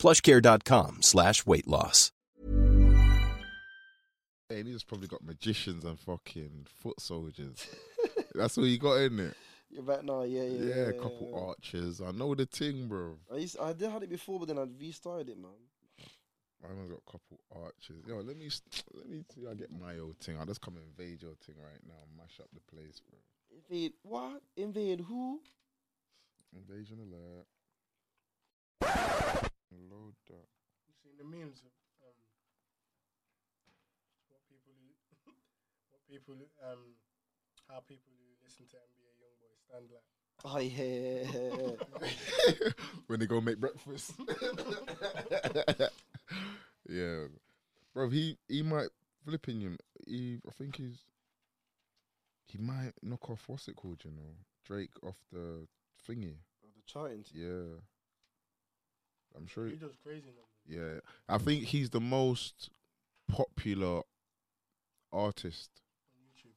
plushcare.com slash weight loss. Hey, he's probably got magicians and fucking foot soldiers. That's all you got in it. You're back now, yeah, yeah. Yeah, a couple archers. I know the thing, bro. I, used, I did had it before, but then I restarted it, man. I've got a couple archers. Yo, let me let me see. I get my old thing. I'll just come invade your thing right now. Mash up the place, bro. Invade what? Invade who? Invasion alert. Load that. You seen the memes of um, what people who, what people who, um, how people who listen to NBA YoungBoy stand like. Oh yeah, yeah, yeah. when they go make breakfast. yeah, bro. He he might flipping him. He I think he's he might knock off what's it called? You know, Drake off the thingy. Oh, the charting. Yeah, I'm sure. He does crazy numbers. Yeah, I think he's the most popular artist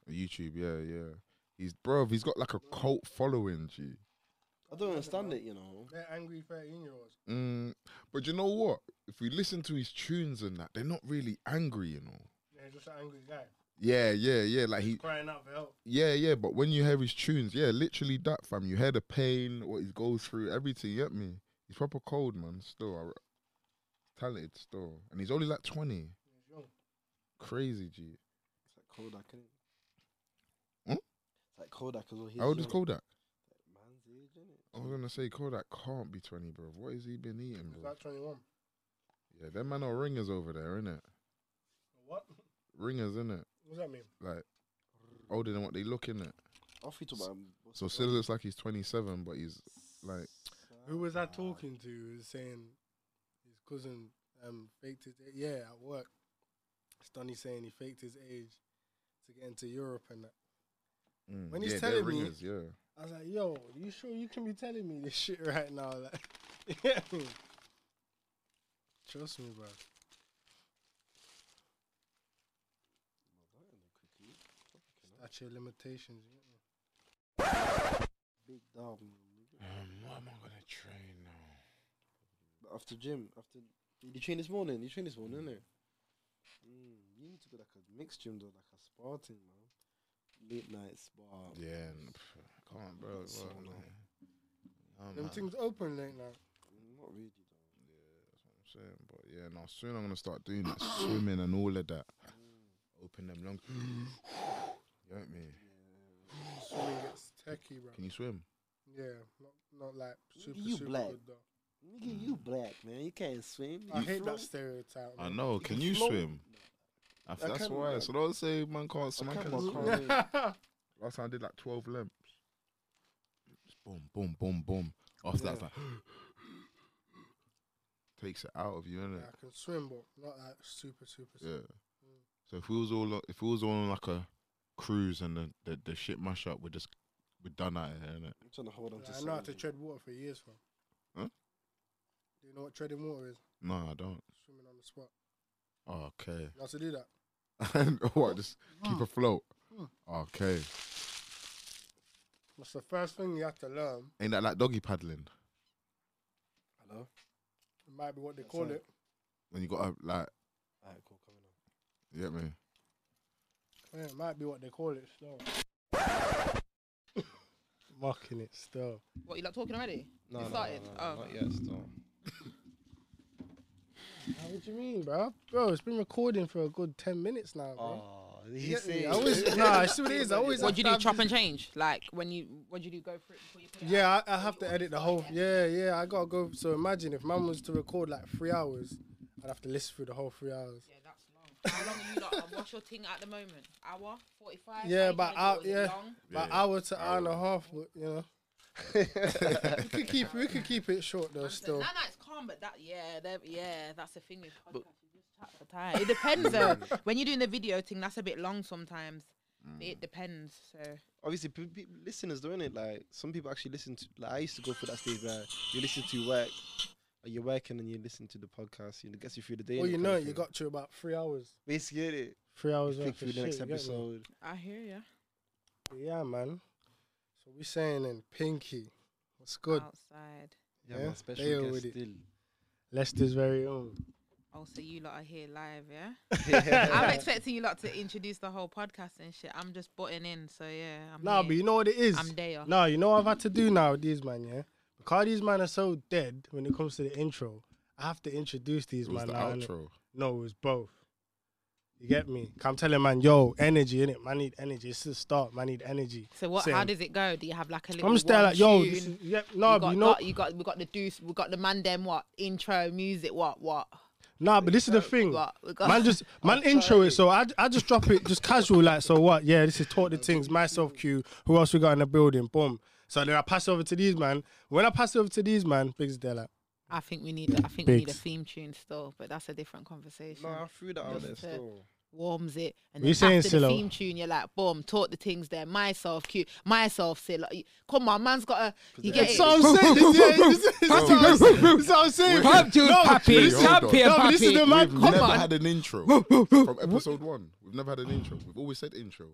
on YouTube. YouTube. Yeah, yeah. He's bro. He's got like a cult following. G. I don't understand it, you know. They're angry 13 year olds. Mm, but you know what? If we listen to his tunes and that, they're not really angry, you know. They're just an angry guy. Yeah, yeah, yeah. Like he, Crying out for help. yeah, yeah. But when you hear his tunes, yeah, literally that, fam. You hear the pain, what he goes through, everything. You get me? He's proper cold, man. Still, I, talented, still, and he's only like twenty. He's young. Crazy, G. It's like Kodak, innit? Hmm? It's like Kodak as well. He's How old is young. Kodak? Man's age, innit? I was gonna say Kodak can't be twenty, bro. What has he been eating, He's like 21. Yeah, them man are ringers over there, innit? What? Ringers, innit? What does that mean? Like older than what they look, innit? I thought you talking about. um, So still looks like he's twenty-seven, but he's like, Who was I talking to? Who was saying his cousin um, faked his age. yeah at work. Stunny saying he faked his age to get into Europe and that. mm, When he's yeah, telling me- ringers, yeah. I was like, yo, you sure you can be telling me this shit right now? Like, you get me? Trust me, bro. Statue of limitations. You get me? Big dog. Um, what am I gonna train now? After gym, after you train this morning. You train this morning, innit? Mm, you need to go like a mixed gym though, like a Spartan, man. Midnight spar. Yeah, n- pff, I can't, bro. That's so what, long. man? Them things open late night. Mm, Not really though. Yeah, that's what I'm saying, but yeah, now Soon I'm gonna start doing that swimming and all of that. Open them lungs. you get me? Swimming gets techie, bro. Can you swim? Yeah, not not like super you super black. good though. Nigga, you mm. black man. You can't swim. I hate float. that stereotype. I know. Can you float. swim? I I that's can, why. man. So don't say man can't swim. I Man can, can but swim. can't. Last time I did like 12 lamps. Just boom, boom, boom, boom. After that, like takes it out of you, innit? Yeah, I can swim, but not like super super. Yeah. super. So if we was all if we was all on like a cruise and the the, the shit mash up, we're just we're done out here, innit? I'm trying to hold on to Like, I know how to something. tread water for years, fam. Huh? Do you know what treading water is? No, I don't. Swimming on the spot. Oh, okay. You know how to do that? and what? Just keep afloat. Okay. That's the first thing you have to learn. Ain't that like doggy paddling? Hello. It might be what they That's call right. it. When you gotta like, Alright, cool. Coming on. you get me? Yeah, it might be what they call it still. Mocking it still. What you like talking already? No, You no, started? no, no, Oh. not yet. Still. How what do you mean, bro? Bro, it's been recording for a good ten minutes now, bro. Oh, You he get I always, nah, I see what it is. I always. What do you do? Chop this- and change? Like when you what do you do? Go for it before you put it out? Yeah, I, I have to edit the whole. Yeah, yeah, I gotta go. So imagine if man was to record like three hours, I'd have to listen through the whole three hours. Yeah, that's long. How long are you lot? on? What's your thing at the moment? Hour, forty-five. Yeah, How you but gonna do it? out- Was it yeah. long? About Yeah, hour to hour and a half, but you know. we could keep we could keep it short though. Understand. Still, No, no, it's calm, but that yeah, yeah, that's the thing with podcasts. You just chat tired. It depends though. when you're doing the video thing, that's a bit long sometimes. Mm. It depends. So Obviously, pe- pe- listeners doing it. Like some people actually listen to. Like I used to go for that stage where you listen to work, or you're working and you listen to the podcast. You know, gets you through the day. Well, you know, you got to about three hours. basically it. Three hours Click worth through the next shit, you get me? episode. I hear you. But yeah, man. So we saying in Pinky, what's good? Outside. Yeah, Yeah, man, special they guest with it. still. Leicester's very own. Oh, so you lot are here live, yeah? I'm I'm expecting you lot to introduce the whole podcast and shit. I'm just butting in, so yeah. I'm Nah, here. but you know what it is? I'm there. No, you know what I've had to do now with these man, yeah? Because these man are so dead when it comes to the intro, I have to introduce these It was man the now. outro. No, it was both. You get me? I'm telling man, yo, energy in it. Man need energy. It's the start. Man need energy. So what? How does it go? Do you have like a little? I'm just there like, yo, tune? this is, yeah, no, you got, you know, got- you got we got the deuce, we got the man them what intro music what what nah, but this is the thing. what we got. Man just man intro it, so I, I just drop it just casual like so what? Yeah, this is talk the things, myself Q. Who else we got in the building? Boom. So then I pass over to these man. When I pass over to these man, Biggs they're like, I think we need I think we need a Bigs. theme tune still, but that's a different conversation. No, I threw that out there Just, still. Warms it and What you then saying, after the Silo? theme tune, you're like, boom, talk the things there. Myself, cute, myself, say like, come on, man's got a. You get That's it? what I'm saying. Yeah, this is- this is what I'm saying. This is what I'm saying. Pump to No, Pappy, wait, hold on. champion No, but this is Pappy. the man. We've Come never on. had an intro from episode one. We've never had an intro. We've always said intro.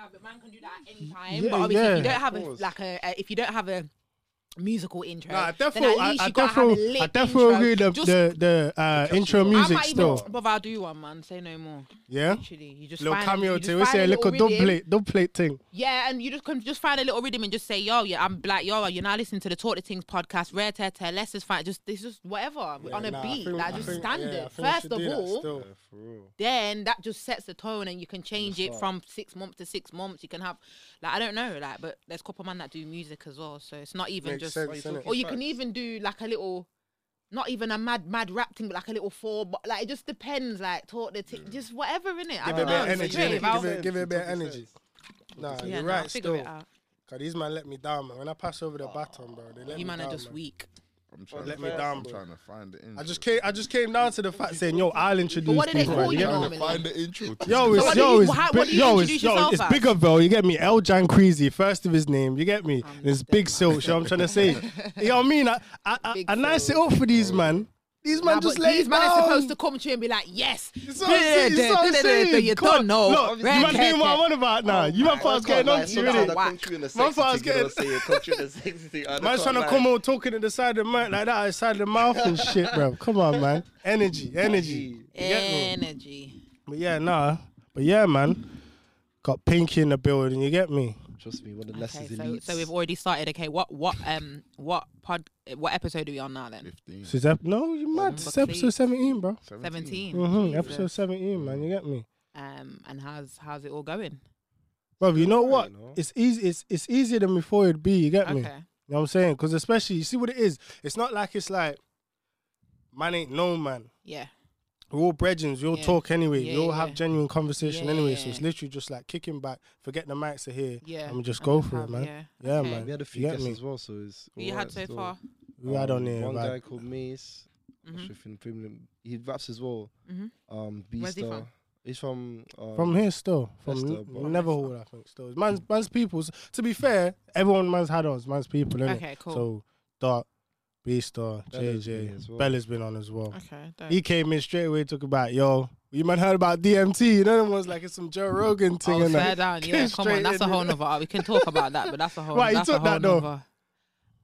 No, but man can do that at any time. Yeah, but obviously, if you don't have a like a, a if you don't have a musical intro, Nah, I then definitely, at I, least I you gotta have a definitely, lit I definitely intro. agree. The Just- the, the uh, intro music I might still, even, brother, I'll do one, man. Say no more. yeah. Literally, you just Little find, cameo you just thing. We say a little dub rhythm. plate, dub plate thing. Yeah, and you just can just find a little rhythm and just say, yo, yeah, I'm black, yo, you're now listening to the Talk the Things podcast, Rare Tear Tear, Let's just find just this just whatever on a Nah, beat, think- like just think- standard. yeah, I think we First of do that all, still. Yeah, for real. then that just sets the tone and you can change it start. from six months to six months. You can have like I don't know, like but there's a couple man that do music as well, so it's not even Makes just sense, innit? or you can even do like a little not even a mad mad rap thing, but like a little four but like it just depends, like talk the t- just whatever in it. I Give it a bit of energy. creative. innit? I'll- Give it, give it a bit of energy. Nah, yeah, you're no, right. Still, out. cause these man let me down, man. When I pass over the baton, bro, they let You me man down. are just man. weak. I'm trying let to me down, I'm bro. trying to find the intro. I just came, I just came down to the fact saying, yo, I'll introduce what do they these call man. you You get me? normally? to find the intro. to Yo, it's what do yo, you- it's how- bi- what do you yo, it's introduce yo, yourself it's as? bigger though. You get me? El Jan Creasy, first of his name. You get me? And it's Big Silk. You know what I'm trying to say? You know what I mean? I, I, I, Big I nice it Silk. up for these man. These man Nah, just but lay these it man are supposed to come to you and be like, yes. It's what I'm saying, it's what I'm saying. You Come on, don't know. Look, you Red man hear what. I'm on about now. You man thought I was getting on to you, lie, innit? some- Come through in the Man sexy thought I was thing, you know, getting- say it, come through in the sexy thing. I Man's trying to come out talking at the side of the mouth like that, outside the mouth and shit, bro. Come on, man. Energy, energy. You? Energy. But yeah, nah. But yeah, man. Got Pinky in the building. You get me? Trust me, one of the Okay, lessons so, elites. so we've already started. Okay, what what um what pod what episode are we on now then? 15. This is ep- no, you mad? It's episode 17, bro. 17. Mm-hmm. Episode 17, man. You get me? Um, and how's how's it all going? Well, you know what? know. It's easy. It's it's easier than before it'd be. You get me? You know what I'm saying? Because especially, you see what it is. It's not like it's like man ain't no man. Yeah. We're all brethren. We all Yeah. talk anyway. Yeah, we all yeah, have genuine conversation Yeah, anyway. yeah, So it's literally just like kicking back, forget the mics are here, Yeah. and we just and go just for it, man. Yeah. Yeah, Okay. man. we had a few get guests me? as well, so it's. Who you had alright so still. far? We had on Um, there. One like- guy called Mace. Mhm. Mm-hmm. Premium. He raps as well. Mhm. Um, Where's he from? He's from. Um, From here still, from Leicester, N- but- Netherhall, I think. Still, man's man's people's. To be fair, everyone man's had on man's people, innit? Okay. Cool. So, Dot, Beastar, Bella's JJ, been well. Bella's been on as well. okay. dope. He came in straight away, talk about yo. You man heard about DMT? You know, them was like it's some Joe Rogan thing. Oh, and fair that. down. Yeah, come on. That's a whole innit? nother. We can talk about that, but that's a whole. Right, you that's a took whole that though. nother-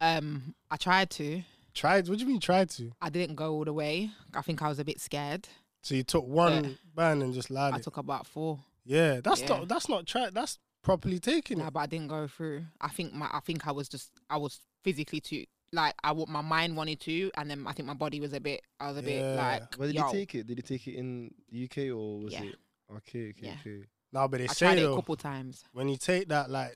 Um, I tried to. Tried. What do you mean tried to? I didn't go all the way. I think I was a bit scared. So you took one Yeah. band and just lied I it. took about four. Yeah, that's Yeah. not that's not try. That's properly taking Nah, it. but I didn't go through. I think my I think I was just I was physically too like I wa- my mind wanted to, and then I think my body was a bit. I was a bit Yeah. like. Where did yo. you take it? Did you take it in the UK or was Yeah. it? Okay, okay, Yeah. okay. No, but they I say tried it a though, couple times. when you take that, like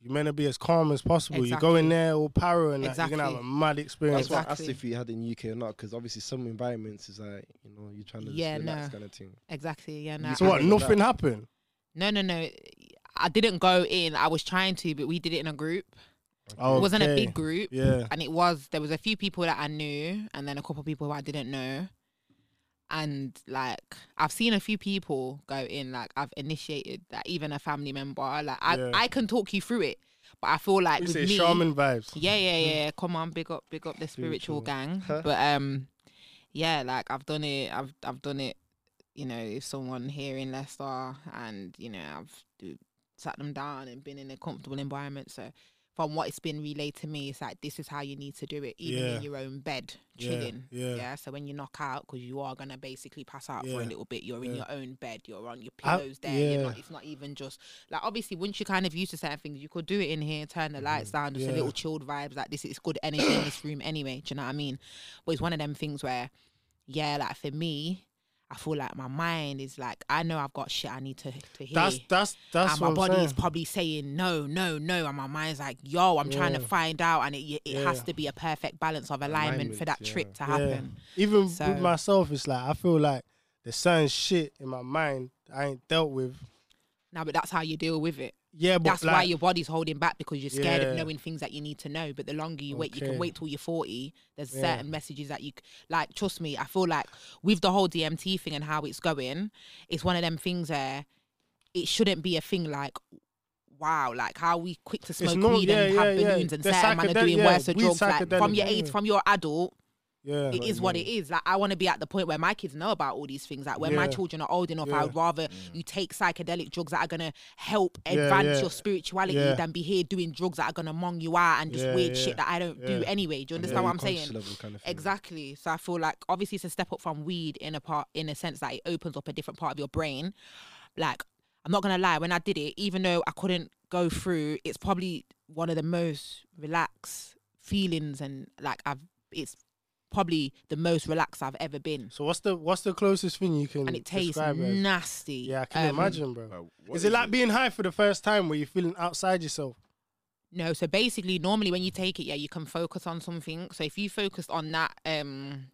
you're meant to be as calm as possible. You go in Exactly. there all power and that, you're gonna have a Exactly. mad experience. That's why I asked Exactly. if you had it in UK or not, because obviously some environments is like you know you're trying to just Yeah, relax no. kind of thing. Exactly. Yeah. No. So I- what? I- Nothing happened. No, no, no. I didn't go in. I was trying to, but we did it in a group. Oh, It wasn't a big group. Yeah. and it was there was a few people that I knew and then a couple of people who I didn't know. and like I've seen a few people go in. Like I've initiated that, even a family member. Like I, Yeah. I can talk you through it, but I feel like You with say me, shaman vibes. yeah, yeah, yeah. Come on, big up, big up the spiritual Spiritual. gang. But um, yeah, like I've done it. I've I've done it. You know, if someone here in Leicester, and you know, I've do, sat them down and been in a comfortable environment. So from what it's been relayed to me, it's like this is how you need to do it, even Yeah. in your own bed, Yeah, chilling. yeah. So when you knock out, because you are gonna basically pass out for a little bit, you're in your own bed, you're on your I- pillows there. You're yeah. not, it's not even just like obviously once you kind of used to certain things, you could do it in here, turn the lights down, just a Mm-hmm. Little chilled vibes. Like this is good energy in this room anyway. Do you know what I mean? But it's one of them things where, yeah, like for me, I feel like my mind is like I know I've got shit I need to to hear. That's that's that's and my body saying. is probably saying no, no, no, and my mind's like, "Yo, I'm trying to find out," and it it has to be a perfect balance of alignment, for that yeah. trip to Yeah. happen. Even So- with myself, it's like I feel like there's certain shit in my mind I ain't dealt with. Now, but that's how you deal with it. Yeah, but That's like, why your body's holding back because you're scared Yeah. of knowing things that you need to know. But the longer you wait, you can wait till you're 40. There's Yeah. certain messages that you like. Trust me, I feel like with the whole DMT thing and how it's going, it's one of them things where it shouldn't be a thing like. Wow, like how we quick to smoke not- weed yeah, and have balloons and certain man are doing worse drugs. Like from your age, from your adult, yeah, it is what it is. Like I want to be at the point where my kids know about all these things. Like when my children are old enough, I'd rather you take psychedelic drugs that are gonna help advance yeah. your spirituality Yeah. than be here doing drugs that are gonna mong you out and just Yeah, weird yeah, shit that I don't do anyway. Do you understand very what I'm saying? kind of. Exactly. So I feel like obviously it's a step up from weed in a part in a sense that it opens up a different part of your brain. Like I'm not gonna lie, when I did it, even though I couldn't go through, it's probably one of the most relaxed feelings and like I've it's probably the most relaxed I've ever been. So what's the what's the closest thing you can And it tastes describe as? nasty. Yeah, I can Um, imagine, bro. Is what is it like being high for the first time where you're feeling outside yourself? No, so basically, normally when you take it, yeah, you can focus on something. So if you focused on that um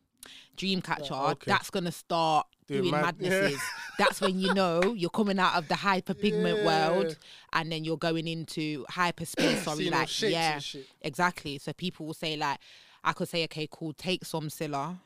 dream catcher, okay. that's gonna start Doing doing, mad- yeah. madnesses. That's when you know you're coming out of the hyperpigment Yeah. world, and then you're going into hyperspace. Sorry, like yeah, exactly. So people will say like, I could say, okay, cool, take some Silla.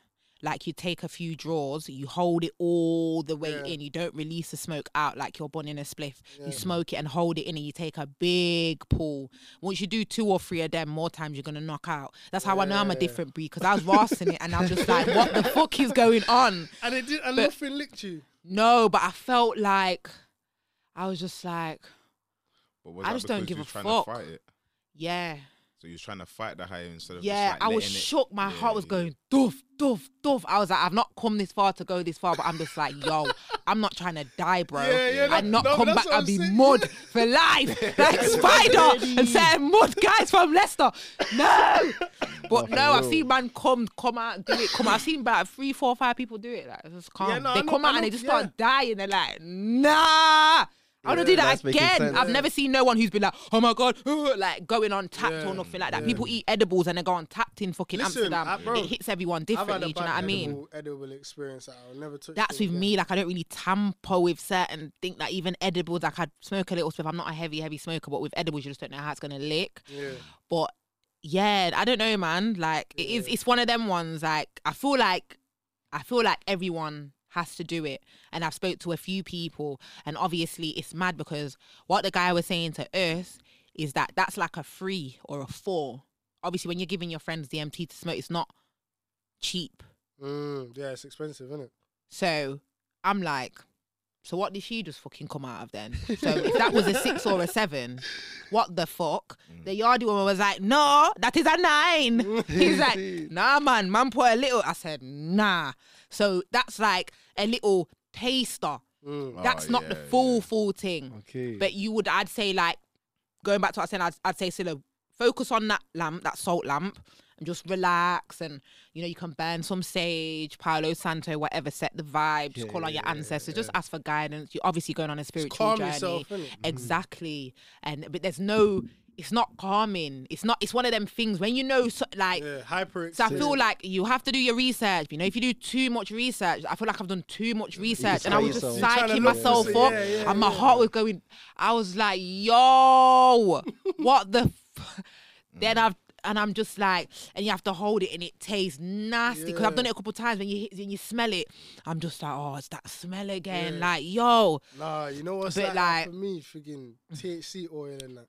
Like you take a few draws, you hold it all the way Yeah. in. You don't release the smoke out like you're burning a spliff. Yeah. You smoke it and hold it in, and you take a big pull. Once you do two or three of them, more times you're gonna knock out. That's how I know I'm a different breed because I was rasping it, and I was just like, what the fuck is going on? And it did, and But- nothing licked you. No, but I felt like I was just like, But was I that just don't give a fuck. to fight it? yeah. So you was trying to fight the high instead of Yeah, just like I was it- My Yeah, heart was yeah. going doof, doof, doof. I was like, I've not come this far to go this far, but I'm just like, yo, I'm not trying to die, bro. Yeah, yeah, and no- not no, come back and be saying. mud for life, like Spider and certain mud guys from Leicester. No, but no, I've seen man come, come out, do it. Come, out. I've seen about three, four, five people do it. Like, just calm. Yeah, no, I they know- come I out and they just start dying. They're like, nah. I want to do that again. I've never seen no one who's been like, oh my god, like going on tapped or nothing like that. People eat edibles and they go on tapped in fucking Listen, Amsterdam. I- bro, it hits everyone differently. Do you know what I mean? edible, edible experience that I'll never touch. That's with again. me. Like I don't really tamper with certain thing. Like even edibles, like I smoke a little stuff. I'm not a heavy, heavy smoker, but with edibles, you just don't know how it's gonna lick. Yeah. But yeah, I don't know, man. Like it is. It's one of them ones. Like I feel like, I feel like everyone has to do it. And I've spoke to a few people, and obviously it's mad because what the guy was saying to us is that that's like a three or a four. Obviously, when you're giving your friends DMT to smoke, it's not cheap. Mm, yeah, it's expensive, isn't it? So I'm like, so what did she just fucking come out of then? So if that was a six or a seven, what the fuck? The yardie woman was like, no, that is a nine. He's like, nah, man, man put a little. I said, nah. So that's like a little taster. Mm. That's Oh, not the full, yeah. full thing. Okay. But you would, I'd say, like, going back to what I said, I'd, I'd say, Silla, focus on that lamp, that salt lamp, and just relax. And, you know, you can burn some sage, Palo Santo, whatever, set the vibe, just Yeah, call on your yeah, ancestors, just ask for guidance. You're obviously going on a spiritual calm journey. yourself, innit? Exactly. And, but there's no, it's not calming. It's not, it's one of them things when you know, so, like, Yeah, hyper. so I feel like you have to do your research. You know, if you do too much research, I feel like I've done too much research, and I was just yourself. You're psyching myself for- up, yeah, yeah, and my yeah. heart was going. I was like, "Yo, what the?" F-? then I've and I'm just like, and you have to hold it, and it tastes nasty. Because I've done it a couple of times. When you hit, when you smell it, I'm just like, oh, it's that smell again. Yeah. Like, yo, Nah, you know what's But like, like- for me, freaking THC oil and that.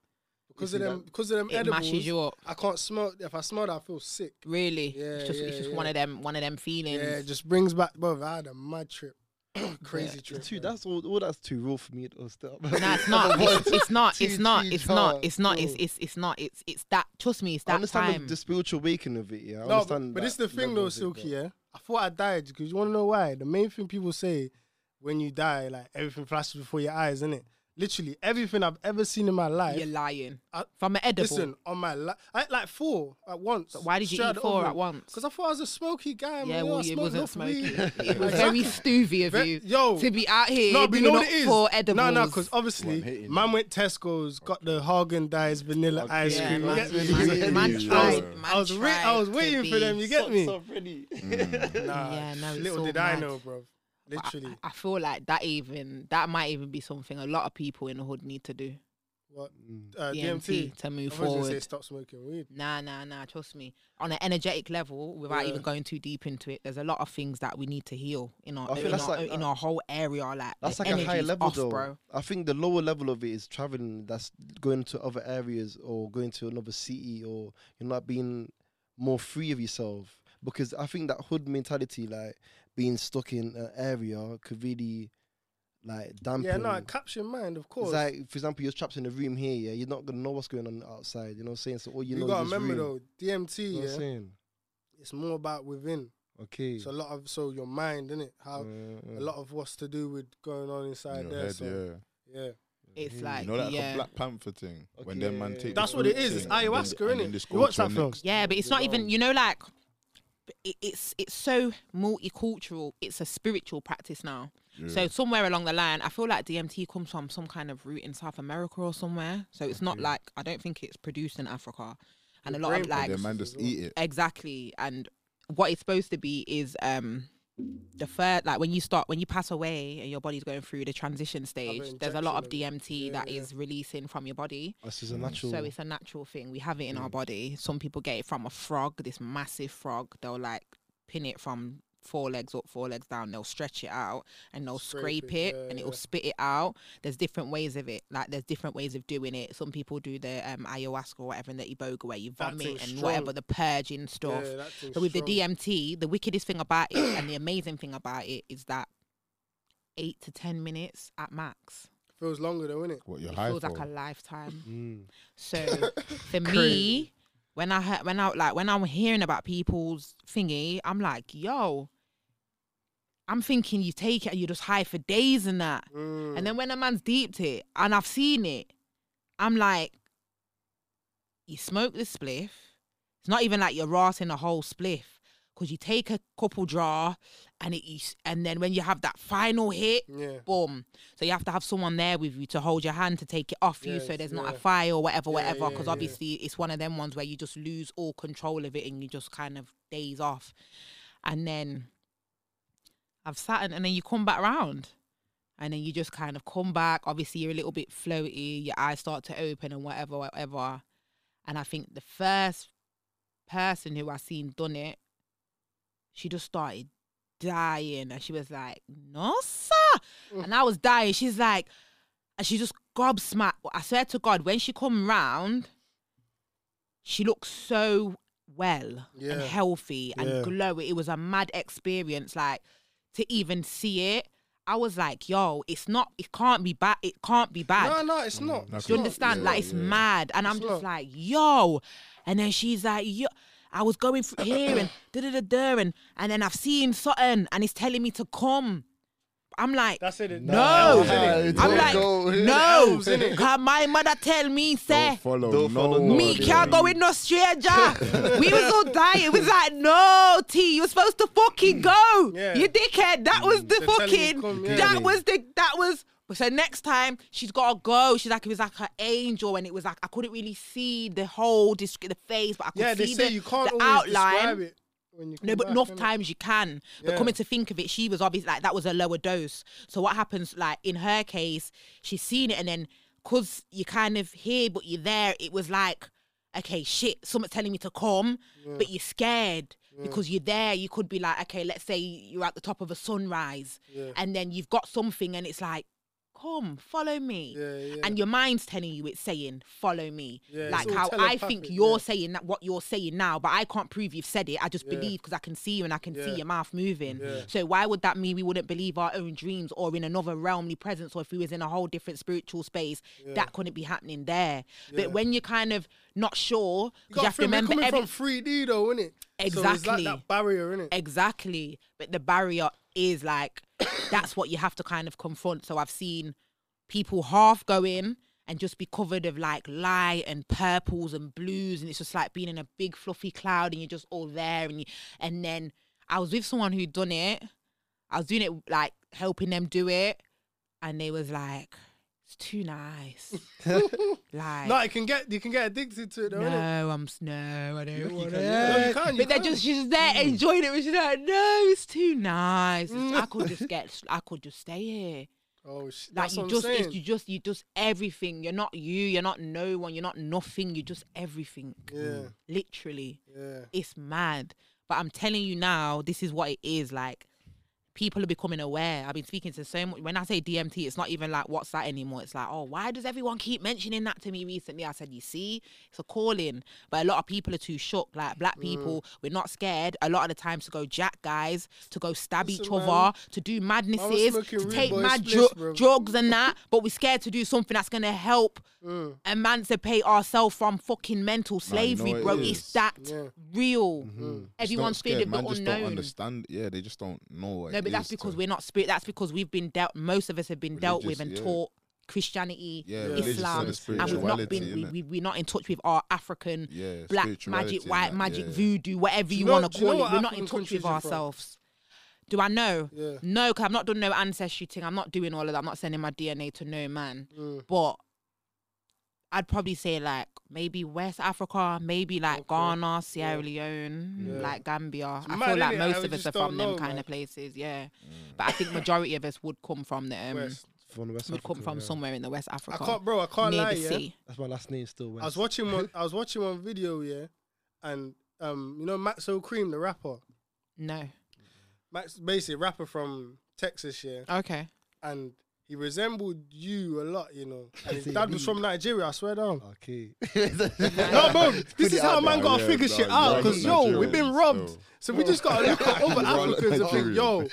Because of them, that- because of them it edibles, mashes you up. I can't smell. If I smell that, I feel sick. Really, Yeah, it's just it's just yeah. one of them one of them feelings. Yeah, it just brings back. Bro, I had a mad trip, crazy Yeah, trip. Too, that's all. All that's too raw for me. Though, still. No, it's not. It's, it's not. It's not. It's not. It's not. It's it's it's it's not. It's it's that. Trust me, it's I that understand time. the, the spiritual awakening of it. Yeah, I No, but, understand. but that this the thing though, Silky. Yeah, I thought I died because you want to know why? The main thing people say when you die, like everything flashes before your eyes, isn't it? Literally everything I've ever seen in my life. You're lying. I- From an edible. Listen, on my li- I ate like four at once. But why did you eat four at once? Because I thought I was a smoky guy. yeah, man. well, I it wasn't smoky. It was very stoovy of you Yo, to be out here no, but you know up what it is? for edibles. No, no, because obviously, Well, I'm man went Tesco's, got the Haagen Dazs vanilla ice cream. you man, man, Yeah. man tried. Man I was, wait, I was waiting for them. be- You get me? Socks already. Nah, Yeah, no, it's little did I know, bro. But I- Literally, I, I feel like that even that might even be something a lot of people in the hood need to do. what Mm. uh, DMT, DMT. to I move was gonna say forward. stop smoking weed. Nah, nah, nah. Trust me. On an energetic level, without Yeah. even going too deep into it, there's a lot of things that we need to heal in our I feel in, that's our, like- in our whole area. Like That's like a high level off, though. bro. I think the lower level of it is traveling. That's going to other areas or going to another city or you're not being more free of yourself. Because I think that hood mentality, like being stuck in an area, could really like dampen. Yeah, no, it caps your mind, of course. It's like, for example, you're trapped in a room here. Yeah, you're not gonna know what's going on outside. You know what I'm saying? So all you, you, know gotta is remember room. though, DMT, You know what I'm yeah, saying? it's more about within. Okay. So a lot of so your mind, isn't it? How a lot of what's to do with going on inside Your there. head, so yeah. yeah. It's Mm. like You know that yeah, Black Panther thing when Okay, them man yeah, take. That's the what it fruit is, it's thing and ayahuasca, and then innit? just You go watch that the film? yeah, but it's not even. You know, like it, it's it's so multicultural. It's a spiritual practice now. So somewhere along the line, I feel like DMT comes from some kind of root in South America or somewhere. So it's not Okay. like I don't think it's produced in Africa, and a lot of like And then man just eat it. exactly and what it's supposed to be is um the first like when you start when you pass away and your body's going through the transition stage there's a lot of injection of it. dmt Yeah, that yeah. is releasing from your body This is a mm. natural. so it's a natural thing we have it in our body some people get it from a frog this massive frog they'll like pin it from four legs up four legs down they'll stretch it out and they'll Scrape scrape, it, it, yeah, and it'll yeah. spit it out there's different ways of it like there's different ways of doing it some people do the um ayahuasca or whatever and the iboga where you vomit and strong. whatever the purging stuff Yeah, that thing's so with strong. the DMT, the wickedest thing about it and the amazing thing about it is that eight to ten minutes at max. feels longer though, innit? What you're it high feels for? like a lifetime. Mm. So for me, when I heard, when I like when I'm hearing about people's thingy, I'm like, yo, I'm thinking you take it and you just high for days and that. Mm. And then when a man's deeped it and I've seen it, I'm like, you smoke the spliff. It's not even like you're rotting a whole spliff because you take a couple draw and it and then when you have that final hit, yeah, boom. So you have to have someone there with you to hold your hand to take it off you, so Yes, there's not a fire or whatever, Yeah, whatever. yeah, Because yeah. obviously it's one of them ones where you just lose all control of it and you just kind of days off, and then I've sat and, and then you come back round. And then you just kind of come back. Obviously, you're a little bit floaty. Your eyes start to open and whatever, whatever. And I think the first person who I seen done it, she just started dying, and she was like, "No, sir," and I was dying. She's like, and she just gobsmacked. I swear to God, when she come round, she looked so well Yeah. and healthy and Yeah. glowy. It was a mad experience, like to even see it. I was like, "Yo, it's not. It can't be bad. It can't be bad." no, no, it's mm, not. no, Do you not. understand? yeah, like it's yeah. mad, and I'm just not. like, yo. And then she's like, yo. I was going through here and da da da da, and and then I've seen something, and it's telling me to come. I'm like, That's it. no. Nah, I'm like, no. Elves, innit? Cause my mother tell me, say, Don't follow. Don't no follow one. me no, can't yeah. go with no stranger. we was all dying. It was like, no, T, you were supposed to fucking go. Yeah. You dickhead. That was the They're fucking. come, yeah. That was the. That was. So next time she's gotta go. She's like it was like her angel, and it was like I couldn't really see the whole disc- the face, but I could Yeah, they see say the, you can't the always outline. Describe it when you No, but back, enough times you can. But Yeah. coming to think of it, she was obviously like that was a lower dose. So what happens, like in her case, she's seen it, and then cause you kind of hear but you're there, it was like okay, shit, someone's telling me to come, Yeah. but you're scared Yeah. because you're there. You could be like, okay, let's say you're at the top of a sunrise, and then you've got something, and it's like, come, follow me. yeah, yeah. And your mind's telling you it's saying, follow me. Yeah, like how I think you're saying that what you're saying now, but I can't prove you've said it. I just believe because I can see you and I can see your mouth moving. So why would that mean we wouldn't believe our own dreams or in another realmly presence or if we was in a whole different spiritual space, that couldn't be happening there. But when you're kind of not sure, You you, have to remember coming every- from 3D though? So it's like Exactly. that barrier, innit? Exactly. But the barrier is like that's what you have to kind of confront. So I've seen people half go in and just be covered of like light and purples and blues and it's just like being in a big fluffy cloud and you're just all there and you, and then I was with someone who'd done it. I was doing it like helping them do it and they was like it's too nice. like No, you can get you can get addicted to it though, no, I'm no, I don't you want can, it. No, you can, you but they're just she's there mm. enjoying it. But she's like, no, it's too nice. It's- I could just get, I could just stay here. Oh shit. Like you just, you just, you just everything. You're not you. You're not no one. You're not nothing. You're just everything. Yeah, Literally, yeah. it's mad. But I'm telling you now, this is what it is like. People are becoming aware. I've been speaking to so much. When I say DMT, it's not even like what's that anymore. It's like, oh, why does everyone keep mentioning that to me recently? I said, you see, it's a calling. But a lot of people are too shook. Like black people, we're not scared a lot of the times to go jack guys, to go stab each Listen, other, man, to do madnesses, to take Boy mad spliffs, dru- drugs and that. But we're scared to do something that's gonna help Mm. emancipate ourselves from fucking mental slavery, know bro. it It's is? that Yeah. real. Mhm. Everyone's not scared. feeling the Man just don't unknown. understand. Yeah, they just don't know what. But that's because to- we're not spirit. That's because we've been dealt. Most of us have been dealt with and yeah. taught Christianity, Yeah. Islam, and and we've not been. We, we, we're not in touch with our African yeah, black magic, white magic, yeah. voodoo, whatever you, know- want to you know call it. We're not in touch with ourselves. Do I know? No, because I've not done no ancestry thing. I'm not doing all of that. I'm not sending my DNA to no man. Mm. But I'd probably say like maybe West Africa, maybe like Okay. Ghana, Sierra Leone, Yeah. like Gambia. It's I mad, feel like most we of us are don't from them know, kind man. of places, yeah. Mm. But I think majority of us would come from the um, West. From the West would come from yeah. somewhere in the West Africa. I can't, bro. I can't near lie. the Yeah. sea. That's my last name still. West. I was watching one. I was watching one video. Yeah, and um, you know Maxo Kream, the rapper. No. Max, basically rapper from Texas. Yeah, Okay. and he resembled you a lot. You know, and his dad was from Nigeria. I swear down. Okay. No, bro, this is how a man there. gotta Yeah, figure nah, shit you're out. Cause yo, Nigerian we've been robbed, still. so we just gotta look at other Africans and think, yo,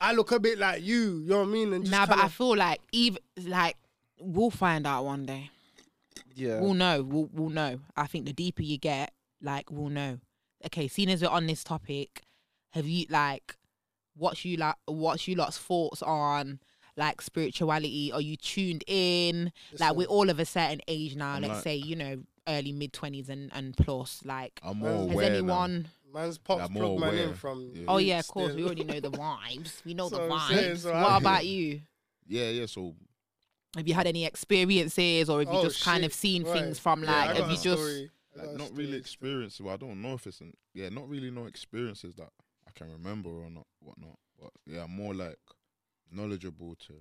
I look a bit like you. You know what I mean? And just Nah, but I feel like even like we'll find out one day. yeah. We'll know. We'll we'll know. I think the deeper you get, like we'll know. Okay, seeing as we're on this topic, have you like what's you like what's you lot's thoughts on like spirituality? Are you tuned in? like we're all of a certain age now, I'm let's like- say, you know, early mid twenties and, and plus. Like I'm more Has has aware now. anyone man's pops I'm plugged man in from. Yeah. Oh yeah, of course. there. We already know the vibes. We know the So I'm saying, vibes. so what I- about you? Yeah, yeah. So Have you had any experiences or have you Oh, just kind of seen Right. things from Yeah, like I have you just like not really experiences. Well, I don't know if it's an, yeah, not really no experiences that I can remember or not whatnot. But yeah, more like knowledgeable to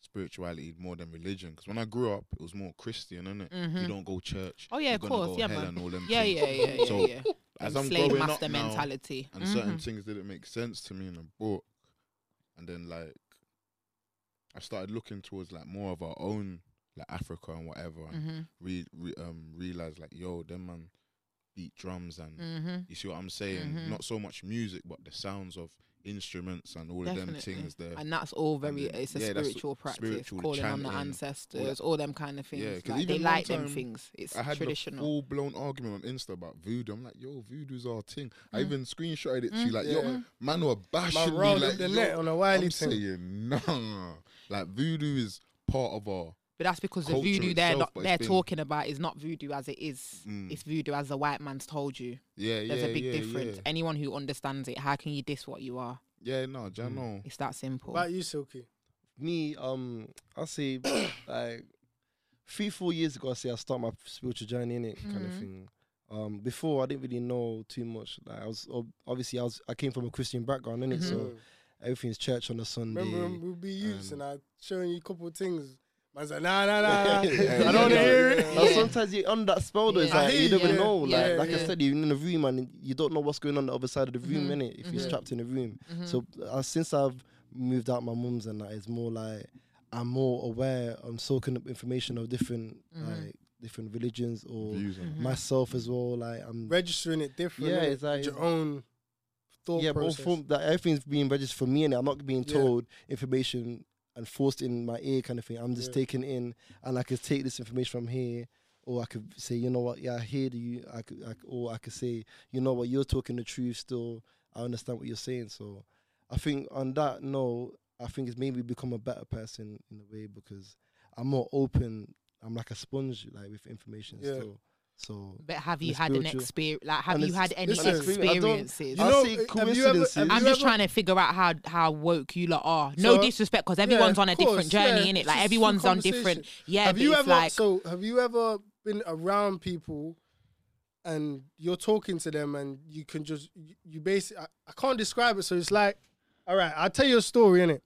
spirituality more than religion. Because when I grew up, it was more Christian, innit? Mhm. You don't go church. Oh yeah, of course, yeah, man. and all them Yeah, yeah, yeah, yeah, So, yeah. As I'm slave growing master up now, mentality. and certain Mhm. things didn't make sense to me in the book, and then like I started looking towards like more of our own like Africa and whatever, and Mhm. re, re, um realize like yo, them man beat drums and Mhm. you see what I'm saying? Mhm. Not so much music, but the sounds of instruments and all of them things there. And that's all very. then- it's a yeah, spiritual practice, spiritual, the calling on the ancestors, all them kind of things. Yeah, 'cause like, they even one like them things. It's I had traditional. a full blown argument on Insta about voodoo. I'm like, yo, voodoo's our thing. I Mm. even screenshotted it to you, Mm. like, Yeah. yo, man were bashing me. Like, up the yo, net on a Wiley I'm thing. saying, nah. Like, voodoo is part of our. But that's because the culture voodoo they're not, they're been- talking about is not voodoo as it is. Mm. It's voodoo as the white man's told you. Yeah, yeah, There's a big yeah, difference. Yeah, Anyone who understands it, how can you diss what you are? yeah no, Jan, Mm. no. It's that simple. About you, Silky. Me, um, I'll say like three, four years ago, I say I start my spiritual journey in it, kind of Mhm. thing. Um, before I didn't really know too much. Like I was obviously I was I came from a Christian background, innit? Mhm. So everything's church on a Sunday. Remember when we be youths and um, I showing you a couple of things. Man's like, nah, nah, nah, nah. Yeah, I don't want to hear it. Now, sometimes you're on that spell though. It's Yeah. like I you hear never you. know. Like, Yeah, like I yeah. said, you're in a room and you don't know what's going on the other side of the room, Mhm, innit? If you're mhm. trapped in a room. Mhm. So uh, since I've moved out my mum's and that, it's more like I'm more aware. I'm soaking up information of different like different religions or Views on myself as well. Like I'm Registering it different. Yeah, innit? it's like- your own thought yeah, but process. from that everything's being registered for me and I'm not being Yeah. told information and forced in my ear kind of thing. I'm just Yeah. taking in and I could take this information from here. Or I could say, you know what, yeah, I hear you. I could, I, or I could say, you know what, you're talking the truth. Still, I understand what you're saying. So, I think on that note, I think it's made me become a better person in a way because I'm more open. I'm like a sponge, like with information. Yeah. Still, so But have you had an experience? Like, have you had any listen, experiences? You I'll know, say have you ever- coincidences. have I'm you just ever- trying to figure out how how woke you lot are. No So- disrespect, because Yeah, everyone's on a of course, different journey, yeah, innit? it's Like everyone's on different. Yeah, have you ever like so have you ever been around people and you're talking to them and you can just you, you basically I, I can't describe it so it's like all right i'll tell you a story in it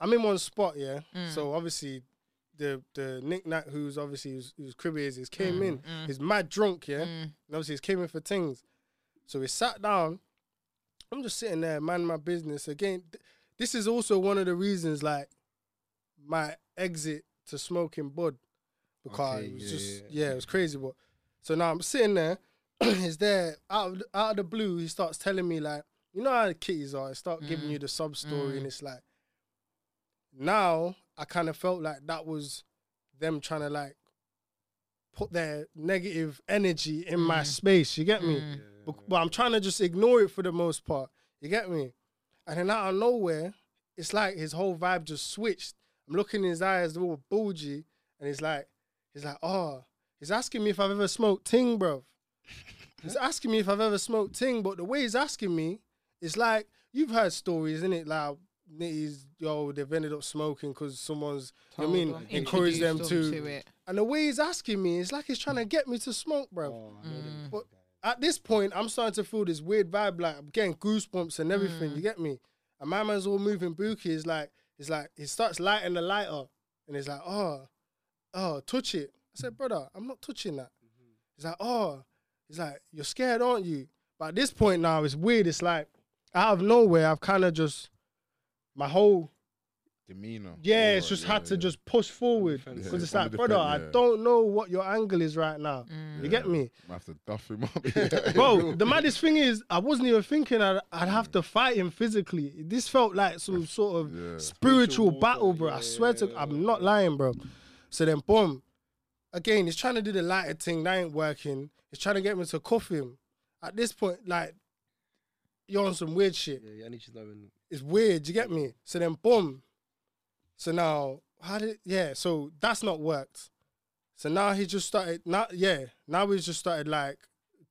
i'm in one spot yeah Mm. so obviously the the Nick Nat who's obviously who's, crib he is he's came Mm, in mm. he's mad drunk yeah Mm, and obviously he's came in for things so we sat down i'm just sitting there man my business again th- this is also one of the reasons like my exit to smoking bud because Okay, it was yeah, just yeah, yeah, it was crazy. But so now I'm sitting there. he's there out of the, out of the blue. He starts telling me like, you know how the kitties are. I start giving Mm. you the sub story, Mm. and it's like now I kind of felt like that was them trying to like put their negative energy in my Mm. space. You get me? mm. But, but I'm trying to just ignore it for the most part. You get me? And then out of nowhere, it's like his whole vibe just switched. I'm looking in his eyes, they're all bulgy, and he's like, he's like, oh, he's asking me if I've ever smoked ting, bro. He's asking me if I've ever smoked ting, but the way he's asking me, it's like you've heard stories, isn't it? Like nitties, yo, they've ended up smoking because someone's, you know I mean, Told them, encouraged them introduced to. them it. And the way he's asking me, it's like he's trying to get me to smoke, bro Oh, I know them Mm. But- at this point, I'm starting to feel this weird vibe, like I'm getting goosebumps and everything. Mm. You get me? And my man's all moving bookie. Is like, it's like he starts lighting the lighter, and he's like, oh, oh, touch it. I said, brother, I'm not touching that. He's like, oh, he's like, you're scared, aren't you? But at this point now, it's weird. It's like out of nowhere, I've kind of just my whole Demeanor. yeah, it's just yeah, had to just push forward because it's Yeah, on like, the brother, defense, I don't know what your angle is right now. Mm. You get me? I have to duff him up. Bro, the maddest thing is, I wasn't even thinking I'd, I'd have to fight him physically. This felt like some sort of Yeah. spiritual Spiritual battle, warfare, bro. I yeah, swear to, yeah, I'm not lying, bro. So then, boom. Again, he's trying to do the lighter thing. That ain't working. He's trying to get me to cuff him. At this point, like, you're on some weird shit. Yeah, yeah, I need to know when. It's weird. You get me? So then, boom. So now, how did? Yeah. So that's not worked. So now he just started. Now, yeah. Now he's just started like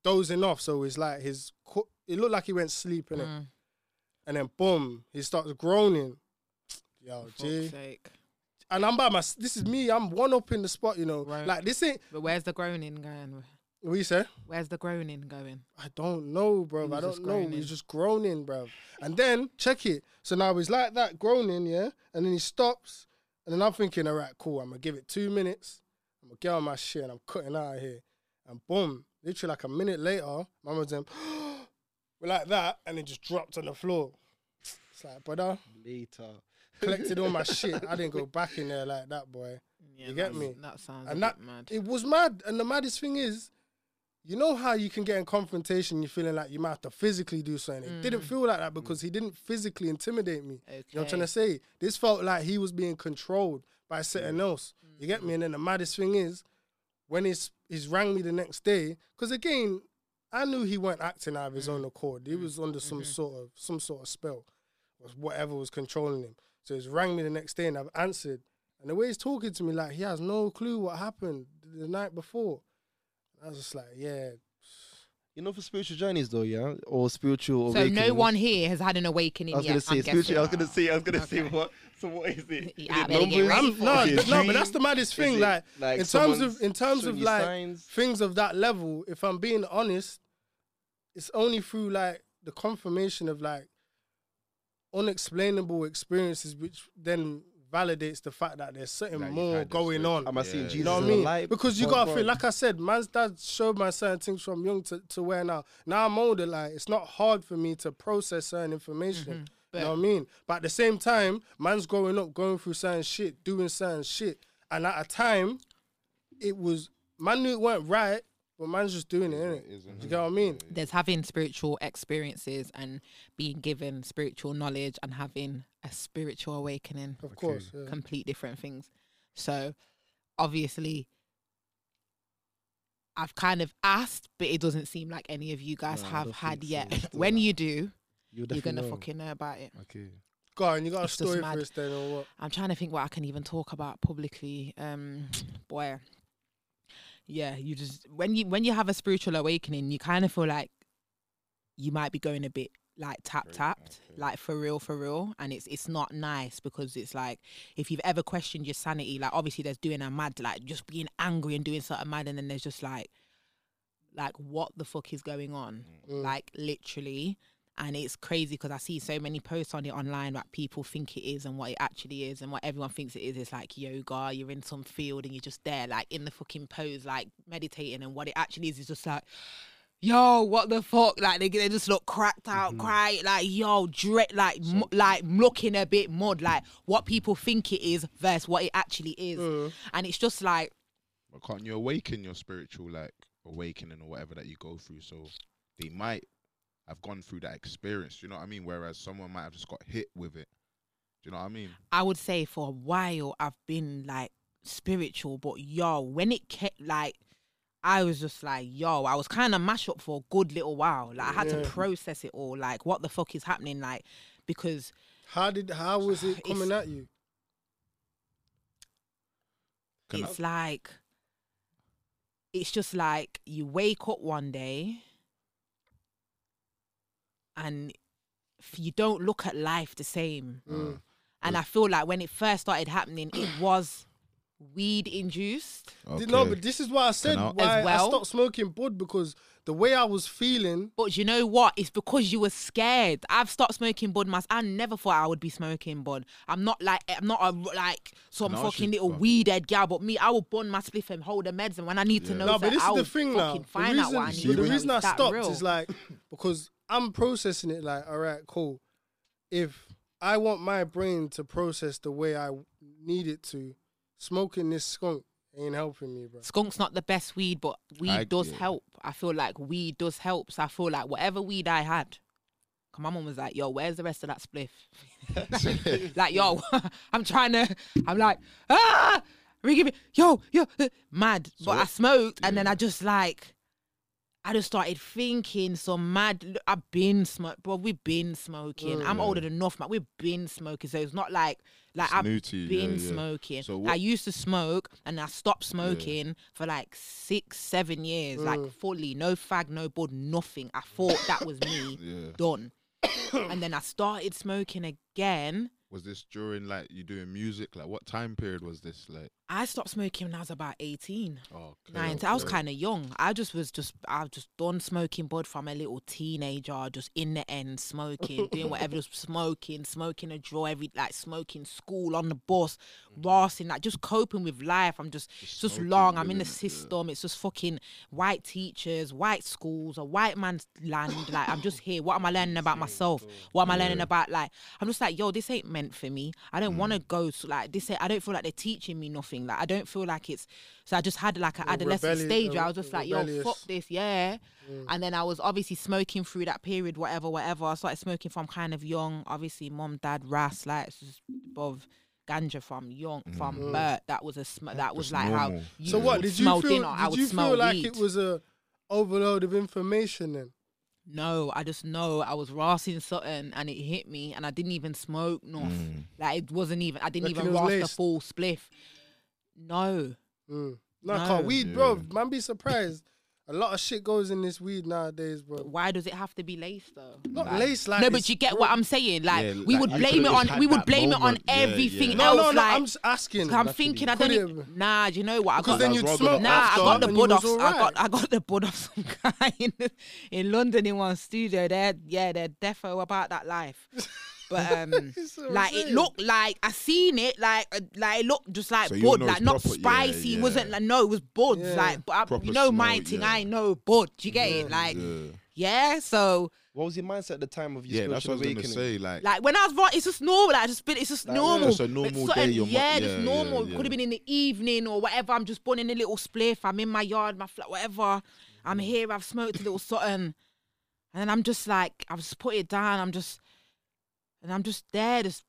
dozing off. So it's like his. It looked like he went sleep in it, Mm. and then boom, he starts groaning. Yo, G. sake. And I'm by my. This is me. I'm one up in the spot. You know, Right. like this ain't. But where's the groaning going? What you say? Where's the groaning going? I don't know, bro. I don't know. groaning. He's just groaning, bro. And then check it. So now he's like that groaning, yeah. And then he stops, and then I'm thinking, all right, cool. I'm gonna give it two minutes. I'm gonna get on my shit, and I'm cutting out of here. And boom, literally like a minute later, my mum's them, we're like that, and it just dropped on the floor. It's like, brother, Later. collected all my shit. I didn't go back in there like that, boy. Yeah, You get me? That sounds And a that- bit mad. It was mad. And the maddest thing is, you know how you can get in confrontation, you're feeling like you might have to physically do something. It didn't Mm. feel like that because mm. he didn't physically intimidate me. okay. You know what I'm trying to say? This felt like he was being controlled by something mm. else. You get me? Mm. And then the maddest thing is, when he's he's rang me the next day, because again, I knew he weren't acting out of his own accord. He was under some mm-hmm. sort of some sort of spell, or whatever was controlling him. So he's rang me the next day, and I've answered. And the way he's talking to me, like he has no clue what happened the night before. I was just like, yeah, You know, for spiritual journeys though, yeah, or spiritual. So no one here has had an awakening I was yet. gonna say I'm spiritual. I was gonna say. I was gonna say what? So what is it? You Is it there numbers? I'm, for no, it no, but that's the maddest thing. it Like, like in terms of in terms of like signs? things of that level, if I'm being honest, it's only through like the confirmation of like unexplainable experiences, which then validates the fact that there's something That you more going with- on. Am I seeing Yeah. Jesus You know what I mean? light? Because you Oh, gotta bro. feel like I said, man's dad showed my certain things from young to, to where now. Now I'm older, like it's not hard for me to process certain information. Mm-hmm. You know what I mean? But at the same time, man's growing up, going through certain shit, doing certain shit. And at a time, it was man knew it weren't right, but man's just doing it, innit? is, Do you get what I mean? There's having spiritual experiences and being given spiritual knowledge and having a spiritual awakening. Of course. Yeah. complete different things. So obviously I've kind of asked, but it doesn't seem like any of you guys No, have had think so. yet. When you do, You'll you're gonna know. fucking know about it. Okay. Go on, you got It's a story for us then or what? I'm trying to think what I can even talk about publicly. Um boy. Yeah, you just when you when you have a spiritual awakening, you kind of feel like you might be going a bit like tap tapped, okay. like for real, for real, and it's it's not nice because it's like if you've ever questioned your sanity, like obviously there's doing a mad, like just being angry and doing something mad, and then there's just like, like what the fuck is going on, Mm. like literally, and it's crazy because I see so many posts on it online that people think it is and what it actually is and what everyone thinks it is. It's like yoga, you're in some field and you're just there, like in the fucking pose, like meditating, and what it actually is is just like yo, what the fuck? Like they, they just look cracked out, Mm-hmm. cry, like yo, dread, like mu- like looking a bit mud, like what people think it is versus what it actually is, Mm. and it's just like But can't you awaken your spiritual like awakening or whatever that you go through? So they might have gone through that experience. Do you know what I mean? Whereas someone might have just got hit with it. Do you know what I mean? I would say for a while I've been like spiritual, but yo, when it kept like. I was just like, yo, I was kind of mash up for a good little while. Like, I had Yeah. to process it all. Like, what the fuck is happening? Like, because How did how was it coming at you? Can I- it's like it's just like you wake up one day and f- you don't look at life the same Mm. and i feel like when it first started happening it was weed induced Okay. No, but this is why I said I- why As well? I stopped smoking bud because the way I was feeling. but you know what it's because you were scared i've stopped smoking bud myself i never thought i would be smoking bud i'm not like i'm not a like some Can I ask fucking little weed head gal but me i will bun my spliff and hold the meds and when i need to know No, that, but this I is the thing now. fucking The reason, I the reason I stopped real. is like because I'm processing it like, all right, cool. If I want my brain to process the way I need it to, smoking this skunk ain't helping me, bro. skunk's not the best weed, but weed I- does yeah. help. I feel like weed does help. So I feel like whatever weed I had, 'cause my mom was like, "Yo, where's the rest of that spliff?" like, yo, I'm trying to. I'm like, ah, give it, yo, yo, uh, mad. So but I what- smoked, and then. I just like. I just started thinking some mad. I've been smoking, bro. We've been smoking. I'm Mm. older than enough, man. We've been smoking, so it's not like like It's I've been yeah, yeah. smoking. So I used to smoke and I stopped smoking for like six, seven years, like Mm. fully, no fag, no bud, nothing. I thought that was me done. and then I started smoking again. Was this during like you doing music? Like what time period was this? Like I stopped smoking when I was about 18. oh, okay, 19. I was kind of young. I just was just, I've just done smoking bud from a little teenager, just in the end, smoking, doing whatever, just smoking, smoking a draw, every like smoking school on the bus, rassing, like just coping with life. I'm just, Just it's just long. I'm in the it, yeah. system. It's just fucking white teachers, white schools, a white man's land. Like, I'm just here. What am I learning about myself? What am I learning Yeah. about? Like, I'm just like, yo, this ain't meant for me. I don't want to go to like this. Ain't, I don't feel like they're teaching me nothing. Like, I don't feel like it's. So I just had like an adolescent stage where I uh, was just like, yo, fuck this, yeah. And then I was obviously smoking through that period, whatever, whatever. I started smoking from kind of young. Obviously, mom, dad, ras, like just above ganja from young, from Mm. birth. That was a sm- that was like how. You So what did you feel? dinner, Did you feel like weed. it was a overload of information then? No, I just know I was rassing something and it hit me, and I didn't even smoke enough. Mm. Like it wasn't even. I didn't Reckon even ras the full spliff. No, Mm. No, No. can't weed, bro. Yeah. Man, be surprised. a lot of shit goes in this weed nowadays, bro. why does it have to be laced though? Not Like- laced like no, but you get bro- what I'm saying. Like Yeah, we like, would you blame could've it on. had We would that blame it on moment. Yeah, everything yeah. No, else. no, no. like, I'm just asking. I'm Naturally. thinking I don't. it Even, have- nah, do you know what? I Because got then I you'd was smoke rubbing Nah, after I got the and bud you off. was I got alright. I got the bud off some guy in, in London in one studio. They're yeah, they're defo about that life. But um, That's what I'm like it looked like I seen it like uh, like it looked just like So bud, like not proper- yeah, spicy. Wasn't like no, it was buds. Yeah. Like, but I, Proper you know my smell, thing. yeah. I know bud. Do you get it? Like Yeah, yeah. So What was your mindset at the time of your yeah that's what I spiritual was gonna awakening? say. Like, like when I was right, it's just normal. Like I just been, it's just Like, normal. just a It's normal something- day, your mo- yeah, just yeah, normal. yeah, Could have been in the evening or whatever. I'm just burning a little spliff. I'm in my yard, my flat, whatever. I'm here. I've smoked a little something, and then I'm just like, I've just put it down. I'm just, and I'm just there, just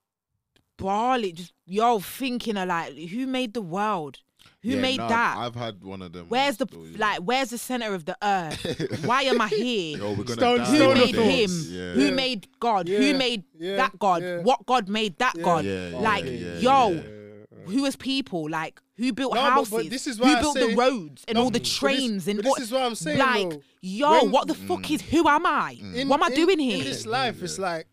bawling, just yo thinking of like, who made the world? Who yeah, made nah, that? I've had one of them. Where's the ones, yeah. like? Where's the center of the earth? Why am I here? Yo, we're gonna Stone- die Who made him? Yeah. Who made God? Yeah. Who made Yeah. that God? Yeah. What God made that Yeah. God? Yeah, yeah, like, yeah, yo, yeah. who is people? Like, who built No, houses? but this is why who I built say- the roads and No, all the but this- trains and but all- this is what I'm saying, Like, though. yo, When- what the fuck mm. is? Who am I? Mm. In- what am I in- doing here? In this life, it's like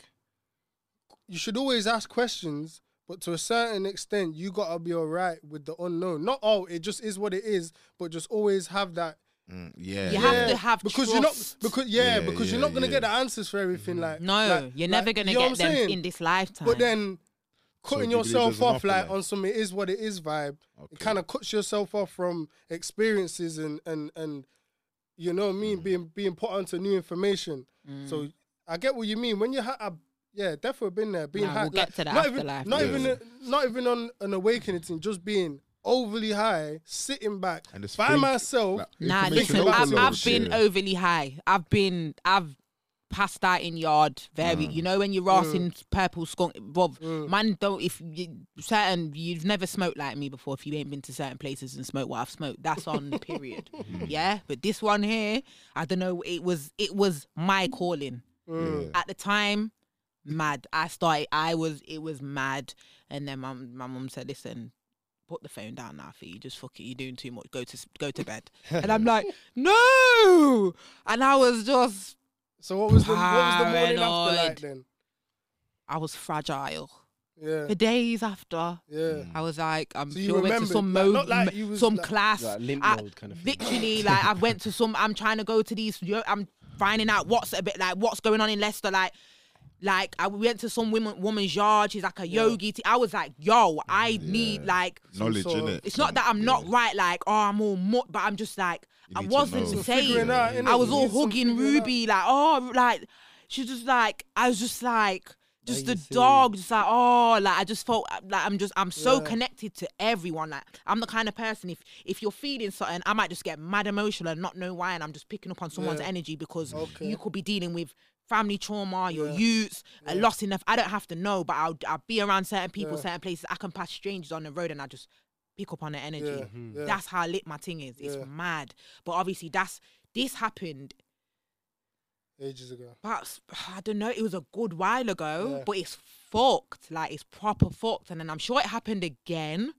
you should always ask questions, but to a certain extent, you gotta be alright with the unknown. Not oh, it just is what it is, but just always have that. Mm, yeah, You yeah. have to have because trust. you're not because yeah, Yeah, because you're not gonna yeah. get the answers for everything. Like no, like- you're like, never gonna you know get what I'm them saying? in this lifetime. But then cutting do you believe yourself there's an off like afterlife? on some it is what it is vibe, Okay. it kind of cuts yourself off from experiences and and and you know what I Mm. being being put onto new information. Mm. So I get what you mean when you have. Yeah, definitely been there. Being Nah, high, we'll get to the not afterlife. Even, not Yeah. even, not even on an awakening thing. Just being overly high, sitting back And just by think- myself. like, Nah, listen, I've, I've been yeah. overly high. I've been, I've passed out in yard. Very, you know, when you're rossing mm. purple skunk, Bob, mm. man, don't, if you, certain, you've never smoked like me before if you ain't been to certain places and smoked what I've smoked. That's on the period. yeah. But this one here, I don't know, it was, it was my calling. Mm. Yeah. At the time, mad. I started, I was, it was mad. And then my, my mum said, listen, put the phone down now for you. Just fuck it. You're doing too much. Go to go to bed. and I'm like, no. And I was just, So what was the what was the morning after like then? I was fragile. Yeah, The days after, yeah. I was like, I'm So sure I went to some like, mo- not like you was some like- class. Like limp I- mode kind of thing. literally, like I went to some. I'm trying to go to these. I'm finding out what's a bit like what's going on in Leicester. Like, like I went to some woman woman's yard. She's like a yogi. T- I was like, yo, I need like knowledge in it. It's not that I'm not right, like, oh, I'm all mut, but I'm just like, You I wasn't the same. out. I was all hugging. Ruby, like, oh, like, she's just like, I was just like, just a dog, just like, oh, like, I just felt uh, like I'm just, I'm so Yeah. connected to everyone. Like, I'm the kind of person, if if you're feeling something, I might just get mad emotional and not know why, and I'm just picking up on someone's Yeah. energy because Okay. you could be dealing with family trauma, your Yeah. youths, a loss enough. I don't have to know, but I'll, I'll be around certain people, Yeah. certain places. I can pass strangers on the road and I just pick up on the energy. Yeah, mm-hmm. yeah. That's how lit my thing is. It's Yeah. mad. But obviously, that's this happened. ages ago. But I don't know. It was a good while ago, Yeah. but it's fucked. Like it's proper fucked. And then I'm sure it happened again.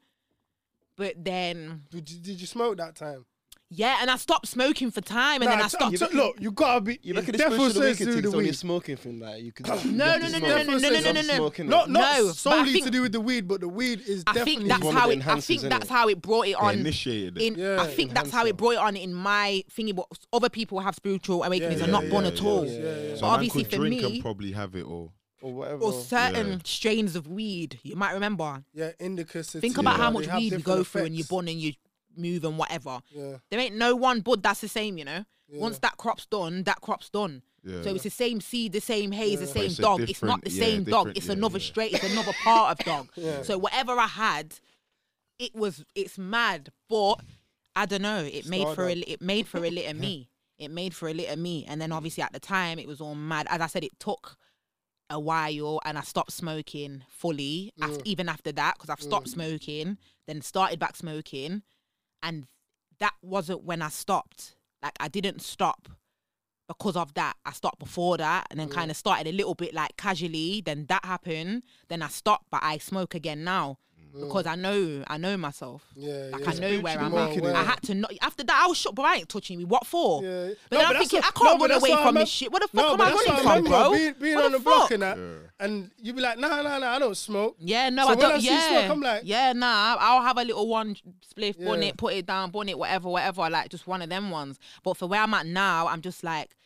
But then, Did you, did you smoke that time? Yeah, and I stopped smoking for time, and Nah, then I stopped. t- look, you gotta be. You look at it the definitely special says to do thing, the it's only weed. smoking thing. Like you could. No, no, no, no, no, no, no, no, no, no, no. Smoking Not not No, solely think- to do with the weed, but the weed is I definitely. think that's one of how the it. I think that's how it brought it They on. initiated in Yeah. I think that's how it brought it on in my thingy. But other people have spiritual awakenings Yeah, and not yeah, born yeah, at all. yeah, yeah. So obviously for drink me, and probably have it all. or whatever. or certain Yeah. strains of weed, you might remember. yeah, indica. Think about how much weed you go different through and you're born and you move and whatever. Yeah, There ain't no one bud that's the same, you know. Yeah. Once that crop's done, that crop's done. Yeah. So it's the same seed, the same haze, the Yeah. But same it's dog. It's not the yeah, same dog. It's yeah, another yeah. straight. It's another part of dog. Yeah. So whatever I had, it was it's mad, but I don't know. It made for a Stardom. it made for a little me. It made for a little me, and then obviously at the time it was all mad. As I said, it took a while, and I stopped smoking fully. af- even after that, because I've stopped smoking, then started back smoking, and that wasn't when I stopped. Like I didn't stop because of that. I stopped before that and then kind of started a little bit like casually. Then that happened. Then I stopped, but I smoke again now because mm. I know I know myself. yeah, Like yeah. I know where I'm at. I had to know. After that, I was shocked, but I ain't touching me. What for? Yeah. But No, then I'm thinking, what- I can't no, run away from this shit. What the fuck No, am I running from, bro? Being, being on the the block and that, Yeah. and you be like, nah, nah, nah, I don't smoke. Yeah, no, So I don't. I yeah, smoke, I'm like- yeah, nah. I'll have a little one spliff, Yeah. bonnet, put it down, bonnet, whatever, whatever. Like just one of them ones. But for where I'm at now, I'm just like,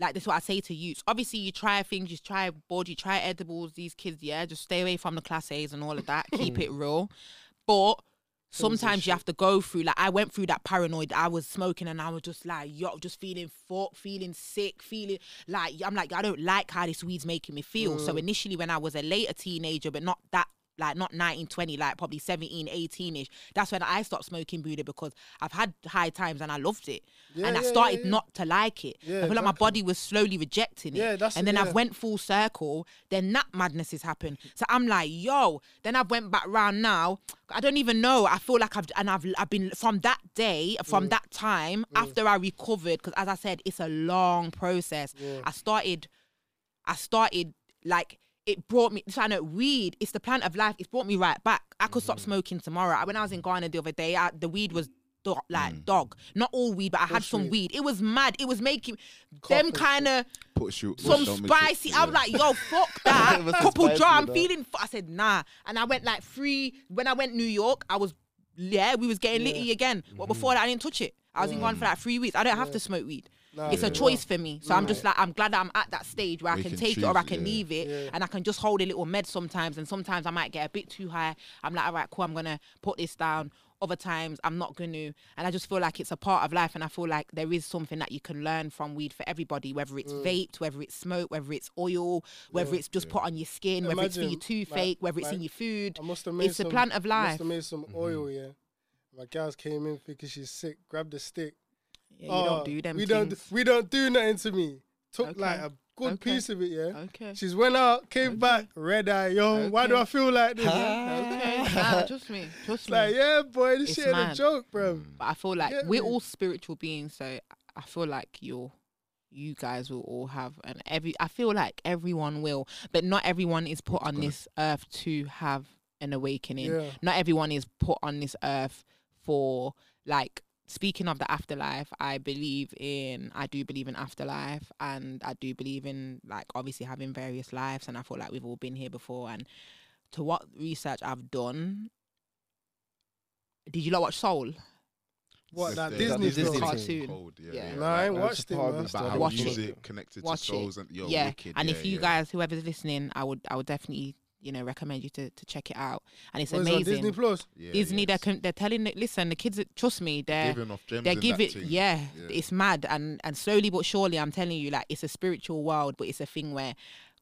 like this is what I say to youths. Obviously, you try things, you try board, you try edibles. These kids, yeah, just stay away from the class A's and all of that. Keep it real, but. Sometimes you have to go through like I went through that paranoid. I was smoking and I was just like, yo, just feeling fucked, feeling sick, feeling like I'm like I don't like how this weed's making me feel. So initially, when I was a later teenager, but not that like not 19, 20, like probably 17, 18 ish. That's when I stopped smoking Buddha because I've had high times and I loved it. Yeah, and I yeah, started yeah, not to like it. I feel like my body was slowly rejecting it. Yeah, that's and then. I've went full circle, then that madness has happened. So I'm like, yo, then I've went back round now. I don't even know. I feel like I've and I've I've been from that day, from mm. that time, mm. after I recovered, because as I said, it's a long process. I started I started like it brought me. So I know weed. It's the plant of life. It's brought me right back. I could stop smoking tomorrow. When I was in Ghana the other day, I, the weed was like dog. Not all weed, but I had some weed. It was mad. It was making them kind of some spicy. I was like, yo, fuck that. Couple jar. I'm feeling. f- I said nah, and I went like free. When I went New York, I was yeah, we was getting litty again. But before that, I didn't touch it. I was in Ghana for like three weeks. I don't have to smoke weed. Nah, it's a yeah. choice for me. So I'm just like, I'm glad that I'm at that stage where I can can take it or I can yeah. leave it Yeah. and I can just hold a little med sometimes. And sometimes I might get a bit too high. I'm like, all right, cool, I'm going to put this down. Other times I'm not going to. And I just feel like it's a part of life. And I feel like there is something that you can learn from weed for everybody, whether it's mm. vaped, whether it's smoke, whether it's oil, whether it's just put on your skin, whether it's for your Imagine, like- toothache, whether it's like, in your food. I must have made It's a plant of Must life. have made some oil, yeah. My gals came in thinking she's sick. Grabbed the stick. Yeah, you Oh, don't do them We don't. things. We don't do nothing to me. Took Okay. like a good Okay. piece of it, yeah. Okay. She's went out, came back, red eye. Yo, why do I feel like this? Okay, ah. nah, trust me, trust It's me. like, yeah, boy, this It's shit ain't a mad. joke, bro. Mm. But I feel like get we're me? all spiritual beings, so I feel like you're you guys will all have and every I feel like everyone will, but not everyone is put on this earth to have an awakening. Yeah. Not everyone is put on this earth for like speaking of the afterlife, I believe in I do believe in afterlife and I do believe in like obviously having various lives and I feel like we've all been here before and to what research I've done did you not watch Soul? What that the- Disney Disney. Cartoon. Code, yeah, Yeah. yeah. No, I Like, watched it, part the story. About how Watch it. music connected Watch to it. souls and yo, yeah, wicked, and yeah, if you yeah. guys, whoever's listening, I would, I would definitely, you know, recommend you to, to check it out. And it's What is it on amazing. Disney Plus. Yeah, Disney, yeah, they're they're telling it. Listen, the kids, trust me, they're giving off gems they in give that it. Yeah, Yeah. it's mad, and and slowly but surely, I'm telling you, like it's a spiritual world, but it's a thing where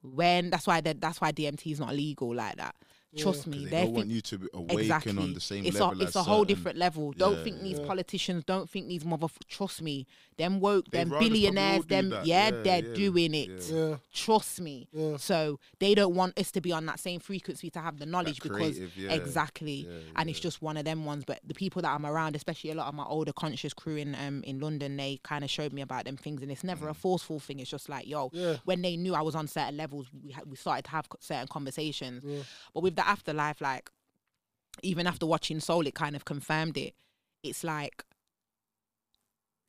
when that's why that's why DMT is not legal like that. Trust me, they they're don't want you to be awaken exactly. on the same it's level a, it's as a whole certain- different level. Don't Yeah, think these yeah. politicians, don't think these mother. Trust me, them woke, They them rather probably all billionaires, them yeah, Yeah, they're yeah, doing it. yeah. Yeah, Trust me. yeah. So they don't want us to be on that same frequency to have the knowledge because creative, yeah. exactly, Yeah, and it's just one of them ones. But the people that I'm around, especially a lot of my older conscious crew in um in London, they kind of showed me about them things, and it's never Mm. a forceful thing. It's just like yo, Yeah. when they knew I was on certain levels, we had, we started to have certain conversations. Yeah. But with the afterlife, like even after watching Soul, it kind of confirmed it. It's like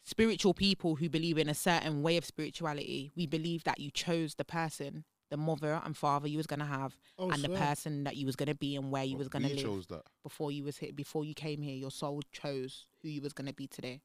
spiritual people who believe in a certain way of spirituality. We believe that you chose the person, the mother and father you was gonna have, Oh, and the person that you was gonna be and where you oh, was gonna We live chose that. before you was hit. Before you came here, your soul chose who you was gonna be today,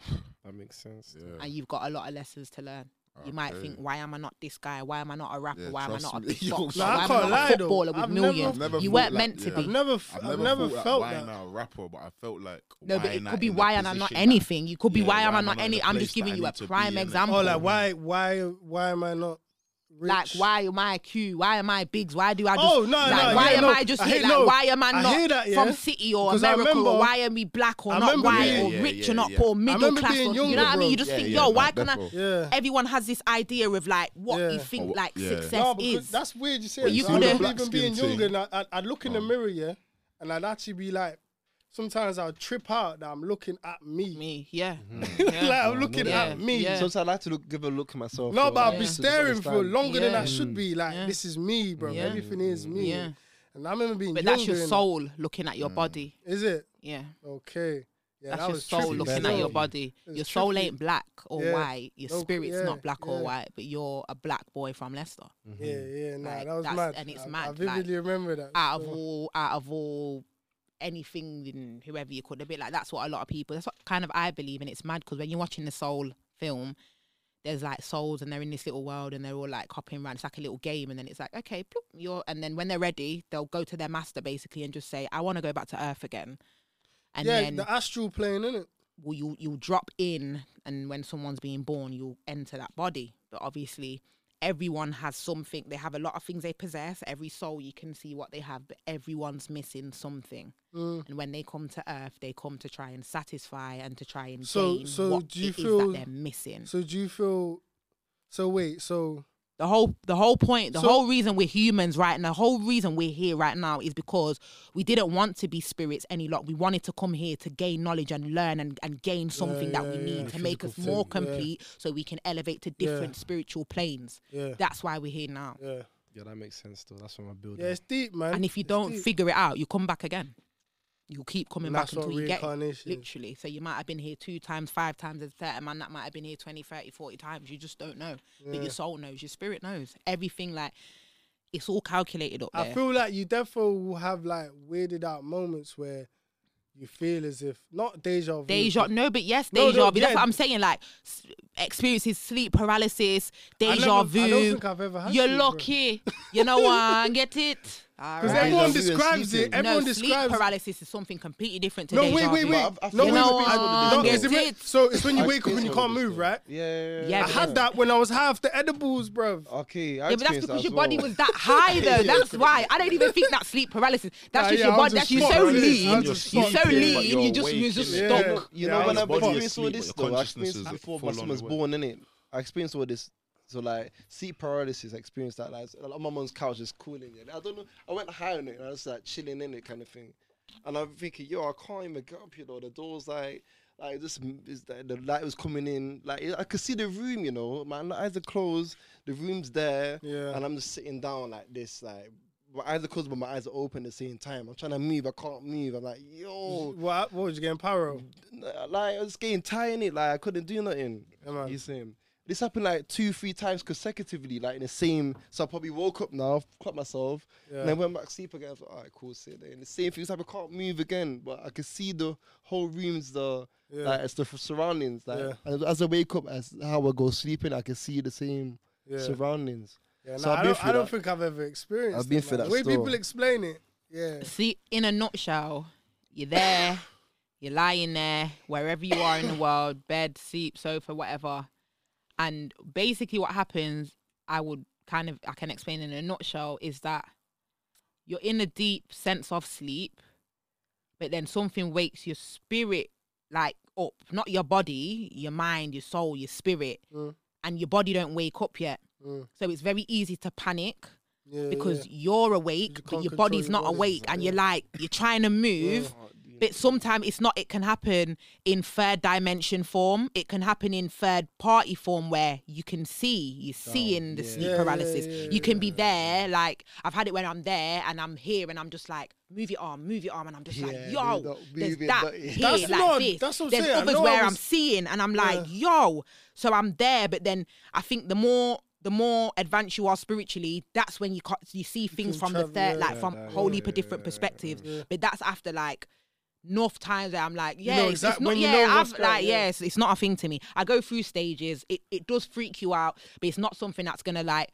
That makes sense. Yeah. and you've got a lot of lessons to learn. You might Okay. think, why am I not this guy? Why am I not a rapper? Yeah, why am I trust not a me. big Yo, boxer? Nah, I why am I can't not lie a though. footballer with I've never- millions? I've never you thought weren't like- meant to yeah. be. I've never, f- I've I've never, never thought felt like, why that. am I a rapper? But I felt like No, why but it not could be in the why am I not position that- anything? You could be Yeah, why am I am not not in any? the I'm place just giving I you a need to be prime in? example. Oh, like why, why, why am I not rich? Like why am I Q? Why am I Bigs? Why do I just? Oh, no, like, no, Why yeah, am no, I just I here? Like no, why am I I not hear that, from city or America? remember- or why am we black or I not remember white being- or rich yeah, or not yeah. poor, I middle class? being Or, you younger, know what I mean? You just Yeah, think, yeah, yo, no, why can I? Yeah. Everyone has this idea of like what Yeah. you think like yeah. success No, is. that's weird. You say But you So coulda- I remember even being skin younger, thing. and I, I'd, I'd look in the Oh. mirror, yeah, and I'd actually be like, sometimes I'd trip out that I'm looking at me, Me, yeah. Mm-hmm. like Yeah. I'm looking Yeah, at me. yeah. Sometimes I like to look, give a look at myself. No, though, but I'll be staring for understand. longer than I should be. Like Yeah. this is me, bro. Yeah. Everything is me. Yeah. And I remember being But that's your and- soul looking at your mm. body. Is it Yeah. okay? Yeah, That's that your soul trippy looking at your body. Your soul trippy. ain't black or Yeah. white. Your No, spirit's yeah, not black or white, but you're a black boy from Leicester. Yeah, yeah, nah, Like, that was mad. and it's I, I mad, like, vividly remember that. Out of all, out of all, anything and whoever you could, a bit like that's what a lot of people. That's what kind of I believe, and it's mad because when you're watching the soul film, there's like souls and they're in this little world and they're all like hopping around. It's like a little game, and then it's like okay, ploop, you're, and then when they're ready, they'll go to their master basically and just say, I want to go back to Earth again, and yeah, then the astral plane, in it. well, you you'll drop in, and when someone's being born, you'll enter that body. But obviously, everyone has something. They have a lot of things they possess. Every soul, you can see what they have, but everyone's missing something. Mm. And when they come to Earth, they come to try and satisfy and to try and So- gain so what do you it is feel- that they're missing. So do you feel? So wait, so The whole the whole point, the So- whole reason we're humans right now, the whole reason we're here right now is because we didn't want to be spirits any lot. We wanted to come here to gain knowledge and learn and, and gain something that we yeah, need yeah. to make us Physical more thing, yeah. complete so we can elevate to Yeah. different spiritual planes. yeah, That's why we're here now. yeah, Yeah, that makes sense. Though that's what I'm building. yeah. It's deep, man. And if you It's don't deep. figure it out, you come back again. You'll keep coming back until you get it. Literally. So you might have been here two times, five times. There's a certain man that might have been here 20, 30, 40 times. You just don't know. But your soul knows, your spirit knows. Everything like it's all calculated up there. I feel like you definitely will have like weirded out moments where you feel as if not deja vu. Deja, but- no, but yes, deja no, vu. That's yeah. what I'm saying. Like experiences, sleep paralysis, I deja never- vu. I don't think I've ever had You're lucky. you know what? Get it? All Because right. everyone Deja vu and describes it. Everyone no, sleep paralysis is something completely different to No, deja wait, wait, wait. I've- I've No, seen wait, it wait. I- No, get it re- so it's when you I wake up and you can't move, right? Yeah, yeah, Yeah, yeah. I had that when I was half the edibles, bro. Okay, I Yeah, but that's experienced that because as your body was that high, though. That's why. I don't even think that's sleep paralysis. That's Nah, just yeah, your body. That's just you're so lean. You're so lean. you're just you're just innit? Stuck. You Yeah, know, I when was I've born experienced all this but though, your I experienced consciousness it is before my son was awake. born, innit? I experienced all this. So like sleep paralysis, I experienced that. Like on my mom's couch, just cooling. Yeah. I don't know. I went high on it. And I was like chilling in it, kind of thing. And I'm thinking, yo, I can't even get up. You know, the doors like, like this is the, the light was coming in. Like I could see the room. You know, my eyes are closed. The room's there. Yeah. And I'm just sitting down like this, like. My eyes are closed, but my eyes are open at the same time. I'm trying to move, I can't move. I'm like, yo, What? What was you getting pyro? like I was getting tired in it, like I couldn't do nothing. Yeah, man. You see him. This happened like two, three times consecutively, like in the same. So I probably woke up now, caught myself, Yeah. and then went back to sleep again. I was like, all right, cool, sit there. And the same thing happened. I can't move again, but I could see the whole rooms, the Yeah. like it's the surroundings. Like Yeah. and as I wake up, as how I go sleeping, I can see the same Yeah. surroundings. Yeah, So nah, I've I been don't, I don't think I've ever experienced. I've been it, through man. that The way people explain it, yeah. See, in a nutshell, you're there, you're lying there, wherever you are in the world, bed, sleep, sofa, whatever. And basically, what happens, I would kind of, I can explain in a nutshell, is that you're in a deep sense of sleep, but then something wakes your spirit like up, not your body, your mind, your soul, your spirit, Mm. and your body don't wake up yet. Mm. So it's very easy to panic Yeah, because yeah. you're awake, You but your body's your not body, awake, and yeah. you're like you're trying to move. But sometimes it's not. It can happen in third dimension form. It can happen in third party form where you can see. You're seeing oh, the yeah. sleep Yeah, yeah, paralysis. yeah, you can be there. Like I've had it when I'm there and I'm here and I'm just like move your arm, move your arm, and I'm just Yeah, like yo, there's move that that- here That's like not- this. that's what there's saying. Others know I where I'm seeing and I'm like yo. So I'm there, but then I think the more the more advanced you are spiritually, that's when you ca- you see things can from travel, the third, yeah, like from yeah, a whole heap of different yeah, perspectives. yeah. But that's after like enough times that I'm like, yeah, know it's, it's not, when you yeah, know I've like, yeah. yeah, it's, it's not a thing to me. I go through stages. It it does freak you out, but it's not something that's gonna like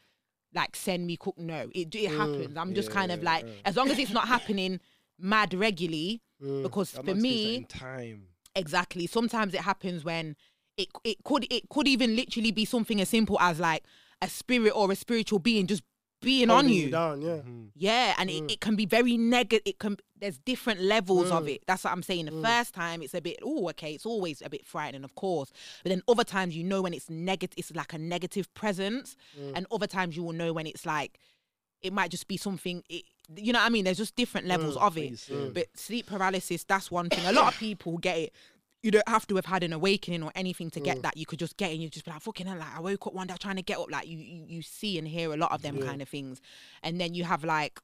like send me cook. No, it it Mm. happens. I'm just kind of like, yeah. as long as it's not happening mad regularly, Mm. because for me, time. exactly, sometimes it happens when it it could it could even literally be something as simple as like a spirit or a spiritual being just being on Holding you. down, yeah. Mhm. Yeah, and it, it mm. can be very negative. It can there's different levels of Mm. it. That's what I'm saying. The mm. first time it's a bit oh okay, it's always a bit frightening, of course. But then other times you know when it's negative, it's like a negative presence, mm. and other times you will know when it's like it might just be something. It, you know what I mean? There's just different levels of it. Face, But sleep paralysis, that's one thing. A lot of people get it. You don't have to have had an awakening or anything to get mm. that. You could just get it and you just be like, fucking hell, like I woke up one day trying to get up. Like you you, you see and hear a lot of them kind of things. And then you have like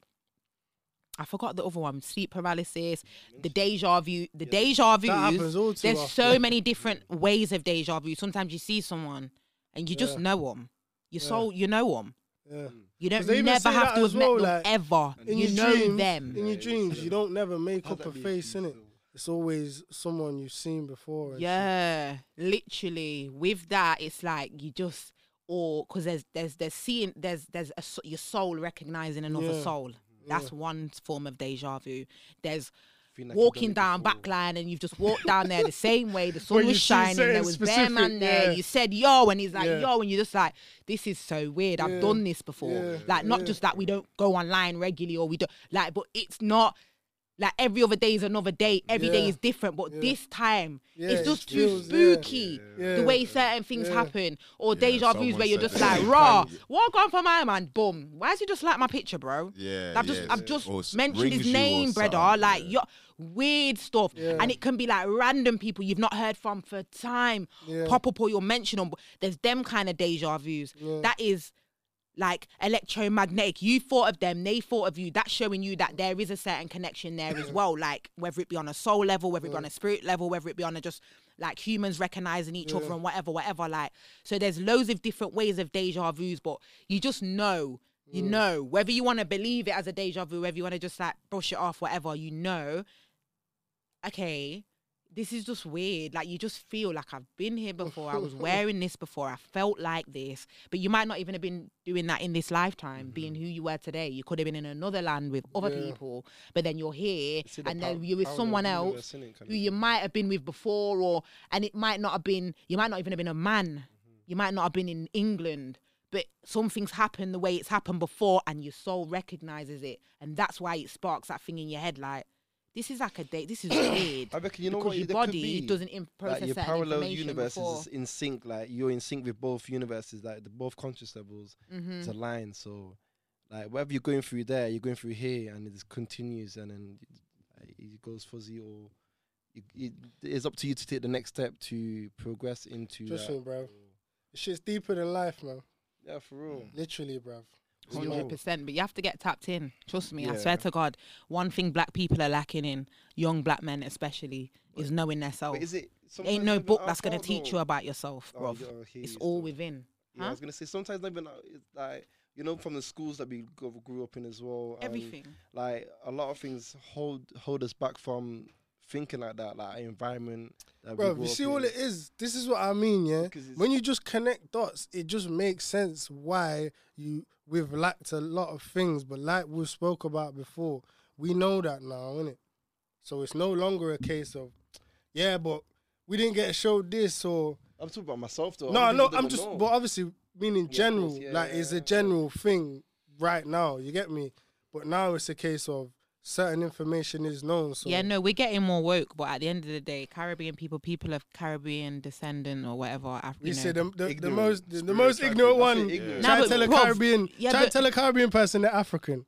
I forgot the other one, sleep paralysis, the deja vu, the deja vu. happens all too There's often. so many different ways of deja vu. Sometimes you see someone and you just Yeah. know them. Your Yeah. soul, you know them. Yeah. You 'Cause don't they never have to as have well, met them like, ever. In You your know dreams, them. In your dreams, you don't never make up a face, achieved innit? Still? it's always someone you've seen before. and shit. Yeah, literally. With that, it's like you just or because there's there's there's seeing there's there's a, s- your soul recognizing another Yeah. soul. That's one form of deja vu. There's like you've walking down it before. backline and you've just walked down there the same way. The sun When was shining. There was bare specific, man there. yeah. You said yo, and he's like Yeah. yo, and you're just like, this is so weird. I've Yeah. done this before. Yeah. Like not Yeah. just that we don't go online regularly or we don't like, but it's not. Like every other day is another day. Every day Yeah. is different, but Yeah. this time Yeah, it's just too feels- yeah. spooky. Yeah. The way certain things Yeah. happen, or Yeah, deja vus where you're just that. like, raw, what gone for my man? Boom. Why has he just like my picture, bro? Yeah, I've just yeah, I've just Or mentioned his name, brother. Like yeah. your weird stuff, Yeah. and it can be like random people you've not heard from for time. Yeah. Pop up or you'll mention them. There's them kind of deja vus. Yeah. That is like electromagnetic. You thought of them, they thought of you. That's showing you that there is a certain connection there as well. Like whether it be on a soul level, whether it be on a spirit level, whether it be on a just like humans recognizing each other and whatever, whatever. Like so, there's loads of different ways of deja vus, but you just know. You know, whether you want to believe it as a deja vu, whether you want to just like brush it off, whatever, you know, okay, this is just weird. Like you just feel like I've been here before. I was wearing this before. I felt like this. But you might not even have been doing that in this lifetime, being who you were today. You could have been in another land with other Yeah. people, but then you're here and then you're with someone else who you might have been with before or and it might not have been you might not even have been a man. You might not have been in England. But something's happened the way it's happened before, and your soul recognizes it, and that's why it sparks that thing in your head. Like, this is like a date. This is weird. I reckon you know because what your it could body be? doesn't in- process like your certain parallel information universes before. is in sync. Like you're in sync with both universes, like the both conscious levels. Mhm. It's aligned. So, like whatever you're going through there, you're going through here, and it just continues, and then like, it goes fuzzy, or it, it, it's up to you to take the next step to progress into. Trust that. me, bro. Shit's deeper than life, man. Yeah, for real. Literally, bruv. Hundred percent, but you have to get tapped in. Trust me, I swear to God. One thing black people are lacking in, young black men especially, is knowing their self. But is it? Ain't no book that's gonna teach though? you about yourself, Oh, bro. yeah, It's all within. Yeah, I was gonna say sometimes not even uh, it's like you know from the schools that we grew grew up in as well. Everything. like a lot of things hold hold us back from thinking like that, like environment. That Bro, you see all it is. This is what I mean, yeah. When you just connect dots, it just makes sense why you we've lacked a lot of things. But like we spoke about before, we know that now, innit? So it's no longer a case of, yeah, but we didn't get showed this or I'm talking about myself though. no, other no. I'm just, know. but obviously meaning Yeah, general, course, yeah, like yeah, it's a general thing right now. You get me? But now it's a case of certain information is known. So Yeah, no, we're getting more woke, but at the end of the day, Caribbean people, people of Caribbean descent or whatever, Af- We you say know, the, the, the most the, the most ignorant thing. I say one. ignorant. Try Nah, to tell a but bruv, Caribbean. yeah, try to but- tell a Caribbean person they're African.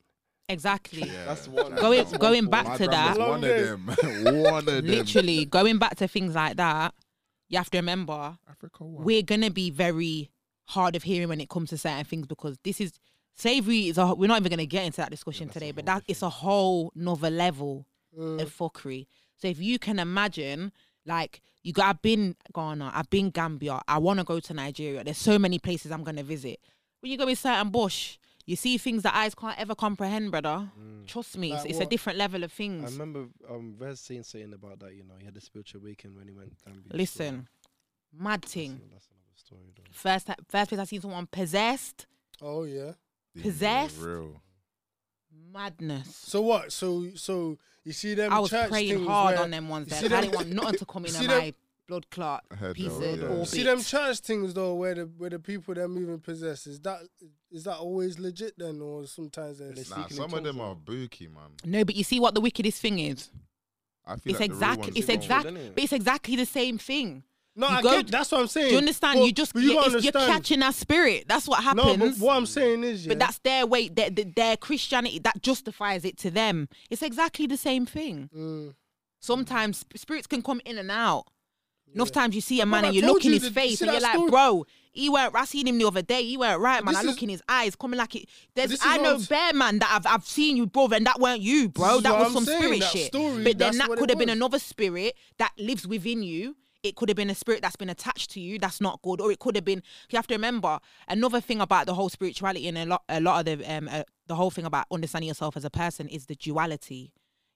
exactly. Yeah, That's one. Going- that's going form. back to that. One of them. one of them. Literally, going back to things like that, you have to remember Africa. We're gonna be very hard of hearing when it comes to certain things because this is slavery is a we're not even gonna get into that discussion that's a today, but that it's a whole nother level Mm. of fuckery. So if you can imagine, like you got, I've been Ghana, I've been Gambia, I want to go to Nigeria. There's so many places I'm gonna visit. When you go in certain bush, you see things that eyes can't ever comprehend, brother. Trust me, it's, Like it's a different level of things I remember um Rez saying saying about that. You know, he had a spiritual awakening when he went Gambia. Listen, mad thing. that's another story though. First, first place I seen someone possessed, Oh yeah. Yeah, possessed. Real. madness. So what? So so you see them I was church praying things hard where- on them ones you there. see 'cause I them- didn't want nothing to come in you on see them- my blood clot I heard piece that, of yeah. orbit. See them church things though, where the where the people they're moving possessed is that is that always legit then, or sometimes They there's Nah, speaking in some of tongues, them though. are booky, man. No, but you see what the wickedest thing is? I feel It's like the real exactly ones it's don't. exact but it's exactly the same thing. No, you I go- get that's what I'm saying. Do you understand? But- you just you are you're catching that spirit. That's what happens. No, but what I'm saying is, yeah, But that's their way, their, their, their Christianity that justifies it to them. It's exactly the same thing. Mm. Sometimes spirits can come in and out. Enough times you see a man and you look in you his that- face and you're like, story? bro, he weren't. I seen him the other day. He weren't right, man. This I look is- in his eyes, coming like it. There's, I know bear man that I've I've seen you, brother, and that weren't you, bro. That was I'm some saying, spirit shit. story, but then that could have been another spirit that lives within you. It could have been a spirit that's been attached to you. That's not good, or it could have been. You have to remember another thing about the whole spirituality and a lot, a lot of the um, uh, the whole thing about understanding yourself as a person is the duality.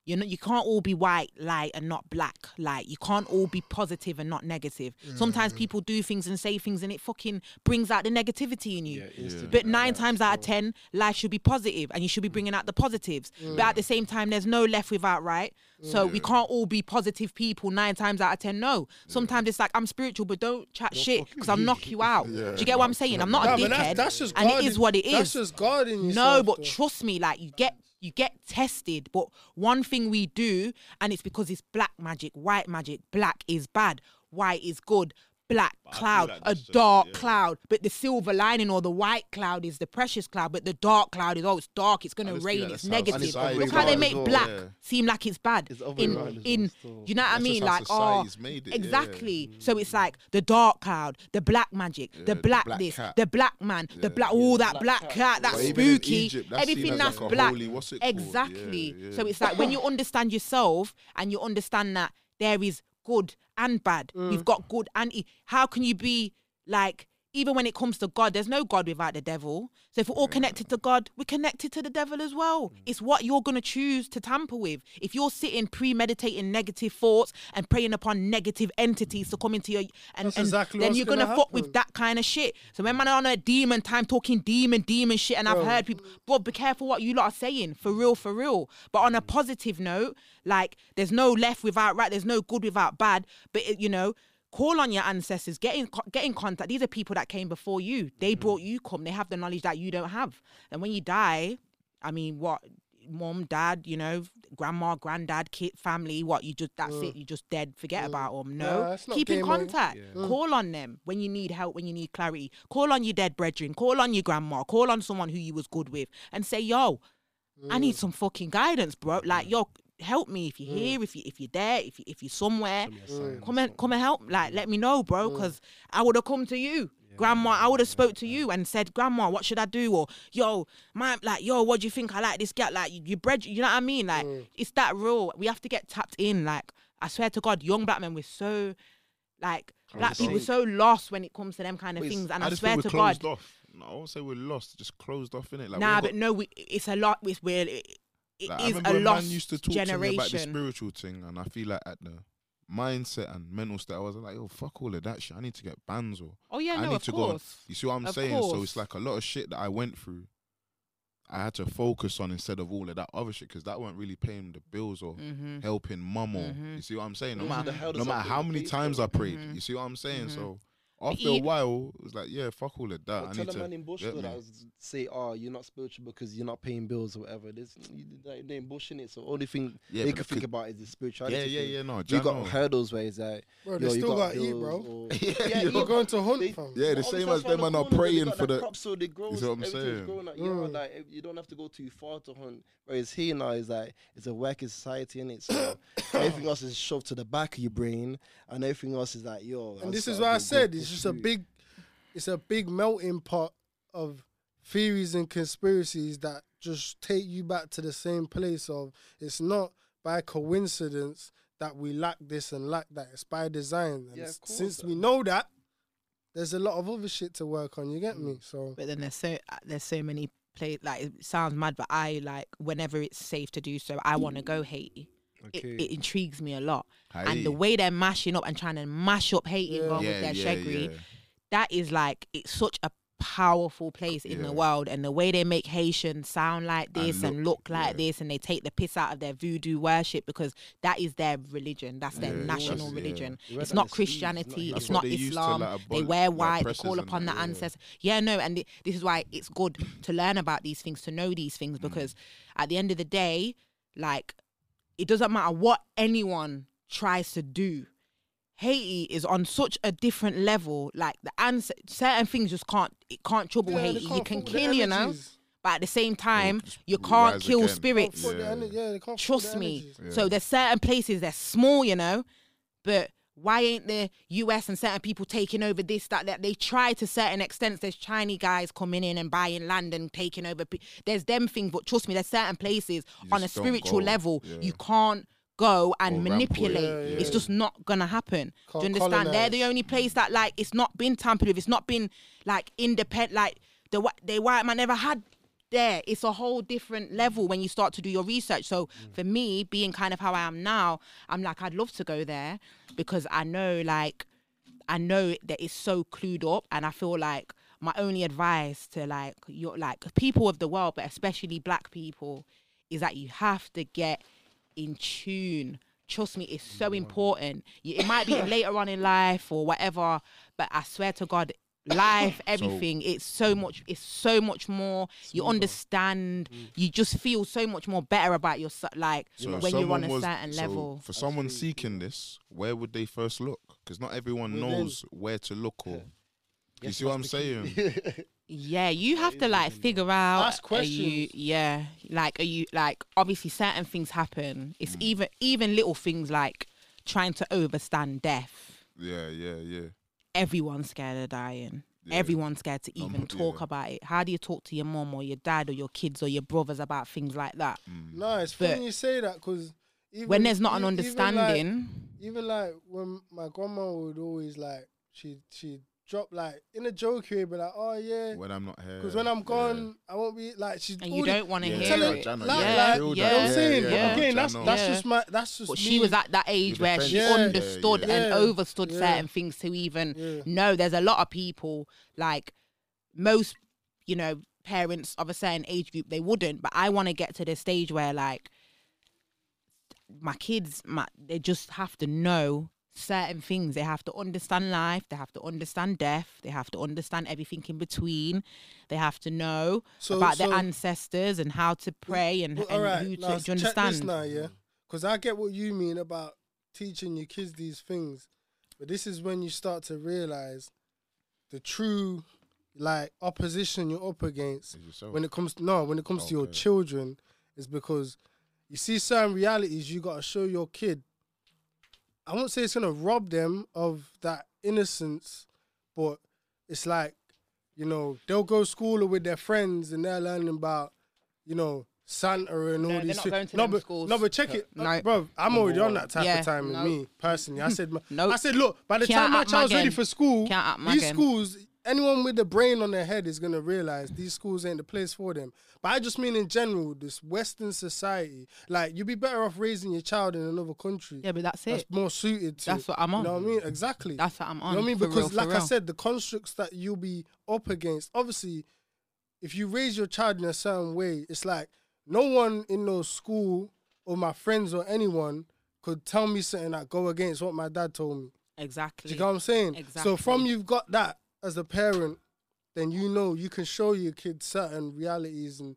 You know, you can't all be white, light, and not black. Like, you can't all be positive and not negative. Sometimes mm. people do things and say things, and it fucking brings out the negativity in you. Yeah, instantly. But nine times out of ten, life should be positive, and you should be mm. bringing out the positives. But mm. at the same time, there's no left without right. So we can't all be positive people nine times out of ten. No, sometimes it's like I'm spiritual, but don't chat shit because I'll knock you out. Do you get what I'm saying? I'm not Nah, a but dickhead, that's, that's just and it guarding- is what it is. That's just guarding you. No, but though. trust me, like you get you get tested. But one thing we do, and it's because it's black magic, white magic. Black is bad, white is good. Black But cloud, like a that's just- dark yeah. cloud, but the silver lining or the white cloud is the precious cloud, but the dark cloud is oh, it's dark, it's gonna I just feel rain, like it's negative. society's Look how they make well, black yeah. seem like it's bad. It's In around in, well, you know what I That's just mean? how Like oh, society's made it, yeah. exactly. Mm. So it's like the dark cloud, the black magic, Yeah, the the black black this, cat. the black man, the black yeah. all that black cat, that's But even in spooky. Egypt, that's seen Everything that's black. holy- what's it called? Exactly. So it's like when you understand yourself and you understand that there is good and bad. Mm. We've got good and e- how can you be like even when it comes to God, there's no God without the devil. So if we're all connected to God, we're connected to the devil as well. Mm. It's what you're gonna choose to tamper with. If you're sitting premeditating negative thoughts and preying upon negative entities to come into your and, and exactly then you're gonna, gonna fuck with that kind of shit. So when man on a demon time talking demon, demon shit, and I've Bro. heard people, bro, be careful what you lot are saying, for real, for real. But on a Mm. positive note, like there's no left without right, there's no good without bad. But it, you know, call on your ancestors, get in get in contact. These are people that came before you. They Mm-hmm. brought you come. They have the knowledge that you don't have. And when you die, I mean, what? Mom, dad, you know, grandma, granddad, kid, family. What you just that's it. You just dead. Forget about them. No, Nah, keep in game over. contact. Mm. Call on them when you need help, when you need clarity. Call on your dead brethren. Call on your grandma. Call on someone who you was good with, and say, "Yo, I need some fucking guidance, bro. Like, yo, help me if you're mm. here, if you if you're there, if you if you're somewhere, come and come and help. Like, let me know, bro, mm. because I would have come to you." Grandma, I would have spoke to you and said, "Grandma, what should I do?" Or, "Yo, my like, yo, what do you think I like this guy? Like, you, you bred, you know what I mean? Like, mm. it's that real. We have to get tapped in. Like, I swear to God, young black men, we're so, like, black Closed people so lost when it comes to them kind of Wait, things. And I I, swear to God, off. No, I won't say we're lost. Just closed off in it. Like, nah, but got- no, we, it's a lot. It's weird. It, it Like, I is remember a lost man used to talk to me about the spiritual thing, and I feel like at the mindset and mental state, I was like, "Oh, fuck all of that shit. I need to get bands or oh yeah, I no, need of to go on- You see what I'm Of saying? So it's like a lot of shit that I went through. I had to focus on instead of all of that other shit because that weren't really paying the bills or Mm-hmm. helping mum or Mhm. you see what I'm saying. No Mhm. matter no matter how many Please, times. I prayed, Mhm. you see what I'm saying. Mhm. So But after a while, it was like, yeah, fuck all of that. Well, I tell need a man to in Bush get that was say, "Oh, you're not spiritual because you're not paying bills or whatever." There's you, they ain't Bush in it. So only thing Yeah, they but can think could- about is the spirituality. yeah, yeah, yeah. No, You got know. hurdles where it's like, Bro, yo, they you still got got to eat, bills bro. or- Yeah, Yeah, you You're know, going to hunt, They- fam. Yeah, the But same as them man the are corner, praying for the- crop, so they grow. see what I'm saying? growing like, yeah, like you don't have to go too far to hunt. Whereas here now is like it's a working society in it, so everything else is shoved to the back of your brain, and everything else is like, yo. And this is gotta why I go- go said it's push just a big, it's a big melting pot of theories and conspiracies that just take you back to the same place of it's not by coincidence that we lack this and lack that. It's by design. And Yeah, of course, since we know that, there's a lot of other shit to work on. You get Mm. me? So But then there's so uh, there's so many play like it sounds mad, but I like whenever it's safe to do so, I want to go mm. Haiti. It, Okay. it intrigues me a lot, and the way they're mashing up and trying to mash up Haiti Yeah. yeah, with their yeah, shagri, that is like it's such a powerful place in the world and the way they make Haitians sound like this and look, look, like yeah. this and they take the piss out of their voodoo worship because that is their religion that's their Yeah, national that's- religion You it's not in the sleeves, christianity not it's not they used to, islam like, they abol- wear like, white they call upon that, the yeah. ancestors yeah no and th- this is why it's good to learn about these things to know these Mm. things because at the end of the day like it doesn't matter what anyone tries to do Haiti is on such a different level. Like the ans- certain things just can't it can't trouble Yeah, Haiti. You can't can fuck with the kill, you know, but at the same time, just you can't kill again. Can't spirits. the Yeah. ener- yeah, they can't fuck with Trust me. Yeah. So there's certain places they're small, you know, but why ain't the US and certain people taking over this, that, that? They try to certain extents. There's Chinese guys coming in and buying land and taking over. pe- There's them things, but trust me, there's certain places You on a spiritual level yeah. you can't go and Or manipulate. with it, It's just not gonna happen. Can't Do you understand? They're the only place that like it's not been tampered with. It's not been like independent. Like the whi- the white man never had there. It's a whole different level when you start to do your research. So for me, being kind of how I am now, I'm like, I'd love to go there because I know, like, I know that it's so clued up, and I feel like my only advice to like your like people of the world, but especially black people, is that you have to get in tune. Trust me, it's so mm. important. It might be later on in life or whatever, but I swear to God, life, everything, it's so mm. much. It's so much more. You understand. Mm. You just feel so much more better about yourself. Like So when you're on a was- certain so level. For someone seeking this, where would they first look? Because not everyone Within. knows where to look or. You see what I'm saying? Yeah, you have to like figure out. Ask are you, questions. yeah, like are you like obviously certain things happen. It's Mm. even even little things like trying to overstand death. Yeah, yeah, yeah. Everyone's scared of dying. Yeah. Everyone's scared to Um, even talk yeah. about it. How do you talk to your mom or your dad or your kids or your brothers about things like that Mm. No, it's But- funny you say that because when there's not an understanding? even like when my grandma would always like she she drop like in a joke way, but like oh yeah, When I'm not here. because when I'm yeah. gone, I won't be like she's and you don't want to Yeah, hear tell yeah, it. Jana, like, yeah, like, feel you yeah, know what I'm saying? yeah. But again, that's that's Yeah. just my that's just But me. she was at that age where she. Yeah. understood Yeah, and yeah. overstood Yeah. certain things to even Yeah. know there's a lot of people like most you know parents of a certain age group they wouldn't but i want to get to the stage where like my kids my, they just have to know certain things. They have to understand life they have to understand death they have to understand everything in between. They have to know So- about so- their ancestors and how to pray and, Well, and alright, who to now do you check this understand? now, yeah, because I get what you mean about teaching your kids these things, but this is when you start to realize the true like opposition you're up against when it comes to, no when it comes to your children is because you see certain realities you got to show your kid i won't say it's going to rob them of that innocence but it's like you know they'll go to school with their friends and they're learning about you know santa and all No, these things. thi- going no but schools. no but check it No. bro i'm already on that type Yeah, of time with no. me personally i said Nope. i said look by the Can't time my act child's ready for school these Magan. schools anyone with a brain on their head is gonna realize these schools ain't the place for them. But I just mean in general, this Western society, like you'd be better off raising your child in another country. yeah but that's it. That's more suited to. That's what I'm on. You know what I mean? Exactly. that's what i'm on you know what I mean? for Because real, like I said, the constructs that you'll be up against, obviously, if you raise your child in a certain way, it's like no one in no school or my friends or anyone could tell me something that go against what my dad told me. exactly Do you get what I'm saying? Exactly. So from you've got that as a parent, then you know you can show your kids certain realities and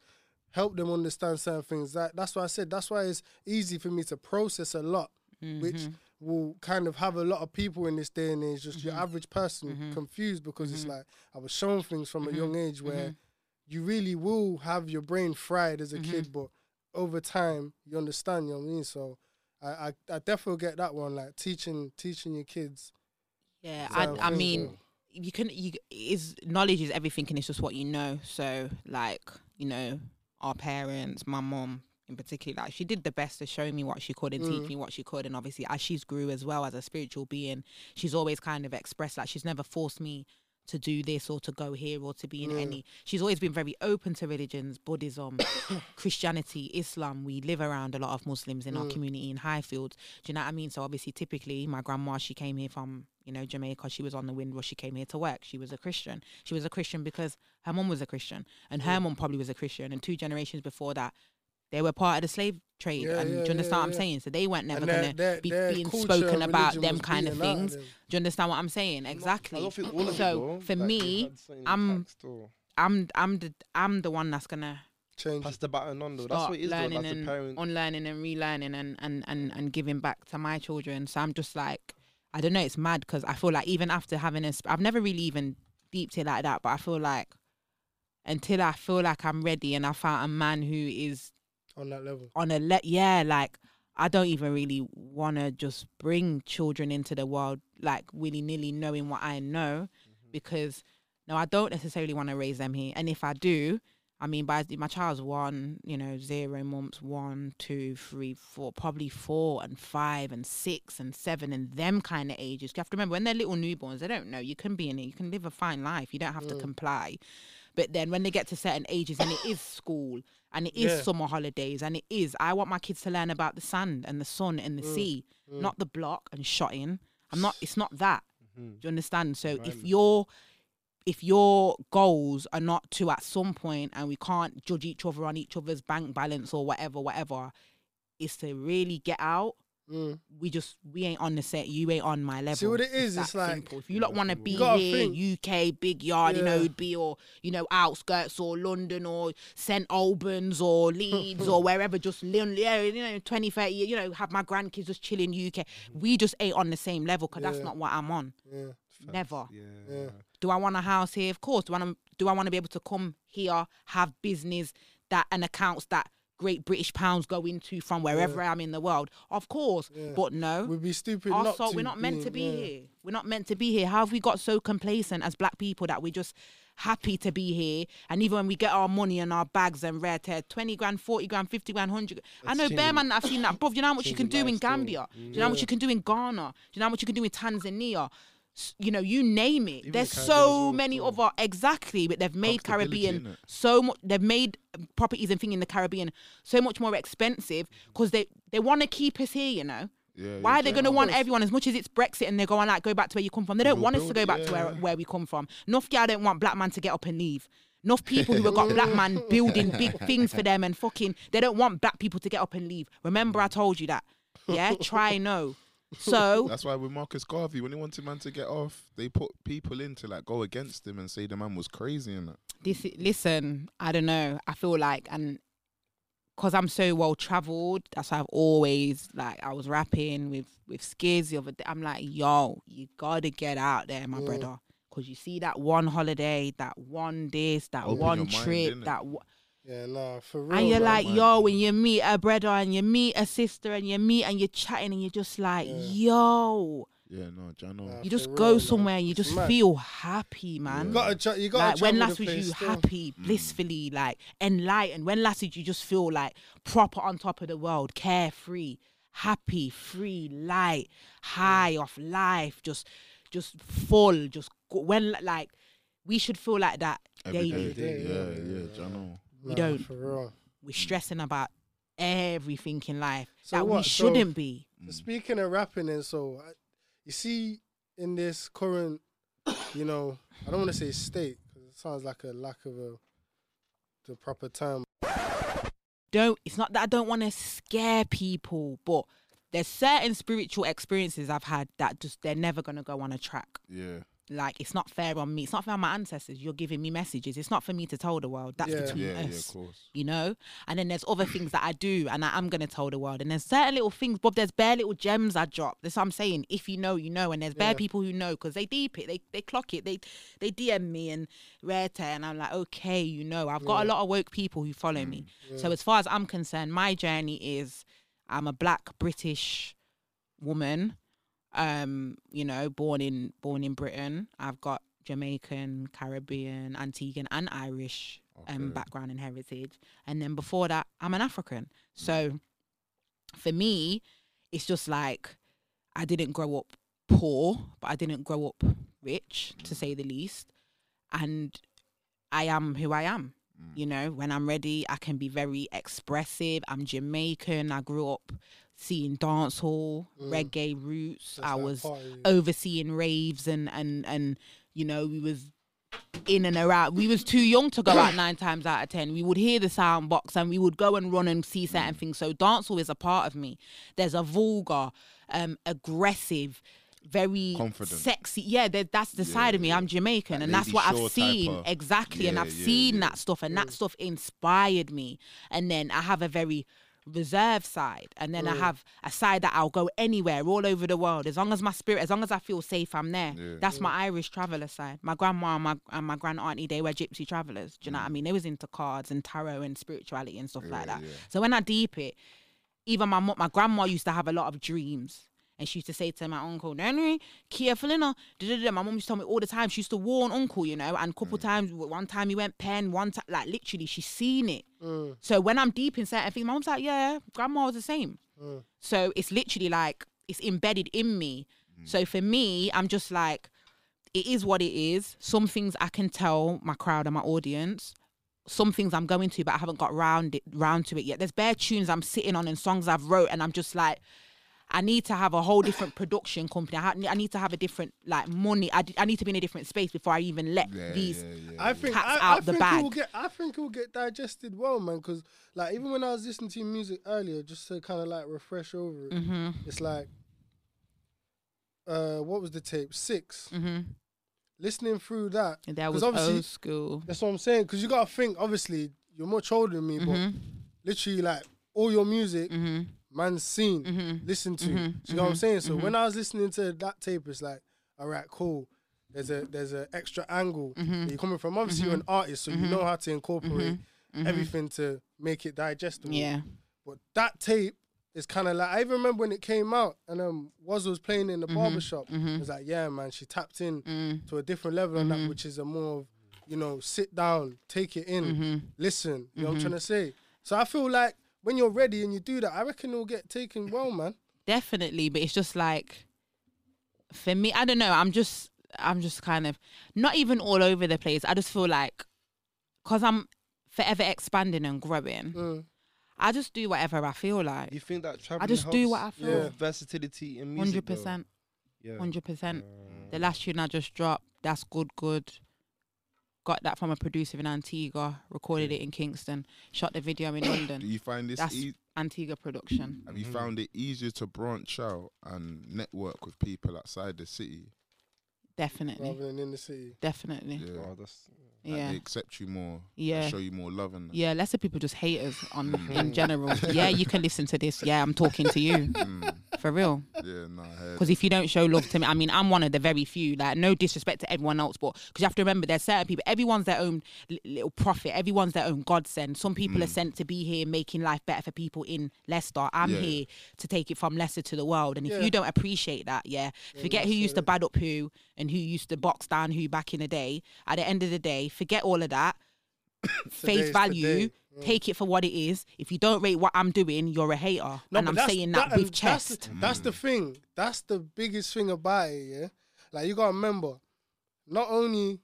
help them understand certain things. That that's why I said that's why it's easy for me to process a lot, which Mm-hmm. will kind of have a lot of people in this day and age, just Mm-hmm. your average person, confused because it's like I was shown things from Mm-hmm. a young age where you really will have your brain fried as a Mm-hmm. kid, but over time you understand. You know what I mean? So. I, I, I definitely get that one, like teaching teaching your kids Yeah, I, I mean, yeah. You can you is knowledge is everything, and it's just what you know. So, like, you know, our parents, my mom in particular, like she did the best to show me what she could and teach mm. me what she could. And obviously, as she's grew as well as a spiritual being, she's always kind of expressed like she's never forced me to do this or to go here or to be in any. Mm. She's always been very open to religions, Buddhism, Christianity, Islam. We live around a lot of Muslims in our mm. community in Highfields. Do you know what I mean? So obviously, typically, my grandma she came here from you know Jamaica. She was on the wind Windrush. She came here to work. She was a Christian. She was a Christian because her mom was a Christian, and her mom probably was a Christian. And two generations before that, they were part of the slave trade. Yeah, and yeah, do you understand yeah, what I'm yeah. saying? So they weren't never gonna be their being spoken about them kind of beaten of things. them. Do you understand what I'm saying? Exactly. I don't think all of it, So, for Like, me, I'm- taxed I'm I'm the I'm the one that's gonna change. pass the baton on though. That's start what it is though. learning As a and parent, unlearning and relearning and, and, and, and giving back to my children. So I'm just like, I don't know, it's mad because I feel like even after having a, sp- I've never really even deeped it like that, but I feel like until I feel like I'm ready and I found a man who is on that level. on a let, yeah, like I don't even really want to just bring children into the world like willy nilly, knowing what I know, mm-hmm. because no, I don't necessarily want to raise them here. And if I do, I mean, by my child's one, you know, zero months, one, two, three, four, probably four and five and six and seven and them kind of ages. You have to remember when they're little newborns, they don't know. You can be in it. You can live a fine life. You don't have to comply. But then when they get to certain ages and it is school and it is Yeah. summer holidays and it is, I want my kids to learn about the sand and the sun and the Mm. sea, not the block and shotting. I'm not. It's not that. Mm-hmm. Do you understand? So if Right. Your if your goals are not to at some point and we can't judge each other on each other's bank balance or whatever, whatever, is to really get out. Mm. We just we ain't on the set. You ain't on my level. See what it is? that It's like- simple. if you lot want to be gotta here, think. UK, big yard, you know, Yeah. it'd be or you know outskirts or London or St Albans or Leeds or wherever. Just live, yeah, you know, 20, 30, you know, have my grandkids just chilling UK. We just ain't on the same level because that's not what I'm on. Yeah. Never. Yeah. Yeah. Do I want a house here? Of course. Do I want to, do I want to be able to come here, have business that and accounts that great British pounds go into from wherever I am in the world? Of course. Yeah. But no. We'd be stupid Our not soul, to. we're not meant to be yeah. here. We're not meant to be here. How have we got so complacent as black people that we're just happy to be here? And even when we get our money and our bags and rare tear, 20 grand, 40 grand, 50 grand, 100 I know bear man that I've seen that. Bruv, you know how much you can do in. Gambia? Do you know how much you can do in Ghana? Do you know how much you can do in Tanzania? You know, you name it. Even There's the so many of our exactly, but they've made Caribbean so much. They've made properties and thing in the Caribbean so much more expensive because they they want to keep us here. You know. Yeah, Why yeah, are they going to want everyone as much as it's Brexit and they're going like go back to where you come from? They don't We'll want us to go back to where, where we come from. Enough y'all don't want black man to get up and leave. Enough people who have got black man building big things for them and fucking they don't want black people to get up and leave. Remember I told you that. Yeah, try no. So That's why with Marcus Garvey, when he wanted man to get off, they put people in to like go against him and say the man was crazy and that. this listen, I don't know. I feel like and because I'm so well traveled, that's why I've always like I was rapping with with Skiz the other day. I'm like, yo, you gotta get out there, my Yeah. brother, because you see that one holiday, that one this, that Open one your mind, trip, that. One, Yeah, nah, for real. and you're man. like, man. yo, when you meet a brother and you meet a sister and you meet and you're chatting and you're just like, yo, Yeah, no, Jano. Nah, you just go real, man. somewhere and you just mad. feel happy, man You gotta, tra- you gotta like when travel last the was place you still. happy, blissfully, like enlightened? When last did you just feel like proper on top of the world, carefree, happy, free, light, high off life, just, just full, just go, when like we should feel like that Every daily. day. day, Yeah, yeah, yeah, yeah, Jano. We Nah, don't. For real. We're stressing about everything in life So that we what? So- shouldn't be. Mm. Speaking of rapping, and so you see, in this current, you know, I don't want to say state because it sounds like a lack of a the proper term. don't it's not that I don't want to scare people, but there's certain spiritual experiences I've had that just they're never gonna go on a track. Yeah. Like it's not fair on me. It's not fair on my ancestors. You're giving me messages. It's not for me to tell the world. That's Yeah. between Yeah, yeah, of us. course. you know. And then there's other things that I do, and I am gonna tell the world. And there's certain little things, Bob. There's bare little gems I drop. That's what I'm saying. If you know, you know. And there's bare Yeah. people who know because they deep it, they they clock it, they they DM me and rare tear, and I'm like, okay, you know. I've got a lot of woke people who follow me. Mm, So as far as I'm concerned, my journey is I'm a black British woman, um, you know, born in born in Britain. I've got Jamaican, Caribbean, Antiguan, and Irish um, background and heritage. And then before that, I'm an African. So for me, it's just like I didn't grow up poor, but I didn't grow up rich, to say the least. And I am who I am. Mm. You know, when I'm ready, I can be very expressive. I'm Jamaican. I grew up seeing dancehall, Mm. reggae roots. Just I was party. overseeing raves and and and you know we was in and around we was too young to go out nine times out of ten we would hear the sound box and we would go and run and see certain things so dancehall is a part of me there's a vulgar um aggressive very Confident. sexy yeah there, that's the Yeah, side of me yeah. i'm jamaican That and that's what Shaw i've seen of- exactly and i've yeah, seen yeah. that stuff and that stuff inspired me and then i have a very reserve side and then i Mm. have a side that i'll go anywhere all over the world as long as my spirit as long as i feel safe i'm there Yeah. that's my irish traveller side my grandma and my, and my grand auntie they were gypsy travellers do you know what i mean they was into cards and tarot and spirituality and stuff like Mm. That yeah. so when i deep it even my my grandma used to have a lot of dreams and she used to say to my uncle, Henry, careful, da-da-da." My mom used to tell me all the time. She used to warn uncle, you know, and a couple times, one time he went pen, one time, like literally, she's seen it. Mm, So when I'm deep in certain things, my mum's like, yeah, grandma was the same. mm. So it's literally like it's embedded in me. So for me, I'm just like, it is what it is. Some things I can tell my crowd and my audience. Some things I'm going to, but I haven't got round it round to it yet. There's bare tunes I'm sitting on and songs I've wrote, and I'm just like, I need to have a whole different production company. I, ha- I need to have a different like money. I, d- I need to be in a different space before I even let Yeah, these. yeah, yeah, I yeah. think cats I, out I the think bag. It will get, I think it will get digested well, man. Because like even when I was listening to your music earlier, just to kind of like refresh over it, hmm it's like, uh, what was the tape? Six. hmm Listening through that, That 'Cause was obviously- old school. that's what I'm saying. Because you gotta think, obviously, you're much older than me, but hmm literally like all your music, hmm man's seen, hmm listen to. Mhm, you know what I'm mhm, saying? So when I was listening to that tape, it's like, all right, cool. There's a there's an extra angle Mhm. you're coming from. Obviously, you're an artist, so you know how to incorporate everything to make it digestible. Yeah. But that tape is kind of like I even remember when it came out and um was was playing in the barber shop. mhm. It was like, yeah, man, she tapped in Mm. to a different level on that, which is a more of, you know, sit down, take it in, listen. You know what I'm trying to say? So I feel like when you're ready and you do that, I reckon it'll get taken well, man. Definitely, but it's just like for me, I don't know. I'm just I'm just kind of not even all over the place. I just feel like because I'm forever expanding and growing, Mm. I just do whatever I feel like. You think that traveling I just do what I feel. with versatility in music? Hundred percent. Yeah. hundred percent. The last tune I just dropped, that's good, good. Got that from a producer in Antigua, recorded it in Kingston, shot the video in London. Do you find this? That's E- Antigua production. have you mm. found it easier to branch out and network with people outside the city? Definitely, Rather than in the city. definitely. Yeah, oh, that's Like, Yeah. they accept you more. Yeah. they show you more love and Yeah, lesser people just hate us on Mm. in general. Yeah, you can listen to this. Yeah, I'm talking to you Mm, for real. yeah, no, I Because if you don't show love to me, I mean, I'm one of the very few. Like, no disrespect to everyone else, but because you have to remember, there's certain people. Everyone's their own little prophet. Everyone's their own godsend. Some people are sent to be here, making life better for people in Leicester. I'm Mm. Yeah. here to take it from Leicester to the world. And if Yeah. you don't appreciate that, yeah, forget who used to bad up who and who used to box down who back in the day. At the end of the day, forget all of that. Face value. today. Yeah. Take it for what it is. If you don't rate what I'm doing, you're a hater. No, and I'm saying that, and with that's the- chest. That's the, thing. That's the biggest thing about it, yeah. Like you gotta remember, not only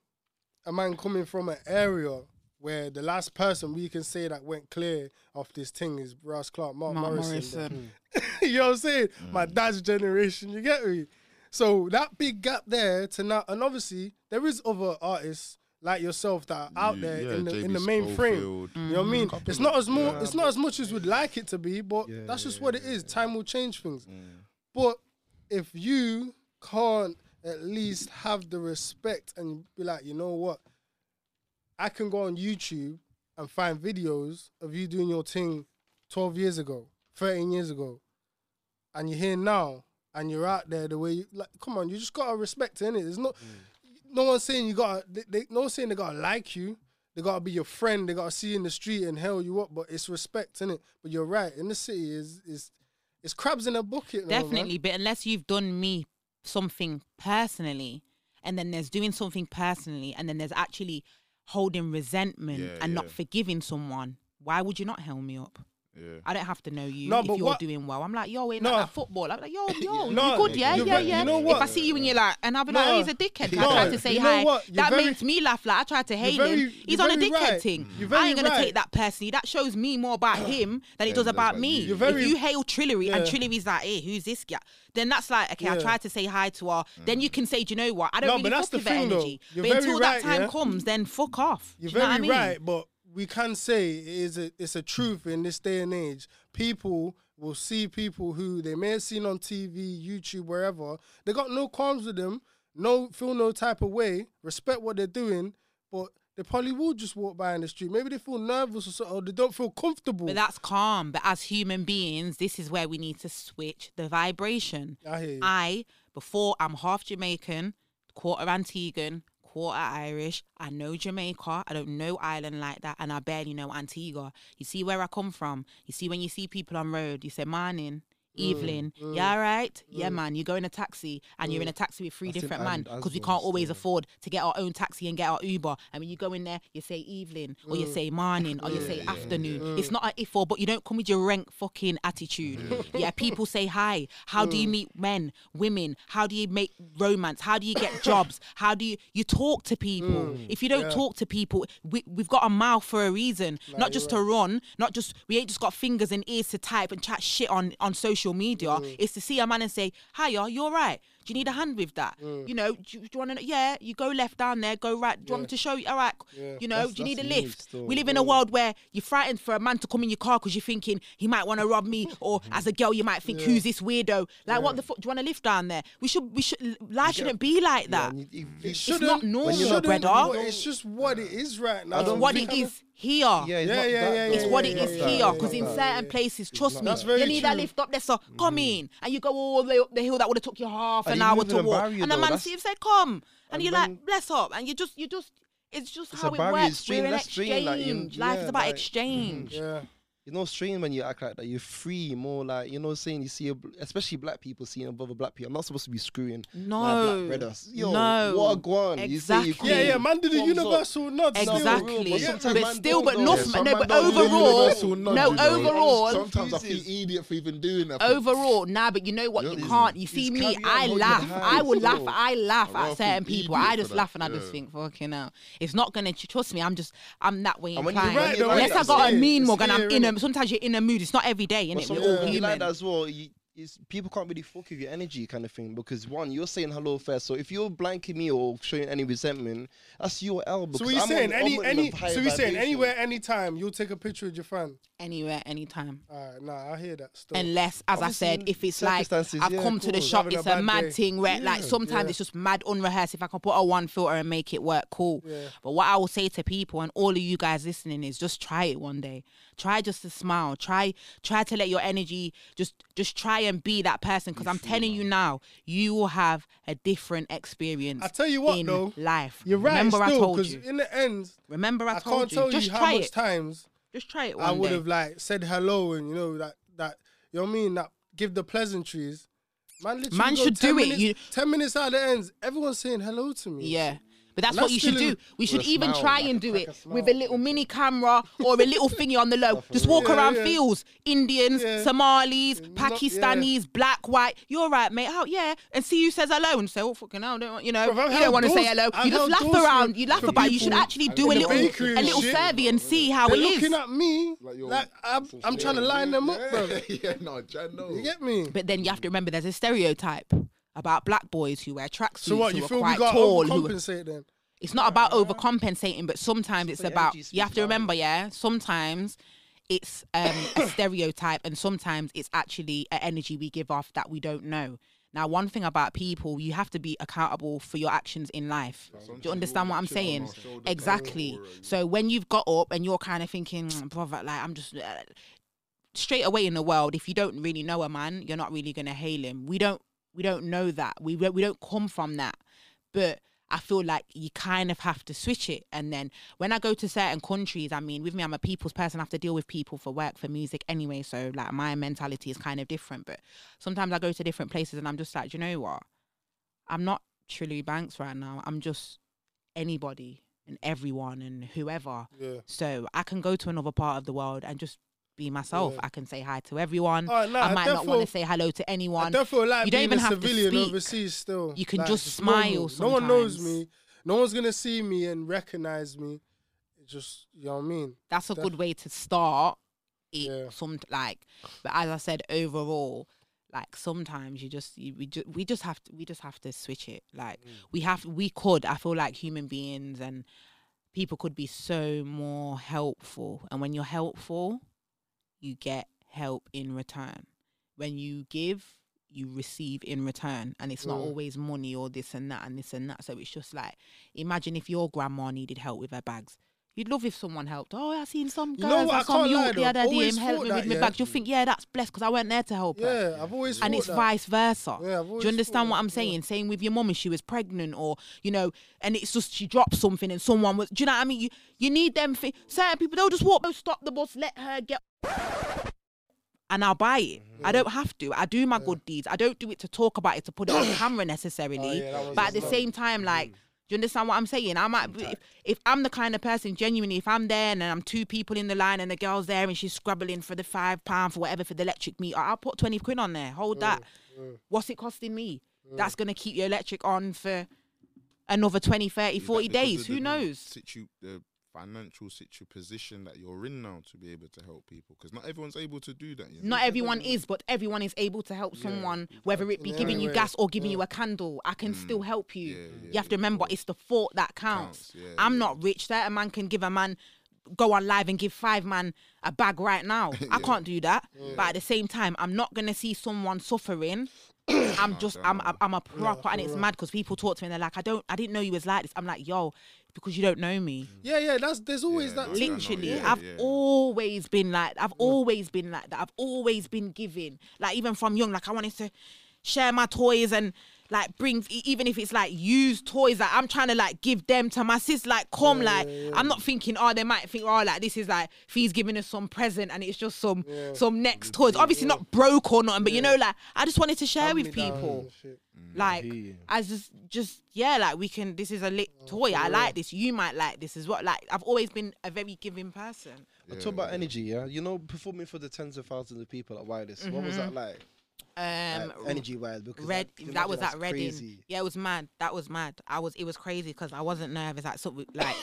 a man coming from an area where the last person we can say that went clear off this thing is Ross Clark, Mark, Mark Morrison. Morrison. Mm. you know what I'm saying? Mm. My dad's generation, you get me? So that big gap there to now, and obviously there is other artists like yourself that are out You- there yeah, in the in the main frame. Schofield. You know what I mean? Couple It's not as more. yeah, it's not as much as we'd like it to be, but Yeah, that's just yeah, what it is. yeah, Time will change things. Mm. But if you can't at least have the respect and be like, you know what, I can go on YouTube and find videos of you doing your thing 12 years ago, 13 years ago, and you're here now and you're out there the way you like. Come on, you just gotta respect it, innit? There's no, no one's saying you gotta. They, they, no one's saying they gotta like you. They gotta be your friend. They gotta see you in the street and hail you up. But it's respect, innit? But you're right. In the city is is it's crabs in a bucket. now, man. Definitely, but unless you've done me something personally, and then there's doing something personally, and then there's actually holding resentment Yeah, and yeah. not forgiving someone, why would you not help me up? Yeah. I don't have to know you No, if you're what- doing well. I'm like, yo, ain't No. that, that football? I'm like, yo, yo, No, you good? Yeah, yeah, yeah. you know If? I see you and you're like, and I'll be like, oh, he's a dickhead. I tried to say hi. That very- makes me laugh. Like I tried to hate very- him. He's on a dickhead right. thing. I ain't gonna right. take that personally. That shows me more about him than it does about me. very- if you hail Trilly and Trilly's like, hey, who's this guy? Then that's like, okay, I tried to say hi to her. Then you can say, do you know what? I don't really fuck with her energy. But until that time comes, then fuck off. You're know very what I mean? right, but we can say it is a it's a truth in this day and age. People will see people who they may have seen on TV, YouTube, wherever. They got no qualms with them, no feel no type of way, respect what they're doing, but they probably will just walk by in the street. Maybe they feel nervous or something, or they don't feel comfortable. But that's calm. But as human beings, this is where we need to switch the vibration. I. I, before I'm half Jamaican, quarter Antiguan, quarter Irish, I know Jamaica. I don't know Ireland like that, and I barely know Antigua. You see where I come from. You see when you see people on road, you say morning, Evelyn, Mm. yeah, right, yeah, man. You go in a taxi and you're in a taxi with three I've different men because we can't always story. afford to get our own taxi and get our Uber. And when you go in there, you say evening or you say morning or you say Yeah, yeah, afternoon. It's not an if or, but you don't come with your rank fucking attitude. Yeah, people say hi. How do you meet men, women? How do you make romance? How do you get jobs? How do you you talk to people? If you don't talk to people, we, we've got a mouth for a reason, not just to run, not just we ain't just got fingers and ears to type and chat shit on on social media. Mm. is to see a man and say, "Hiya, you're right." Do you need a hand with that? Mm. You know, do you, do you want to? Yeah, you go left down there, go right. Do you want me to show you? All right. You know, That's- do you need a lift? still, We live in a world where you're frightened for a man to come in your car because you're thinking he might want to rob me, or as a girl you might think, "Who's this weirdo?" Like, what the fuck? Do you want to lift down there? We should. We should. Life shouldn't be like that. you- you- It It's shouldn't. not normal, when you're not- shouldn't, brother. It's just what it is right now. It's what it is here. Yeah, it's Yeah, not yeah, yeah. It's yeah, what yeah, it yeah, is yeah, here, because in certain yeah. places, trust me, That's very you need a true. lift up there, so come in, and you go all the way up the hill that would have took you half an hour to walk, and the man that's- Steve said, "Come," and And you're like, "Bless up," and you just, you just, it's just how it works. strain, We're in that's strain, like, you- exchange. Life is about exchange. Yeah. You know, strange when you act like that. You're free, more like you know, saying you see, a, especially black people seeing above a black people. I'm not supposed to be screwing. No, my black brothers. Yo, no, what a guan. You say you exactly. Yeah, yeah, man did a Thumbs up. universal nod. still. Exactly, but Yeah, but still, but though. not, Yeah, no, but don't do the overall, nod, no, you know. overall, Sometimes I feel Jesus. idiot for even doing that. overall, nah, but you know what? You can't. You see me, I laugh. I will laugh. I laugh at certain people. I just laugh and I just yeah. think, fucking hell. It's not gonna. Trust me. I'm just. I'm that way And inclined. when you You're right, Unless I got a mean it's mug and I'm in a. Sometimes you're in a mood. It's not every day, innit? We're all you like that as well. You, is people can't really fuck with your energy kind of thing because one, you're saying hello first. So if you're blanking me or showing any resentment, that's your L. So because what you saying saying? Any, any. high So we saying vibration. anywhere, anytime, you'll take a picture with your fan. Anywhere, anytime. Alright, nah, I hear that. Still. Unless, as I said, if it's like circumstances, I've yeah, come to the shop, Having a it's a bad mad day. thing where like sometimes yeah. it's just mad unrehearsed. If I can put a one filter and make it work, cool. Yeah. But what I will say to people and all of you guys listening is just try it one day. Try just to smile. Try try to let your energy just just try and be that person. Because I'm telling you now, you will have a different experience. I tell you what, in though, life. You're right. Remember I told you. in the end, Remember I, I, told can't you. tell just you how try much it. times Just try it I would day. have like said hello and you know that that you know what I mean that give the pleasantries. Man, literally Man should 10 do it, you- Ten minutes out of the ends, everyone's saying hello to me. Yeah. But that's And what you should do. We should even smile, try like and do crack it a with a little mini camera or a little thingy on the low. Just walk Yeah, around yeah. fields. Indians, Yeah. Somalis, Not- Pakistanis, black, white. You're right, mate. How yeah. And see who says hello and say, Oh fucking hell, don't you know, Bruv, I've you don't want to say hello. I've You just laugh around, you laugh for about it. You should actually do a little a little shit. survey and see how They're it looking at me Like you're- like I'm, I'm trying to line them up, bro. yeah, no, Jan, no. You get me? But then you have to remember there's a stereotype about black boys who wear tracksuits So what? who You are feel we quite got tall, to who overcompensate then? It's not about overcompensating, but sometimes it's your about energy you have speaks to remember, yeah. Sometimes it's um, a stereotype, and sometimes it's actually an energy we give off that we don't know. Now, one thing about people, you have to be accountable for your actions in life. Do you understand what I'm saying? Exactly. So when you've got up and you're kind of thinking, "Mm, brother, like I'm just uh, straight away in the world. If you don't really know a man, you're not really gonna hail him. We don't. We don't know that. We we don't come from that. But I feel like you kind of have to switch it. And then when I go to certain countries, I mean, with me, I'm a people's person. I have to deal with people for work, for music anyway. So like my mentality is kind of different. But sometimes I go to different places and I'm just like, you know what? I'm not Trilly Banks right now. I'm just anybody and everyone and whoever. Yeah. So I can go to another part of the world and just be myself. Yeah. I can say hi to everyone. Oh, nah, I I might not want to say hello to anyone. I anyone. definitely like You don't even a have to civilian speak. overseas. Still, You can Like, just smile. No one knows me. No one's gonna see me and recognize me. Just you know what I mean. That's a Def- good way to start. It Yeah. some like, but as I said, overall, like sometimes you just you, we just we just have to we just have to switch it. Like Mm. we have we could. I feel like human beings and people could be so more helpful, and when you're helpful, you get help in return. When you give, you receive in return, and it's not Mm. always money or this and that and this and that. So it's just like imagine if your grandma needed help with her bags. You'd love if someone helped. Oh, I seen some You girls know what? Some youth the though. other day and helped me that, with my yeah. bags. You'll think, yeah, that's blessed because I went there to help her. Yeah, I've always And it's that. vice versa. Yeah, Do you understand what I'm yeah. saying? Same with your mum if she was pregnant or, you know, and it's just she dropped something and someone was, do you know what I mean? You, you need them, thi- certain people, they'll just walk, they'll stop the bus, let her get. and I'll buy it. I mm-hmm. don't have to. I do my good deeds. I don't do it to talk about it to put it on camera necessarily. Oh, yeah, but at the same time, like. Mm. Do you understand what I'm saying? I might, if, if I'm the kind of person, genuinely, if I'm there and I'm two people in the line and the girl's there and she's scrabbling for the five pound for whatever for the electric meter, I'll put twenty quid on there. Hold that. Mm, mm. What's it costing me? Mm. That's gonna keep your electric on for another 20, 30, 40 because days. Who the knows? Situ, the financial situation position that you're in now to be able to help people because not everyone's able to do that. You know? Not everyone is, but everyone is able to help someone, whether it be Yeah, giving you yeah, gas or giving you a candle. I can mm. still help you. Yeah, yeah, you have to remember, cool. it's the thought that counts. Counts, yeah, I'm yeah. not rich. That a man can give a man go on live and give five man a bag right now. I can't do that. But at the same time, I'm not gonna see someone suffering. I'm oh, just I'm I'm, I'm a proper and it's mad because people talk to me and they're like I don't I didn't know you was like this. I'm like yo because you don't know me. Mm. Yeah, yeah. That's there's always Yeah, that. no, thing. no, Literally, yeah, I've yeah. always been like, I've always been like that. I've always been giving. Like even from young, like I wanted to share my toys and like bring, e- even if it's like used toys, like I'm trying to like give them to my sis. Like come, like I'm not thinking, oh, they might think, oh, like this is like Fee's giving us some present and it's just some some next toys. Obviously not broke or nothing, but you know, like I just wanted to share with Hand-me-downs people. Mm. Like hear you. I just just yeah, like we can. This is a lit toy. I like this. You might like this. Is what like I've always been a very giving person. I talk about energy, yeah. You know, performing for the tens of thousands of people at Wireless. What was mm-hmm. that like? Um, like energy wise, because Red. like, that was at Reading. crazy. Yeah, it was mad. That was mad. I was. It was crazy because I wasn't nervous. Like so, like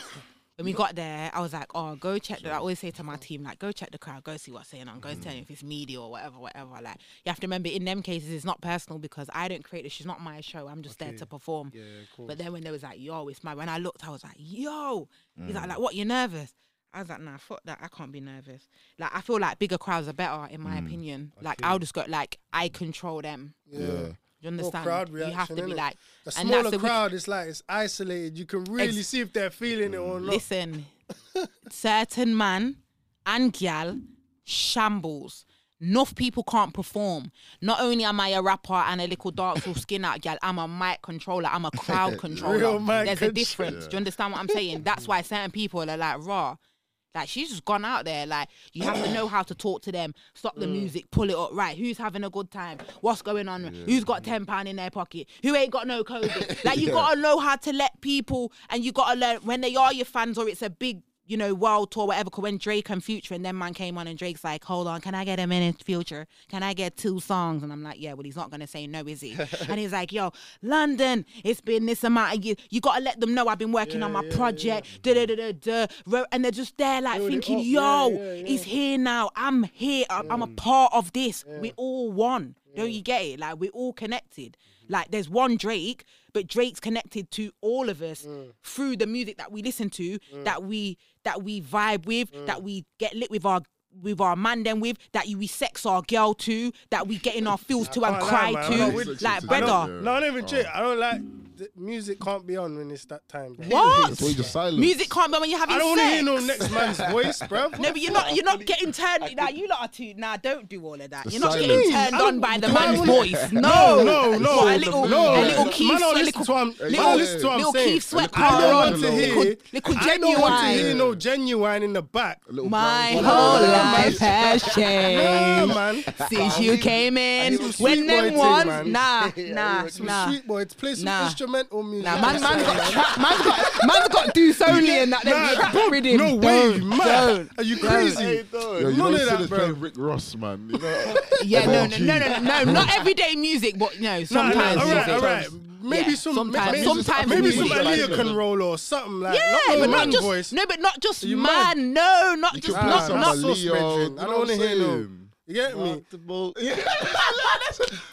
when we got there, I was like, oh, go check. The, I always say to my team, like, go check the crowd, go see what's saying on, go Mm. tell if it's media or whatever, whatever. Like you have to remember, in them cases, it's not personal because I don't create this. It's not my show. I'm just there to perform. Yeah. But then when they was like, yo, it's my. When I looked, I was like, yo. He's Mm. like, like, what? You're nervous? I was like, nah, fuck that. I can't be nervous. Like, I feel like bigger crowds are better, in Mm. my opinion. Like, I'll just go, like, I control them. Yeah. You understand? crowd you have reaction, to be innit? like, A and smaller the wick- crowd, it's like it's isolated. You can really Ex- see if they're feeling it or not. Listen, certain man and gal shambles. Enough people can't perform. Not only am I a rapper and a little dancehall skin out gal, I'm a mic controller. I'm a crowd controller. Real mic There's a control- difference. Do you understand what I'm saying? That's why certain people are like raw. Like she's just gone out there. Like you have to know how to talk to them. Stop the mm. music. Pull it up. Right. Who's having a good time? What's going on? Who's got ten pound in their pocket? Who ain't got no COVID? Like you gotta know how to let people, and you gotta learn when they are your fans or it's a big. You know, world tour, whatever. 'cause when Drake and Future and then man came on, and Drake's like, "Hold on, can I get a minute, Future? Can I get two songs?" And I'm like, "Yeah, well, he's not gonna say no, is he?" and he's like, "Yo, London, it's been this amount of years. You gotta let them know I've been working on my project." Da da da da da. And they're just there, like Build thinking, "Yo, yeah, yeah, he's here now. I'm here. I'm, I'm a mm. part of this. We all one. Don't you get it? Like we're all connected. Mm-hmm. Like there's one Drake, but Drake's connected to all of us through the music that we listen to, that we that we vibe with, that we get lit with our with our man then with, that you we sex our girl to, that we get in our feels to and can't lie, cry man. I'm not to. you. Like I I don't- brother. don't, no, not even check. I don't like the music. Can't be on when it's that time. bro. What? That's why you just silent. Music can't be on when you're having I don't want to sex. hear no next man's voice, bro. No, but you're not. You're not getting turned. Nah, you lot are too. Nah, don't do all of that. The You're not silence. getting turned on by the man's voice. No, No, no, no, What, a little, no. a little Man, Keith, don't a listen little, to what I'm- Hey, man, yeah. don't listen to what I'm little. Keith Sweat I don't want to hear. little, little I don't want to hear no genuine in the back. My whole life has changed man. since you came in. When them thing, ones, man. nah, Yeah, nah, Some nah. sweet boy. To play some Nah. Instrumental music. Nah, man, man's got trap, man's got, man's got Deuce only and that. Them Nah, trap bro, rhythm. no way, Don't, man. don't. Are you don't. crazy? Yo, you None know of that, Sinners bro. playing Rick Ross, man. You know? Yeah, no, no, no, no, no, no, not everyday music, but no, Nah, nah, sometimes. all right, all right. Maybe Yeah, some, sometimes- maybe, sometimes maybe some music. Aaliyah can roll or something like. Yeah, not but man not just voice. no, but not just You man. No, not You just can Nah, put not not. sauce, Leo, I don't wanna hear no- saying? You get me? Multiple-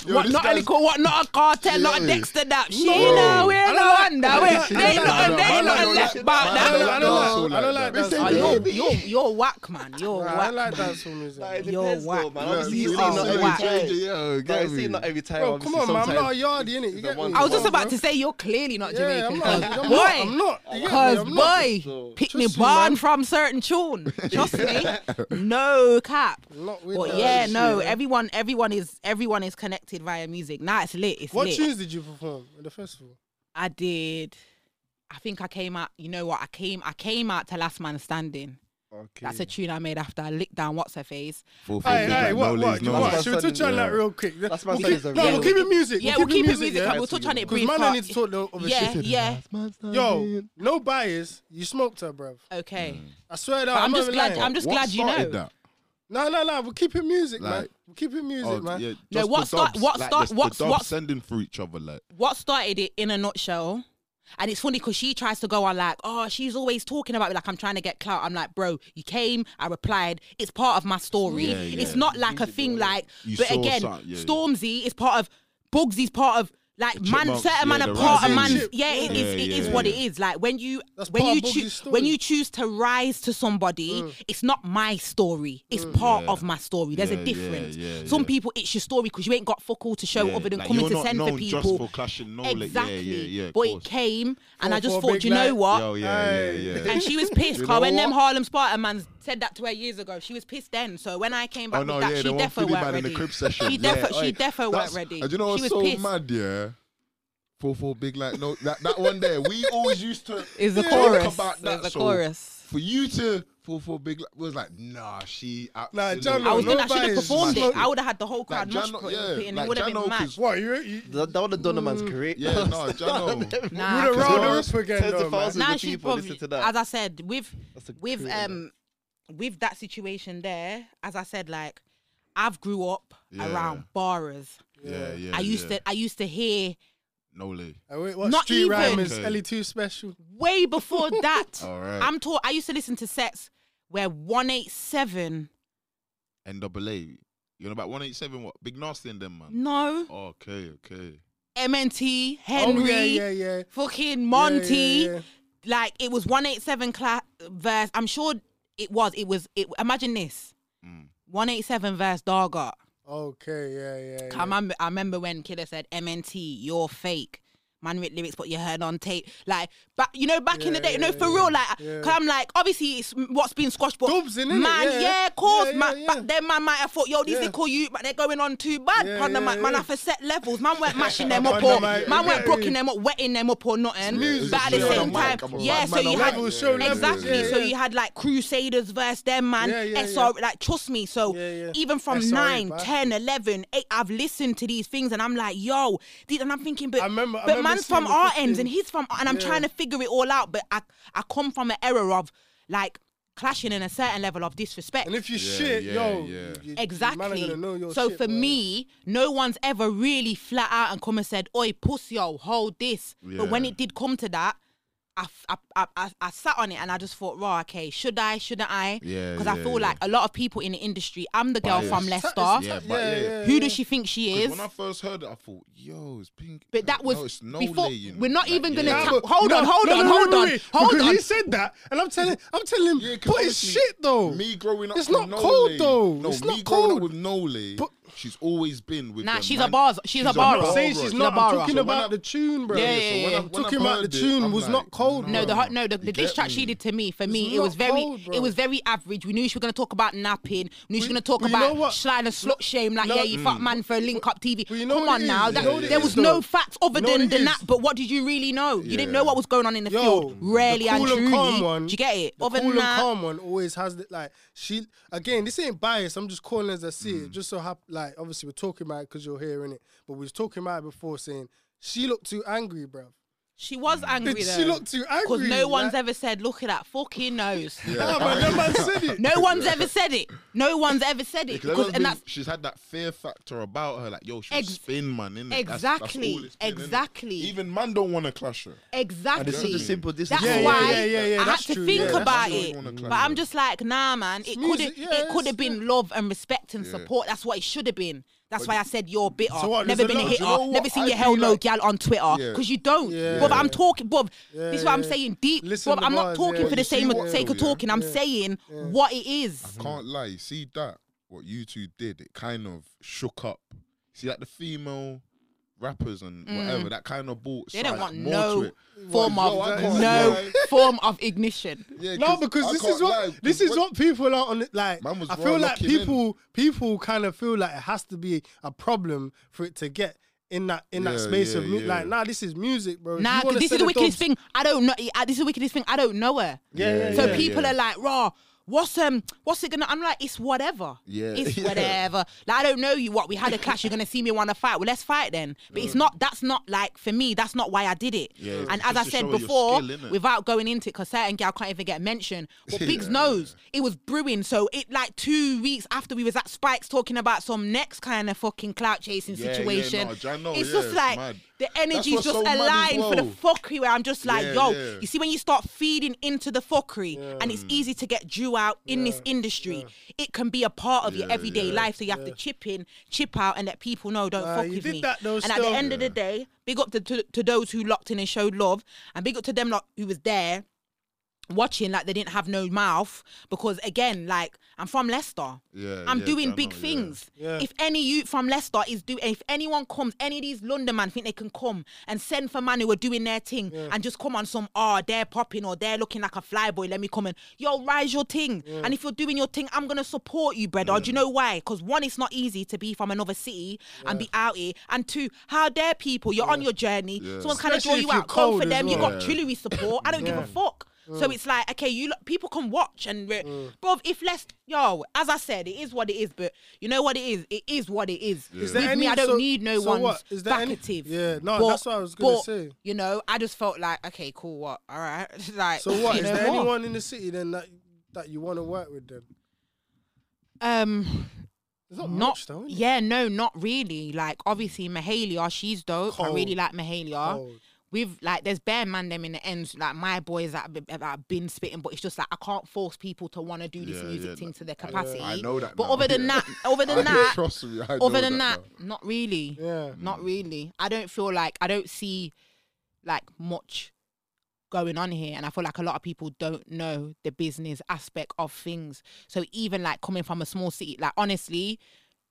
Yo, What not a guy's- what not a cartel, not a Dexter that. She No. know we're I no don't wonder. We- They ain't don't nothing, they ain't don't nothing left that. about I that. don't I like don't like- dancehall I don't like that. that. Oh, you're, you're, you're whack, man. You're Nah, I whack. like man. dancehall music. Nah, it You're depends whack. man. Obviously, you see, see not every whack. time. Yo, Nah, get see me. not every time. Bro, come on, man. I'm not a sometimes- yardie, innit? You get me? I was just about to say you're clearly not Yeah, Jamaican. I'm not. cause- I'm boy, not. I'm not. You get me? Cause boy, pick me barn from certain tune. Trust me, no cap. Not with But that yeah, no, shit, everyone, everyone is everyone is connected via music. Now nah, it's lit. It's what lit. tunes did you perform at the festival? I did. I think I came out. You know what? I came. I came out to Last Man Standing. Okay. That's a tune I made after I licked down what's her face. Full hey, hey, like, what, no what, no what? Should we touch on that real quick? That's my we'll keep, no, we'll keep it music. Yeah, we'll keep, we'll keep it music. Yeah. We'll touch on it briefly. Man, I need to talk though, yeah, shit. Yeah, Yo, no bias. You smoked her, bruv. Okay. Mm. I swear that. I'm, I'm, just glad. Lying. I'm just what glad you know. That? No, no, no. We're keeping music, Like- man. We're keeping music, Oh, man. yeah, No, what started? start- dubs, what like start- what- what- sending for each other, like what started it in a nutshell. And it's funny because she tries to go on like, oh, she's always talking about me like I'm trying to get clout. I'm like, bro, you came, I replied. It's part of my story. Yeah, yeah. It's not like a thing like, You but again, something, yeah, yeah. Stormzy is part of, Bugsy's part of like man, certain yeah, man the apart, a man. Yeah, it Yeah. what it is. Like when you That's when you choose when you choose to rise to somebody, it's not my story. It's part of my story. There's Yeah, a difference. yeah, Some yeah. people, it's your story because you ain't got fuck all to show Yeah, other than like, coming to not send known for people. Just for clashing knowledge. Exactly. Yeah, yeah, yeah. but it came, and I just thought, you know what? Oh, and she was pissed, because. When them? Harlem Spartan man's said that to her years ago. She was pissed then. So when I came oh, back, oh, no, that, yeah, she definitely weren't ready. In the crib session. she yeah, defo, she defo weren't ready. And you know what's so pissed. mad, yeah? Four four big like no that, that one there we always used to is the chorus about that, the so chorus for you to four four big like, was like nah she nah, Jano, I was gonna I should have performed it I would have had the whole crowd like, Jano, yeah, it, like, would have been mad what you, you that, that would have mm. done a man's career yeah no Jano nah, would have rolled her up again though, nah, she probably, as I said with with um with that situation there, as I said, like I've grew up yeah. around borers. Yeah, yeah. I used yeah. to I used to hear no Lee. Uh, Not street even. rhyme is okay. Two special. Way before that, All right. I'm taught. I used to listen to sets where one eight seven. NAA. You know about one eight seven? What big nasty in them man? No. Okay, okay. MNT Henry. Oh, yeah, yeah, yeah. Fucking Monty. Yeah, yeah, like it was one eight seven class verse. I'm sure it was. It was. It. Imagine this. Mm. One eight seven verse Dargot. Okay. Yeah. Yeah. yeah. I, remember, I remember when Killer said MNT, you're fake man with lyrics, but you heard on tape. Like, but you know, back yeah, in the day, yeah, no, for yeah, real, like, yeah. i I'm like, obviously, it's what's been squashed, but Dubs, man, yeah, cause course, man, but then man might have thought, yo, these they call you, but they're going on too bad. Yeah, man, yeah, man, man, have set levels. Man weren't mashing them up, or man weren't brooking them up, wetting them up, or nothing. But at the same time, yeah, so you had exactly, so you had like Crusaders versus them, man. SR, like, trust me. So even from nine, ten, eleven, eight, I've listened to these things, and I'm like, yo, and I'm thinking, but, but man's from our ends and he's from, and I'm yeah. trying to figure it all out. But I, I come from an era of like clashing in a certain level of disrespect. And if you yeah, shit, yeah, yo, yeah. Exactly. so shit, for man. me, no one's ever really flat out and come and said, "Oi, pussy, yo, hold this." But when it did come to that, I, I, I, I, sat on it and I just thought, raw, okay, should I, shouldn't I? Yeah. Because yeah, I feel yeah. like a lot of people in the industry, I'm the girl from Leicester. Yeah, yeah, yeah, Who does she think she is? When I first heard it, I thought, yo, it's pink. But that was no, no before. You know, we're not like, even gonna. Yeah. Ta- hold no, on, hold no, on, hold on, hold on. He said that, and I'm telling, I'm telling him, but it's shit though. Me growing up, it's not cold though. No, me growing with Noli. She's always been with. Nah, them, she's man. a bar. She's, she's a bar. I'm saying she's not. I'm talking about the tune, bro. Yeah, yeah, yeah. Talking about the tune was not cold. No, the no, the diss track she did to me. For me, it was very, it was very average. We knew she was gonna talk about napping. We knew she was gonna talk about shlide and slut shame. Like, yeah, you fuck mm. man for a link up TV. Come on now, there was no facts other than the nap. But what did you really know? You didn't know what was going on in the field. Rarely and truly. Do you get it? Other than that, calm one always has like she. Again, this ain't bias. I'm just calling as I see it. Just so happy like obviously we're talking about it because you're hearing it, but we was talking about it before saying she looked too angry, bruv. She was angry Did though. She looked too angry. Because no one's ever said, look at that fucking nose. Yeah, no man said it. No one's ever said it. No one's ever said it. Because, and that's, she's had that fear factor about her, like, yo, she's ex- spin, man. Innit? Exactly. That's, that's been, exactly. Even man don't want to clash her. Exactly. And it's such a simple distance. That's yeah, why yeah, yeah, yeah, yeah, I had to true. think yeah, about it. But I'm just like, nah, man, it could have it could have been love and respect and support. That's what it should have been. That's why I said you're bitter. So what, never been a, a hitter. You know never seen I your hell no like... gal on Twitter because yeah. you don't. Yeah. I'm talking. Bob, yeah, this is what I'm saying. Deep. Listen Bob, I'm not talking for the same sake of talking. I'm saying what it is. I can't lie. See that what you two did? It kind of shook up. See, like the female rappers and mm. whatever that kind of bought. They don't want no form of no, form of ignition. Yeah, no, because this is what lie, this is what people are on. Like, I feel like people in. people kind of feel like it has to be a problem for it to get in that in yeah, that space yeah, of mu- yeah. like nah this is music bro nah this is the wickedest dogs. thing I don't know this is the wickedest thing I don't know her yeah, so people are like raw what's um what's it gonna I'm like it's whatever Yeah. it's Yeah. whatever like I don't know you what we had a clash you're gonna see me want to fight well let's fight then but it's not that's not like for me that's not why I did it Yeah, and as I said before skill, without going into it because certain gal can't even get mentioned but Biggs Yeah. knows it was brewing so it like two weeks after we was at Spikes talking about some next kind of fucking clout chasing Yeah, yeah, situation no, I know, it's yeah, just like mad. The energy's what's just so aligned for the well. fuckery where I'm just like Yeah, yo yeah. you see when you start feeding into the fuckery and it's easy to get drew out in this industry it can be a part of your everyday yeah. life so you have to chip in chip out and let people know don't Nah, fuck with me that though and at the still. end of the day big up to, to, to those who locked in and showed love and big up to them lot who was there watching like they didn't have no mouth because again like i'm from leicester. Yeah, i'm yeah, doing big know, things. Yeah. if any youth from leicester is doing if anyone comes any of these london man think they can come and send for man who are doing their thing and just come on some ah they're popping or they're looking like a flyboy let me come and yo rise your thing. And if you're doing your thing i'm gonna support you brother. Do you know why? Because one it's not easy to be from another city and be out here and two how dare people? You're on your journey. Someone's kind of draw you out. Go for cold as them. You well. got Chillery support. I don't give a fuck so it's like, okay, you people can watch and, re- bro, if less, yo, as I said, it is what it is. But you know what it is? It is what it is. Is With there me, I don't so- need no so one's what? Is there any- Yeah, no, But- that's what I was gonna but, say. You know, I just felt like, okay, cool, what? All right, like. So what is know, there more. anyone in the city then that that you want to work with then? Um, There's not, much though. yeah, no, not really. Like obviously Mahalia, she's dope. I really like Mahalia. Cold. With like, there's bare man them in the ends, like my boys that have been, have been spitting, but it's just like I can't force people to want to do this Yeah, music yeah, thing to their I- capacity. I know that But now, other than yeah. that, other than I- that, trust me, I other than that that, not really. Yeah. Not really. I don't feel like I don't see like much going on here and I feel like a lot of people don't know the business aspect of things. So even like coming from a small city, like honestly,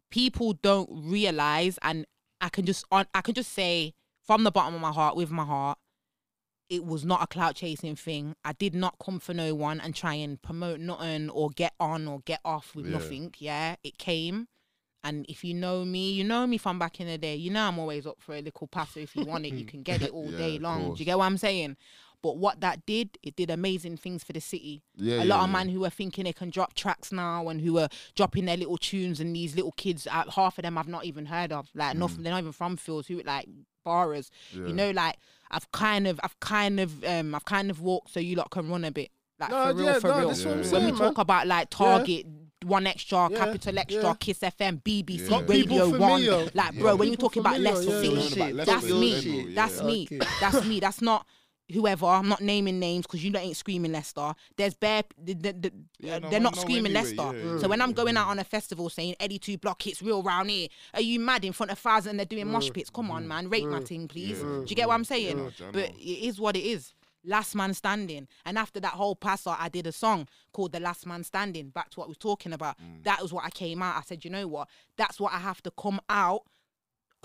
people don't realize and I can just on I can just say from the bottom of my heart with my heart it was not a clout chasing thing. I did not come for no one and try and promote nothing or get on or get off with Yeah. nothing. Yeah, it came. And if you know me, you know me from back in the day. You know I'm always up for a little passer. If you want it, you can get it all Yeah, day long. Do you get what I'm saying? But what that did, it did amazing things for the city. Yeah, a yeah, lot of yeah. man who are thinking they can drop tracks now and who are dropping their little tunes and these little kids, uh, half of them I've not even heard of. Like, nothing, they're not even from fields. Who like Mm. Yeah. You know, like I've kind of, I've kind of, um, I've kind of walked so you lot can run a bit. Like No, for real, yeah, for no, real. that's what I'm when we saying, talk man. about like Target, One Extra, Yeah, Capital Extra, yeah. Kiss FM, BBC, Got Radio One, like Yeah. bro, when you're talking about familiar, Leicester yeah. City, that's me. That's yeah. me. That's me. That's not whoever. I'm not naming names because you ain't screaming Leicester. There's bare. The, the, the, Yeah, uh, no, they're not screaming anyway, Leicester. yeah, yeah, so when I'm going out on a festival saying Eddie Two Block hits real round here, are you mad in front of thousands and they're doing mosh pits? Come on, man, rate my thing, please. Do you get what I'm saying? But it is what it is. Last man standing. And after that whole passer, I did a song called The Last Man Standing. Back to what we're talking about. That was what I came out. I said, you know what? That's what I have to come out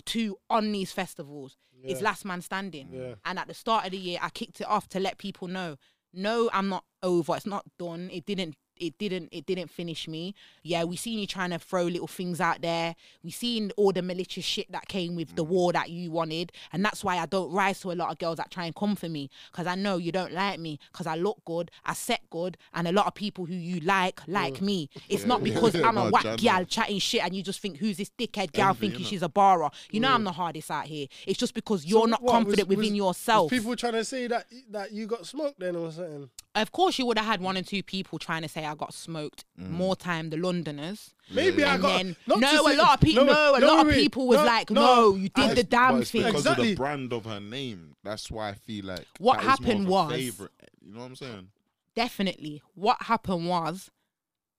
to on these festivals. Is Last Man Standing. Yeah. And at the start of the year, I kicked it off to let people know, no, I'm not over. It's not done. It didn't. It didn't. It didn't finish me. Yeah, we seen you trying to throw little things out there. We seen all the malicious shit that came with the mm. war that you wanted, and that's why I don't rise to a lot of girls that try and come for me because I know you don't like me because I look good, I set good, and a lot of people who you like like mm. me. It's not because I'm a No, whack gal chatting shit and you just think who's this dickhead gal Envy, thinking she's a barra. You know I'm mm. the hardest out here. It's just because you're So not what, confident was- within was- yourself. Was people trying to say that that you got smoked then or something? Of course, you would have had one or two people trying to say I got smoked more time the Londoners. Maybe I got then not no, a lot of people, no, a no, lot of people was no, like, no, you did But the damn but thing. because Exactly. of the brand of her name. That's why I feel like What that is more of happened a was- favourite. You know what I'm saying? Definitely, what happened was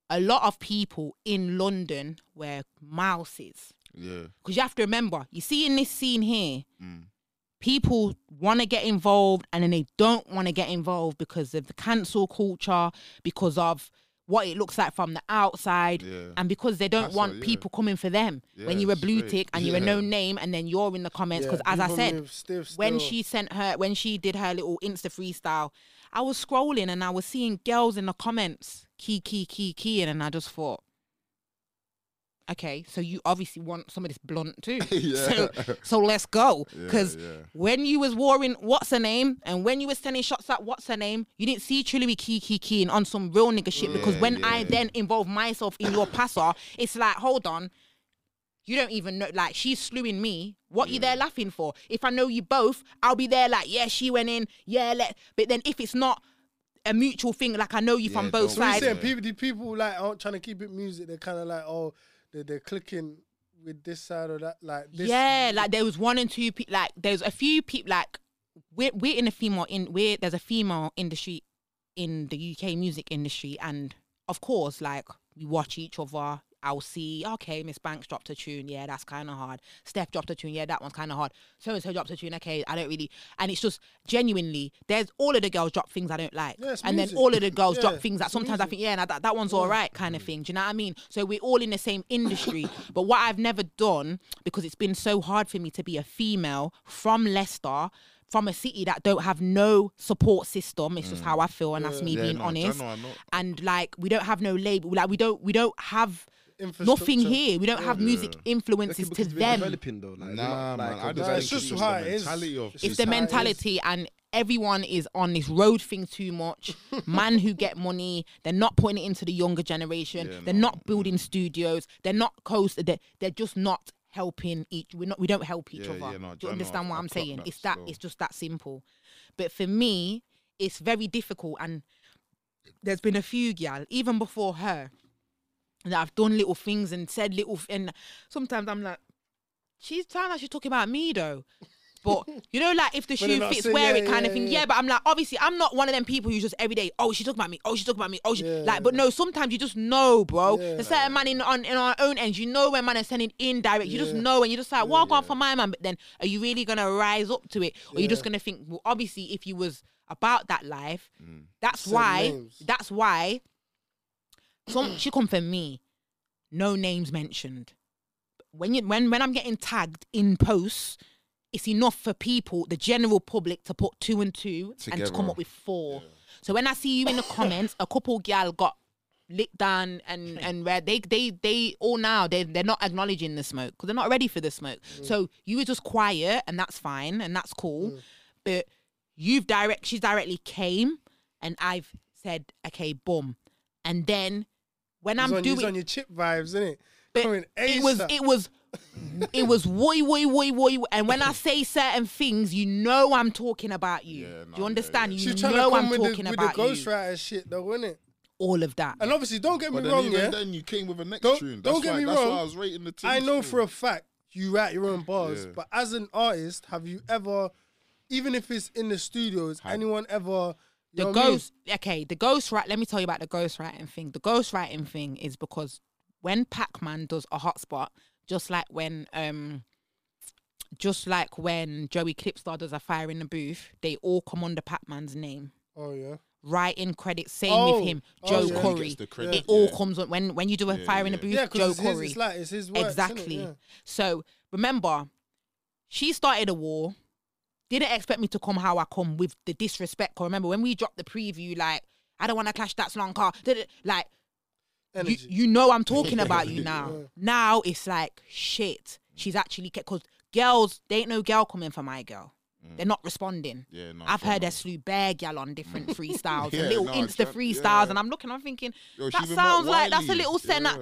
a lot of people in London were mouses. Yeah. Because you have to remember, you see in this scene here, Mm. People want to get involved and then they don't want to get involved because of the cancel culture, because of what it looks like from the outside, Yeah. and because they don't That's want what- yeah. people coming for them. when you're a blue straight. tick and you're a Yeah. no name, and then you're in the comments. Because as I said, stiff when she sent her when she did her little insta freestyle i was scrolling and i was seeing girls in the comments key key key keying and i just thought okay, so you obviously want some of this blunt too. Yeah. So, so let's go. Because yeah. when you was warring what's her name, and when you was sending shots at what's her name, you didn't see Trillary key key keying on some real nigga shit. because Yeah, when I then involve myself in your passer, it's like, hold on. You don't even know, like, she's slewing me. What you there laughing for? If I know you both, I'll be there, like, yeah, she went in, yeah, let. But then if it's not a mutual thing, like, I know you from both don't- So we sides. saying people, people like aren't trying to keep it music. They're kind of like, oh, they're, they're clicking with this side or that. Like, this, yeah, like there was one and two people. Like there's a few people. Like we're we're in a female in we're there's a female industry in the UK music industry, and of course, like we watch each other. I'll see, okay, Ms Banks dropped a tune. Yeah, that's kind of hard. Steph dropped a tune. Yeah, that one's kind of hard. So and so dropped a tune. Okay, I don't really. And it's just genuinely, there's all of the girls drop things I don't like. Yeah, and music. then all of the girls Yeah, drop things that sometimes I think, yeah, now that, that one's all right, kind of thing. Do you know what I mean? So we're all in the same industry. but what I've never done, because it's been so hard for me to be a female from Leicester, from a city that don't have no support system. It's just mm. how I feel, and that's me Yeah, being no, I honest. know, I know. And like we don't have no label. Like we don't we don't have nothing here. We don't have music influences to them. developing though. Like, Nah, not, man. like, I a just Nah, it's just the how it is. mentality It's it's the how it is. mentality and everyone is on this road thing too much man who get money they're not putting it into the younger generation Yeah, they're no, not building studios they're not coast they're, they're just not helping each we're not we don't help each Yeah, other yeah, no, do I you know, understand what I i'm saying that it's that still. it's just that simple but for me it's very difficult and there's been a few gal even before her that I've done little things and said little f- and sometimes I'm like she's sound like she's talking about me though but you know, like if the shoe fits, saying- wear yeah, it kind yeah, of thing. yeah. Yeah. but I'm like, obviously, I'm not one of them people who just every day, oh, she's talking about me, oh, she's talking about me, oh, she, Yeah. like, but no, sometimes you just know, bro. Yeah. There's certain man in on in our own ends, you know when man is sending indirect, you just know, and you just like, well, walk on for my man. But then, are you really gonna rise up to it, or you just gonna think, well, obviously, if you was about that life, Mm. that's why, names. that's why. Some mm. she come for me, no names mentioned. When you when when I'm getting tagged in posts, it's enough for people, the general public, to put two and two and to come up with four. So when I see you in the comments, a couple gal got licked down and and where they they they all now they they're not acknowledging the smoke because they're not ready for the smoke. Mm. So you were just quiet and that's fine and that's cool, mm. but you've direct she's directly came and I've said okay, boom, and then when He's I'm on, doing he's on your chip vibes, isn't it? but Coming it was it was it was woy woy woy woy and when I say certain things you know I'm talking about you Yeah, do you understand yeah. you She's trying to know come I'm with the, talking with the about you ghostwriter shit, though, isn't it? all of that And obviously, don't get me But then wrong, even yeah. then you came with a next Don't- tune. don't get why, me that's wrong. why I was rating the team. I know still. for a fact you write your own bars, Yeah. but as an artist, have you ever, even if it's in the studios, Had- anyone ever? You the know what I mean? ghost okay the ghost right let me tell you about the ghost writing thing the ghost writing thing is because when pac-man does a hotspot just like when um just like when joey clipstar does a fire in the booth they all come under pac-man's name Oh yeah. writing credits same Oh, with him oh, joe yeah. He gets credit, it all yeah. comes on when when you do a Yeah, fire in the booth Yeah, joe because it's his, it's like it's his work. exactly Yeah. so remember she started a war didn't expect me to come how I come with the disrespect. 'Cause remember when we dropped the preview, like I don't want to clash that long car. Like you, Energy. you know I'm talking about you now. Yeah. Now it's like shit. She's actually because girls, they ain't no girl coming for my girl. Mm. They're not responding. Yeah, no, I've heard no. a slew bear gal on different freestyles, Yeah, and little no, Insta freestyles, yeah. and I'm looking, I'm thinking Yo, that sounds like that's a little send. Yeah.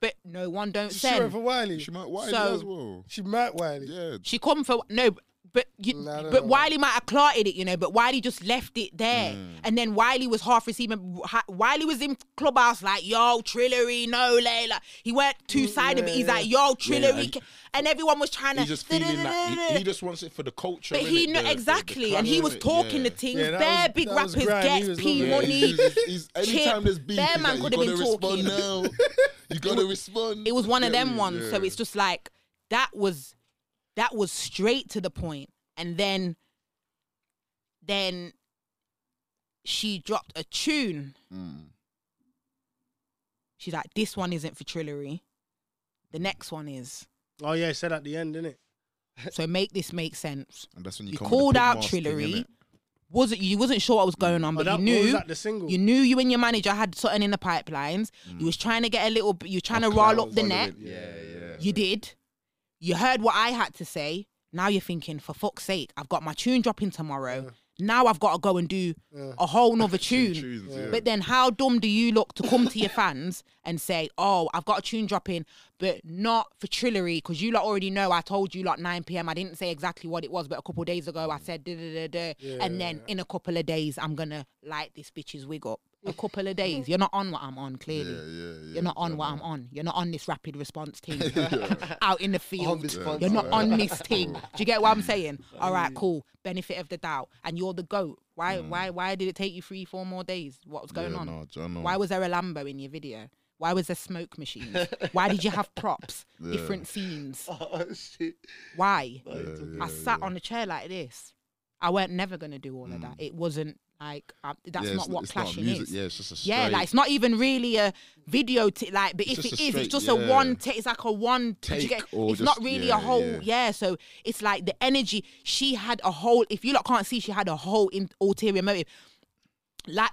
But no one don't She went send. for Wiley. She might Wiley So- as well. She might Wiley. Yeah. She come for no, but you, Nah, I don't but know. Wiley might have clarted it, you know. But Wiley just left it there, Mm. and then Wiley was half receiving. Wiley was in clubhouse like yo Trillary, no Layla. He went two sided, but he's yeah, like yo Trillary, and- and, and everyone was trying to. Just feeling that he, he just wants it for the culture. But he innit? knew The- the- the exactly, and he was talking yeah. the things. Yeah, bare was- big rappers get P loving it. Yeah, money. anytime there's beef, Bear man coulda been talking. You gotta respond. It was one of them ones. So it's just like that was that was straight to the point. And then then she dropped a tune. Mm. She's like, this one isn't for Trillary. The next one is. Oh yeah, he said at the end, didn't it? So make this make sense. And that's when you, You called with the pig out mask Trillary. wasn't you wasn't sure what was going on, Oh, but that, you what was knew that the single? you knew you and your manager had something in the pipelines. You was trying to get a little. You was trying to roll up the net. Yeah, yeah. You did. You heard what I had to say. Now you're thinking, for fuck's sake, I've got my tune dropping tomorrow. Now I've got to go and do a whole nother tune. tunes, yeah. But then how dumb do you look to come to your fans and say, oh, I've got a tune dropping, but not for Trillary, because you lot already know I told you lot 9 p.m. I didn't say exactly what it was, but a couple of days ago I said da da da da. and then in a couple of days, I'm going to light this bitch's wig up. A couple of days. You're not on what I'm on, clearly. Yeah, yeah, yeah. You're not on what I'm on. You're not on this rapid response team out in the field. this. You're not on this team. Do you get what I'm saying? All right, cool. Benefit of the doubt. And you're the goat. Why? Why? Why did it take you three, four more days? What was going Yeah, on? no, do you know? Why was there a Lambo in your video? Why was there smoke machines? Why did you have props? Yeah. Different scenes. Oh shit. Why? Yeah, I yeah, sat yeah. on a chair like this. I weren't never gonna do all of that. It wasn't like uh, that's. Yeah, not what not clashing music, is. Yeah, it's just a Yeah, like it's not even really a video. T- like, but if it is, is, it's straight- just a one. T- it's like a one. Take get- it's not really yeah, a whole. yeah. Yeah. so it's like the energy. She had a whole. If you lot can't see, she had a whole in, ulterior motive. Like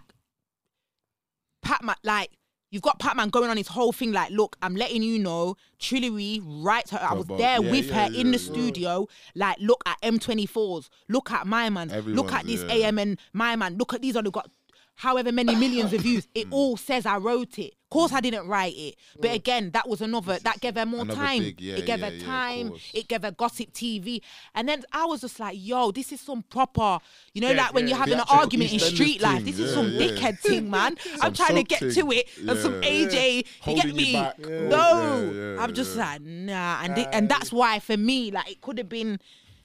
Patman, like. You've got Patman going on his whole thing like, look, I'm letting you know, Trillary, right her. I was there yeah, with yeah, her in the yeah, yeah. studio. Like, look at M24s, look at my man, look at this yeah. AM and my man, look at these other got however many millions of views. It mm. all says I wrote it. Of course, I didn't write it, but mm. again, that was another that gave her more Another time. big- yeah, it gave yeah, her time. course. it gave her gossip TV, and then I was just like, "Yo, this is some proper, you know, Yeah, like when yeah, you're having an theatrical argument in EastEnders street life. thing, This is some yeah. dickhead thing, man. I'm Some trying to get thing, to it, and some yeah. AJ. You get me? back. Yeah. No, Yeah, yeah, I'm just yeah. like nah, and thi- and that's why for me, like it could have been.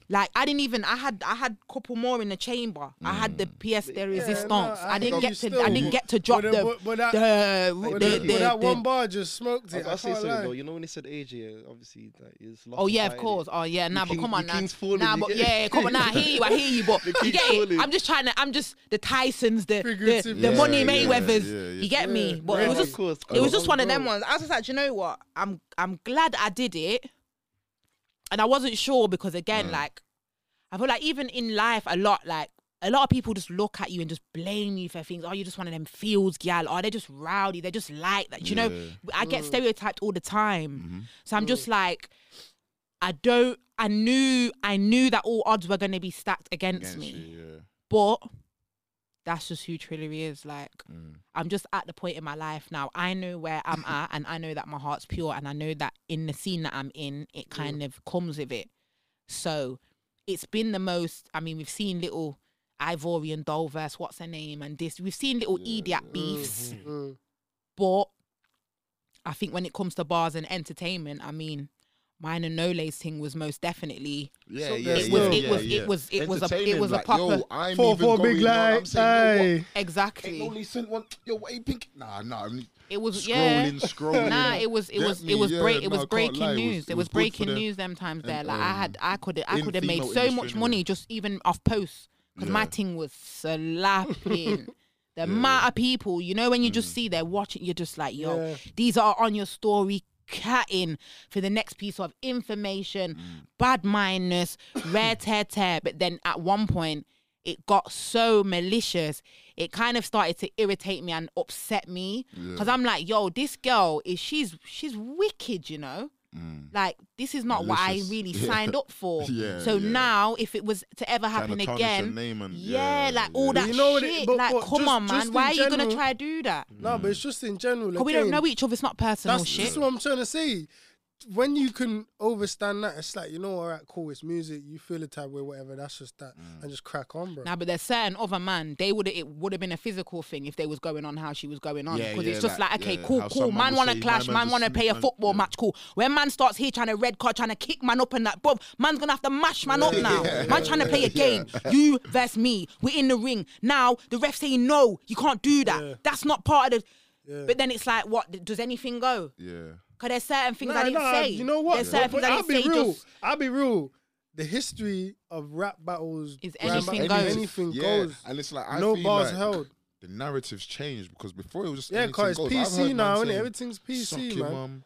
Like I didn't even I had I had couple more in the chamber. I had the mm. pièce de resistance. no, I didn't get think to I didn't get to drop but the the- but- but that- the But, the, that- the- that one bar just smoked I it. I, say something lie. though. You know when he said AJ, obviously that is. lost Oh yeah, of fighting. course. Oh yeah, nah, but king- come on now. king's falling, Nah, but get- yeah, come on now. I hear you, I hear you, but you get it. falling. I'm just trying to. I'm just the Tysons, the the, the Yeah, Money yeah, Mayweathers. yeah, yeah. You get me? But it was just it was just one of them ones. I was just like, you know what? I'm I'm glad I did it, and I wasn't sure because again, mm. like I feel like even in life, a lot like a lot of people just look at you and just blame you for things. Oh, you're just one of them fields gal. Or they're just rowdy. They're just like that. You know, I get mm. stereotyped all the time. Mhm. So I'm just mm. like, I don't. I knew. I knew that all odds were going to be stacked against, Against me. you, yeah. But that's just who Trillary is. Like, Mm. I'm just at the point in my life now. I know where I'm at, and I know that my heart's pure, and I know that in the scene that I'm in, it kind of comes with it. So it's been the most. I mean, we've seen little Ivorian Dolverse, what's her name, and this. We've seen little idiot beefs, Mm. but I think when it comes to bars and entertainment, I mean, mine and Nole's thing was most definitely. Yeah, So yeah, there's It was. still- It yeah, was. yeah. It was. It was a. It Entertaining, was a like, proper. Yo, Four four big on, I'm light. saying, yo, what? Hey. Exactly. Ain't only sent one. Yo, what you pink? Nah, nah. I'm It was scrolling, yeah. scrolling. Nah, it was it was me? it was Yeah, break it was I can't breaking lie, it was- news. it It was was good for breaking news them times there. And, Like I had um, I could I could have made so industry much money all. just even off posts because my Yeah. thing was slapping. The amount of people, you know, when you Mm. just see they're watching, you're just like, yo, Yeah. these are on your story catting for the next piece of information, Mm. bad mindness, rare tear tear. But then at one point, it got so malicious. It kind of started to irritate me and upset me because I'm like, yo, this girl is she's she's wicked, you know. Mm. Like this is not what I really Yeah. signed up for. Yeah, so yeah. now, if it was to ever happen to again, name and- yeah, yeah, like all yeah. that You know what it- shit. but- like, but come just- on, man, just why are in you gonna try to do that? No, but it's just in general. Because we don't know each other. It's not personal That's, shit. that's what I'm trying to say. When you can overstand that, it's like you know, all right, cool, it's music. You feel the type way, whatever. That's just that, Mm. and just crack on, bro. Now, but there's certain other man, they would it would have been a physical thing if they was going on how she was going on. Because yeah, it's just like, like, okay, yeah, cool, cool. man Man want to my clash, man's man want to play a sneak man, football match, cool. When man starts here trying to red card, trying to kick man up and that, bro, man's gonna have to mash man up now. Man trying to play a game. You versus me. We're in the ring. Now the ref saying no, you can't do that. Yeah. That's not part of the. Yeah. But then it's like, what does anything go? Yeah. Because there's certain things Nah, I didn't nah, say. You know what? There's certain things I I'll be say. real. Just I'll be real. The history of rap battles Is anything battles, goes. Anything yeah. goes. And it's like I no feel bars like held. The narrative's changed because before it was just Yeah, anything because it's goes. PC now, and? Everything's PC, man. mum."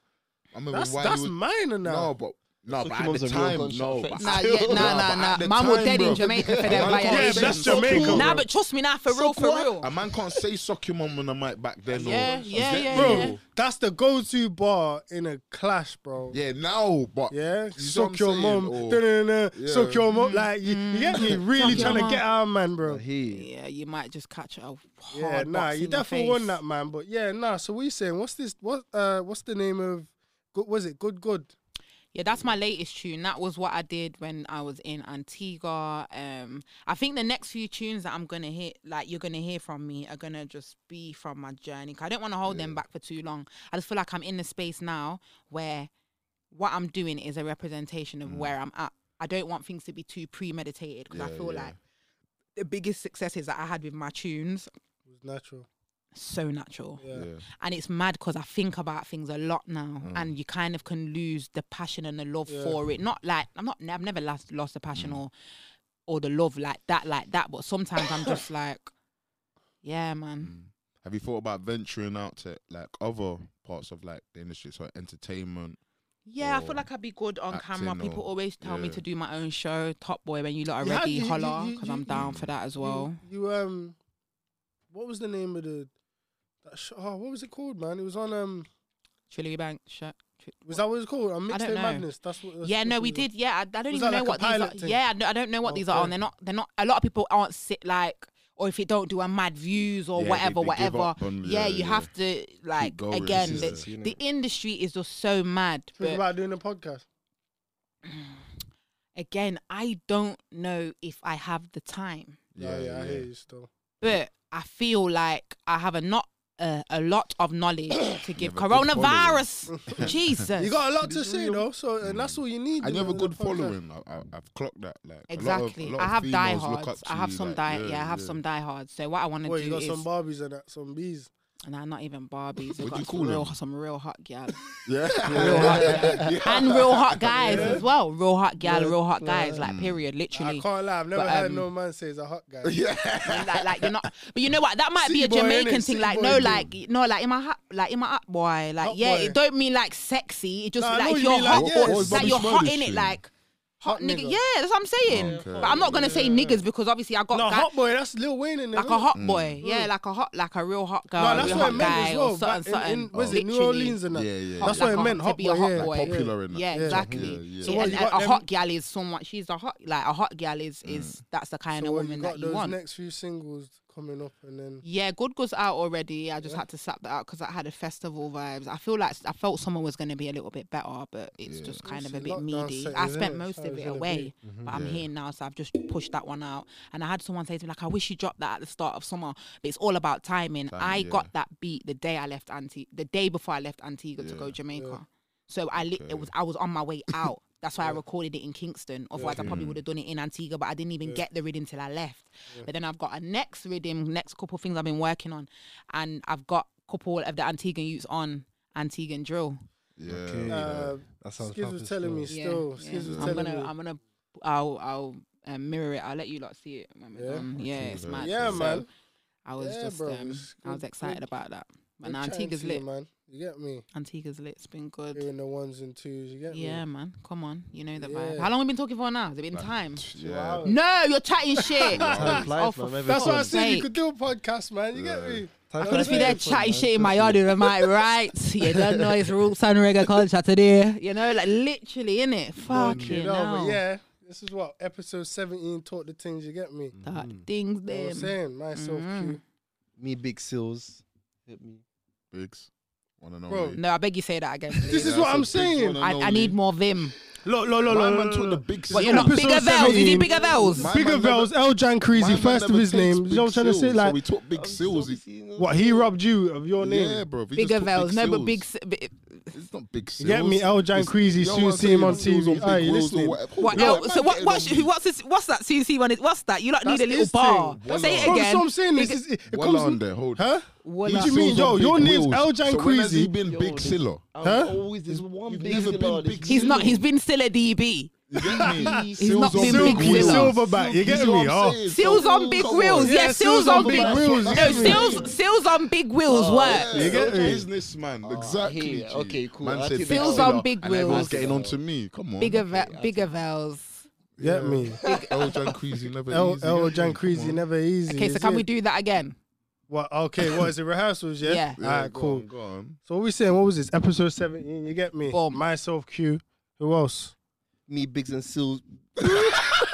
I remember That's why that's was, minor now. No, but No, Suck but at the time, no. but Nah, yeah, nah, but nah, nah. the Man was time, dead in Jamaica for a that man can't violation. say that's Jamaica, your- bro. Nah, but trust me, now for real, for real. A man can't say suck your mum on the mic back then. Yeah, or, yeah, yeah. Bro, yeah. that's the go-to bar in a clash, bro. Yeah, now, but Yeah, You suck your I'm mum, saying? Yeah. suck your mum. Like you, you get me? Really trying to get our man, bro. I. Yeah, you might just catch a hard Yeah, nah, you definitely won that, man. But yeah, nah. So what you saying? What's this? What? Uh, what's the name of? Good, was it good? Good. Yeah, that's my latest tune. That was what I did when I was in Antigua. Um, I think the next few tunes that I'm gonna hit, like you're gonna hear from me, are gonna just be from my journey. 'Cause I don't want to hold them back for too long. I just feel like I'm in the space now where what I'm doing is a representation of where I'm at. I don't want things to be too premeditated because I Mm. Feel yeah. like the biggest successes that I had with my tunes It was natural. So natural Yeah. yeah. and it's mad because I think about things a lot now, Mm. and you kind of can lose the passion and the love Yeah. for it. Not like I'm not, I've never lost lost the Mm. passion or or the love like that, like that. But sometimes I'm just like, yeah, man. Mm. Have you thought about venturing out to like other parts of like the industry, so entertainment? Yeah, I feel like I'd be good on camera. People always tell me to do my own show. Top boy, when you lot are You had- ready, you- you- holla, because I'm down you- for that as You- well. You, um, what was the name of the? That sh- oh, what was it called, man? It was on um. Chili Bank, shut. Was that what it was called? On I don't Mixtape know. Madness. That's what. That's Yeah, what no, we did. Yeah, I, I don't Was even that know like a what these are. thing? Yeah, I don't, I don't know what these are. Okay. And they're not. They're not. A lot of people aren't sit like, or if it don't do a mad views or Yeah, whatever, they give whatever. on- yeah, yeah, you yeah. have to like going, again. The, consistency, innit? the industry is just so mad. Think about doing a podcast. again, I don't know if I have the time. Yeah, yeah, I hear you still. But I feel like I have a not. Uh, a lot of knowledge to give have a good coronavirus. Jesus, You got a lot to say though, so and that's all you need. And you have a good following. I, I, I've clocked that. Like a lot of- exactly. a lot I have females look up diehards. I have you, some like, die. Yeah, I have yeah. some diehards. So what I want to What do you got is some Barbies and that, some bees. Nah, not even Barbies. They've What do got you some call real, them? some real hot gal. Yeah. real hot gal. and real hot guys as well. Real hot gal, Yeah. real hot guys. Like Mm. period, I literally. can't lie. I've never But, heard um, no man say he's a hot guy. yeah. like, like you're not, but you know what? That might be a City boy, Jamaican thing. City Like boy no, thing. like no, like in my hot, like in my hot boy. Like Hot yeah, boy. it don't mean like sexy. It just Nah, I know like if you you're mean, like, hot, yeah, or, it's like Bobby you're hot Shmurda's in it, shit. like hot Hot nigga. nigga. Yeah, that's what I'm saying. Okay. But I'm not gonna say Yeah. niggas because obviously I got No, guy- hot boy. That's Lil Wayne in there. like a hot boy. Mm. Yeah, like a hot, like a real hot girl, No, that's real what hot it meant guy, as well. or something, Back in, something. in was it New Literally. Orleans and that? Yeah, yeah. That's Hot- what it like a- meant. to Hot be boy. a hot yeah. boy. Popular in that. Yeah, Yeah. exactly. Yeah, yeah. So what, and you a, got a them- hot gal is someone. She's a hot, like a hot gal is is that's the kind So of what, woman you got that you those want. next few singles coming up, and then Yeah, Good Good's out already. I just Yeah. had to slap that out because I had a festival vibes. I feel like I felt summer was going to be a little bit better, but it's Yeah. just kind of a bit lockdown meaty. I spent innit? most how of it gonna away, be. Mm-hmm. but I'm Yeah. here now, so I've just pushed that one out. And I had someone say to me like, "I wish you dropped that at the start of summer," but it's all about timing. Time, I yeah. got that beat the day I left Antigua, the day before I left Antigua to go Jamaica. Yeah. So I li- Okay. it was I was on my way out. That's why I recorded it in Kingston. Otherwise, I probably Mm. would have done it in Antigua, but I didn't even Yeah. get the rhythm till I left. Yeah. But then I've got a next rhythm, next couple things I've been working on, and I've got a couple of the Antiguan youths on Antiguan drill. Yeah. Okay. yeah. uh, That sounds Skiz was telling me still. still. Skiz was I'm gonna, me. I'm gonna, I'll, I'll um, mirror it. I'll let you lot see it. When Yeah? done. yeah, it's mad. Yeah, So man. I was Yeah, just, bro, um, I was excited about that. But now Antigua's to you, lit. man. You get me? Antigua's lit. It's been good. Hearing the ones and twos. You get me? Yeah, man. Come on. You know the vibe. How long have we been talking for now? Has it been Like, time? Yeah. No, you're chatting shit. Time flies, Oh, man. That's what I said. You could do a podcast, man. You get me? Time I could just be there chatting shit in my yard me. with my right. You don't know it's roots and reggae culture today. You know, like literally, innit? You Fucking know, but hell. yeah, this is what episode 17 taught the things. You get me? That Mhm. things You know what I'm saying? Myself, Mhm. Q. Me, Big Seals. Hit me. Bigs. One and Bro, only. No, I beg you say that again. This is what I'm saying. I, I need more vim. Look, look, look, My look, man took the big What, you're not Episode bigger Vels? Is he 17. bigger Vels? My Bigger man never- Vels, El Jan My Creasy, first of his name. You know what I'm trying to say? Like, so we took big seals. He- what he robbed you of your name. Yeah, bro. he just Bigger took Vels. No, but big. s- bi- It's not big You seals. get me? El Jan It's- Creasy, soon see him on TV. big Aye, you wheels or listening? whatever. What Yeah, else? So what? getting What's on what's this? What's that? CC one? What's that? You lot That's need a little bar. thing. Say it again. that's what I'm saying. This Big- is, it, it comes on there, hold. Huh? What do you mean, yo? Your big name's wheels. El Jan So when has he been Yo, big this- Huh? Always, there's one big never been big He's not. He's been still a DB. You get me? He's Seals not on been big big wheels. wheels. Silverback, you You get me? I'm Oh. saying? Seals on big wheels. on. Yeah, seals on big wheels. No, you seals, seals on big wheels Oh, work. yeah, You get okay, me? Businessman, Oh, exactly. hear Okay, cool. Man I said Seals on big and everyone's wheels. getting on to me. Come on. Bigger, ve- bigger vels. Get me? El Jan Creasy never El easy. El yeah, Jan come Creasy never easy. Okay, so can we do that again? What? Okay, what is it? Rehearsals, yeah. Yeah. Yeah, Alright, go cool. on, Go on. So what we saying? What was this? Episode seventeen. You get me? Boom. Myself, Q. Who else? Me, Biggs, and Seals.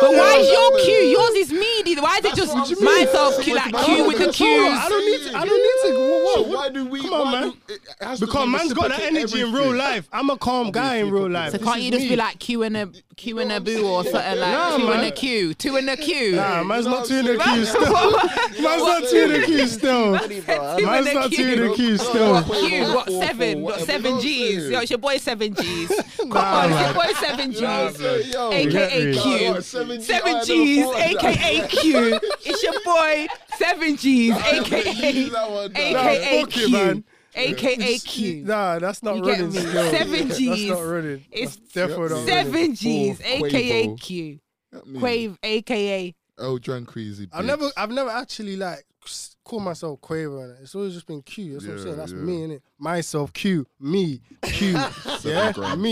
But why is your Q? Yours is meaty. Why is it just myself Q like Q with the I Qs? don't need. To, I don't need to. What, So what, why do we? Come on, why man. do- it has to Because be man's got that reciprocate energy in real everything. life. I'm a calm guy in real life. So This can't is you just me. be like Q and a Q and a boo or something like Nah, two and man. a Q, two and a Q? Nah, man's not what two in I'm the queue still. Man's not two in the queue still. Two Man's a not two in the Q. queue still. Q, got Four, four, seven, got whatever, seven you know what I'm G's. saying? Yo, it's your boy seven G's. Come on, it's your boy seven G's. Man. Yo, AKA Q. me? Seven G? I Seven never G's, thought of that. aka Q. It's your boy Seven G's, I aka used that one, nah. aka fuck it, man. Q, aka Q. Nah, that's not You get running me? still. Seven That's Gs. not running. It's That's definitely not running. Seven G's, aka Q. Get? Quave, aka. El Jan Creasy. I've never, I've never actually like s- called myself Quavo. innit? It's always just been Q. That's what I'm saying. That's yeah. me, it, Myself, Q, me, Q. yeah, grand.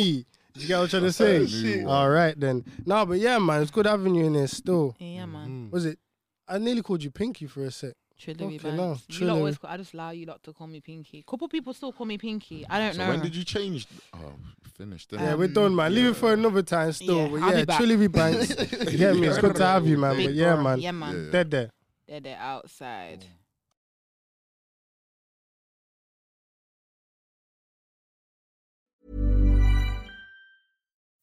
Me. You get what I'm trying to say? That's a new one. All right then. No, but yeah, man, it's good having you in there still. Yeah, man. Was it? I nearly called you Pinky for a sec. Trillary Okay, no, bands. You lot Trillary. always, I just allow you lot to call me Pinky. Couple people still call me Pinky. I don't So know. when did you change? Oh, finished. Yeah, Um, we're done, man. Leave it for another time still. yeah, but I'll yeah, back. Trillary Banks. you get me? It's good to have you, man. Big But yeah, bro. man. Yeah, man. Yeah. Dead there. They're, they're outside.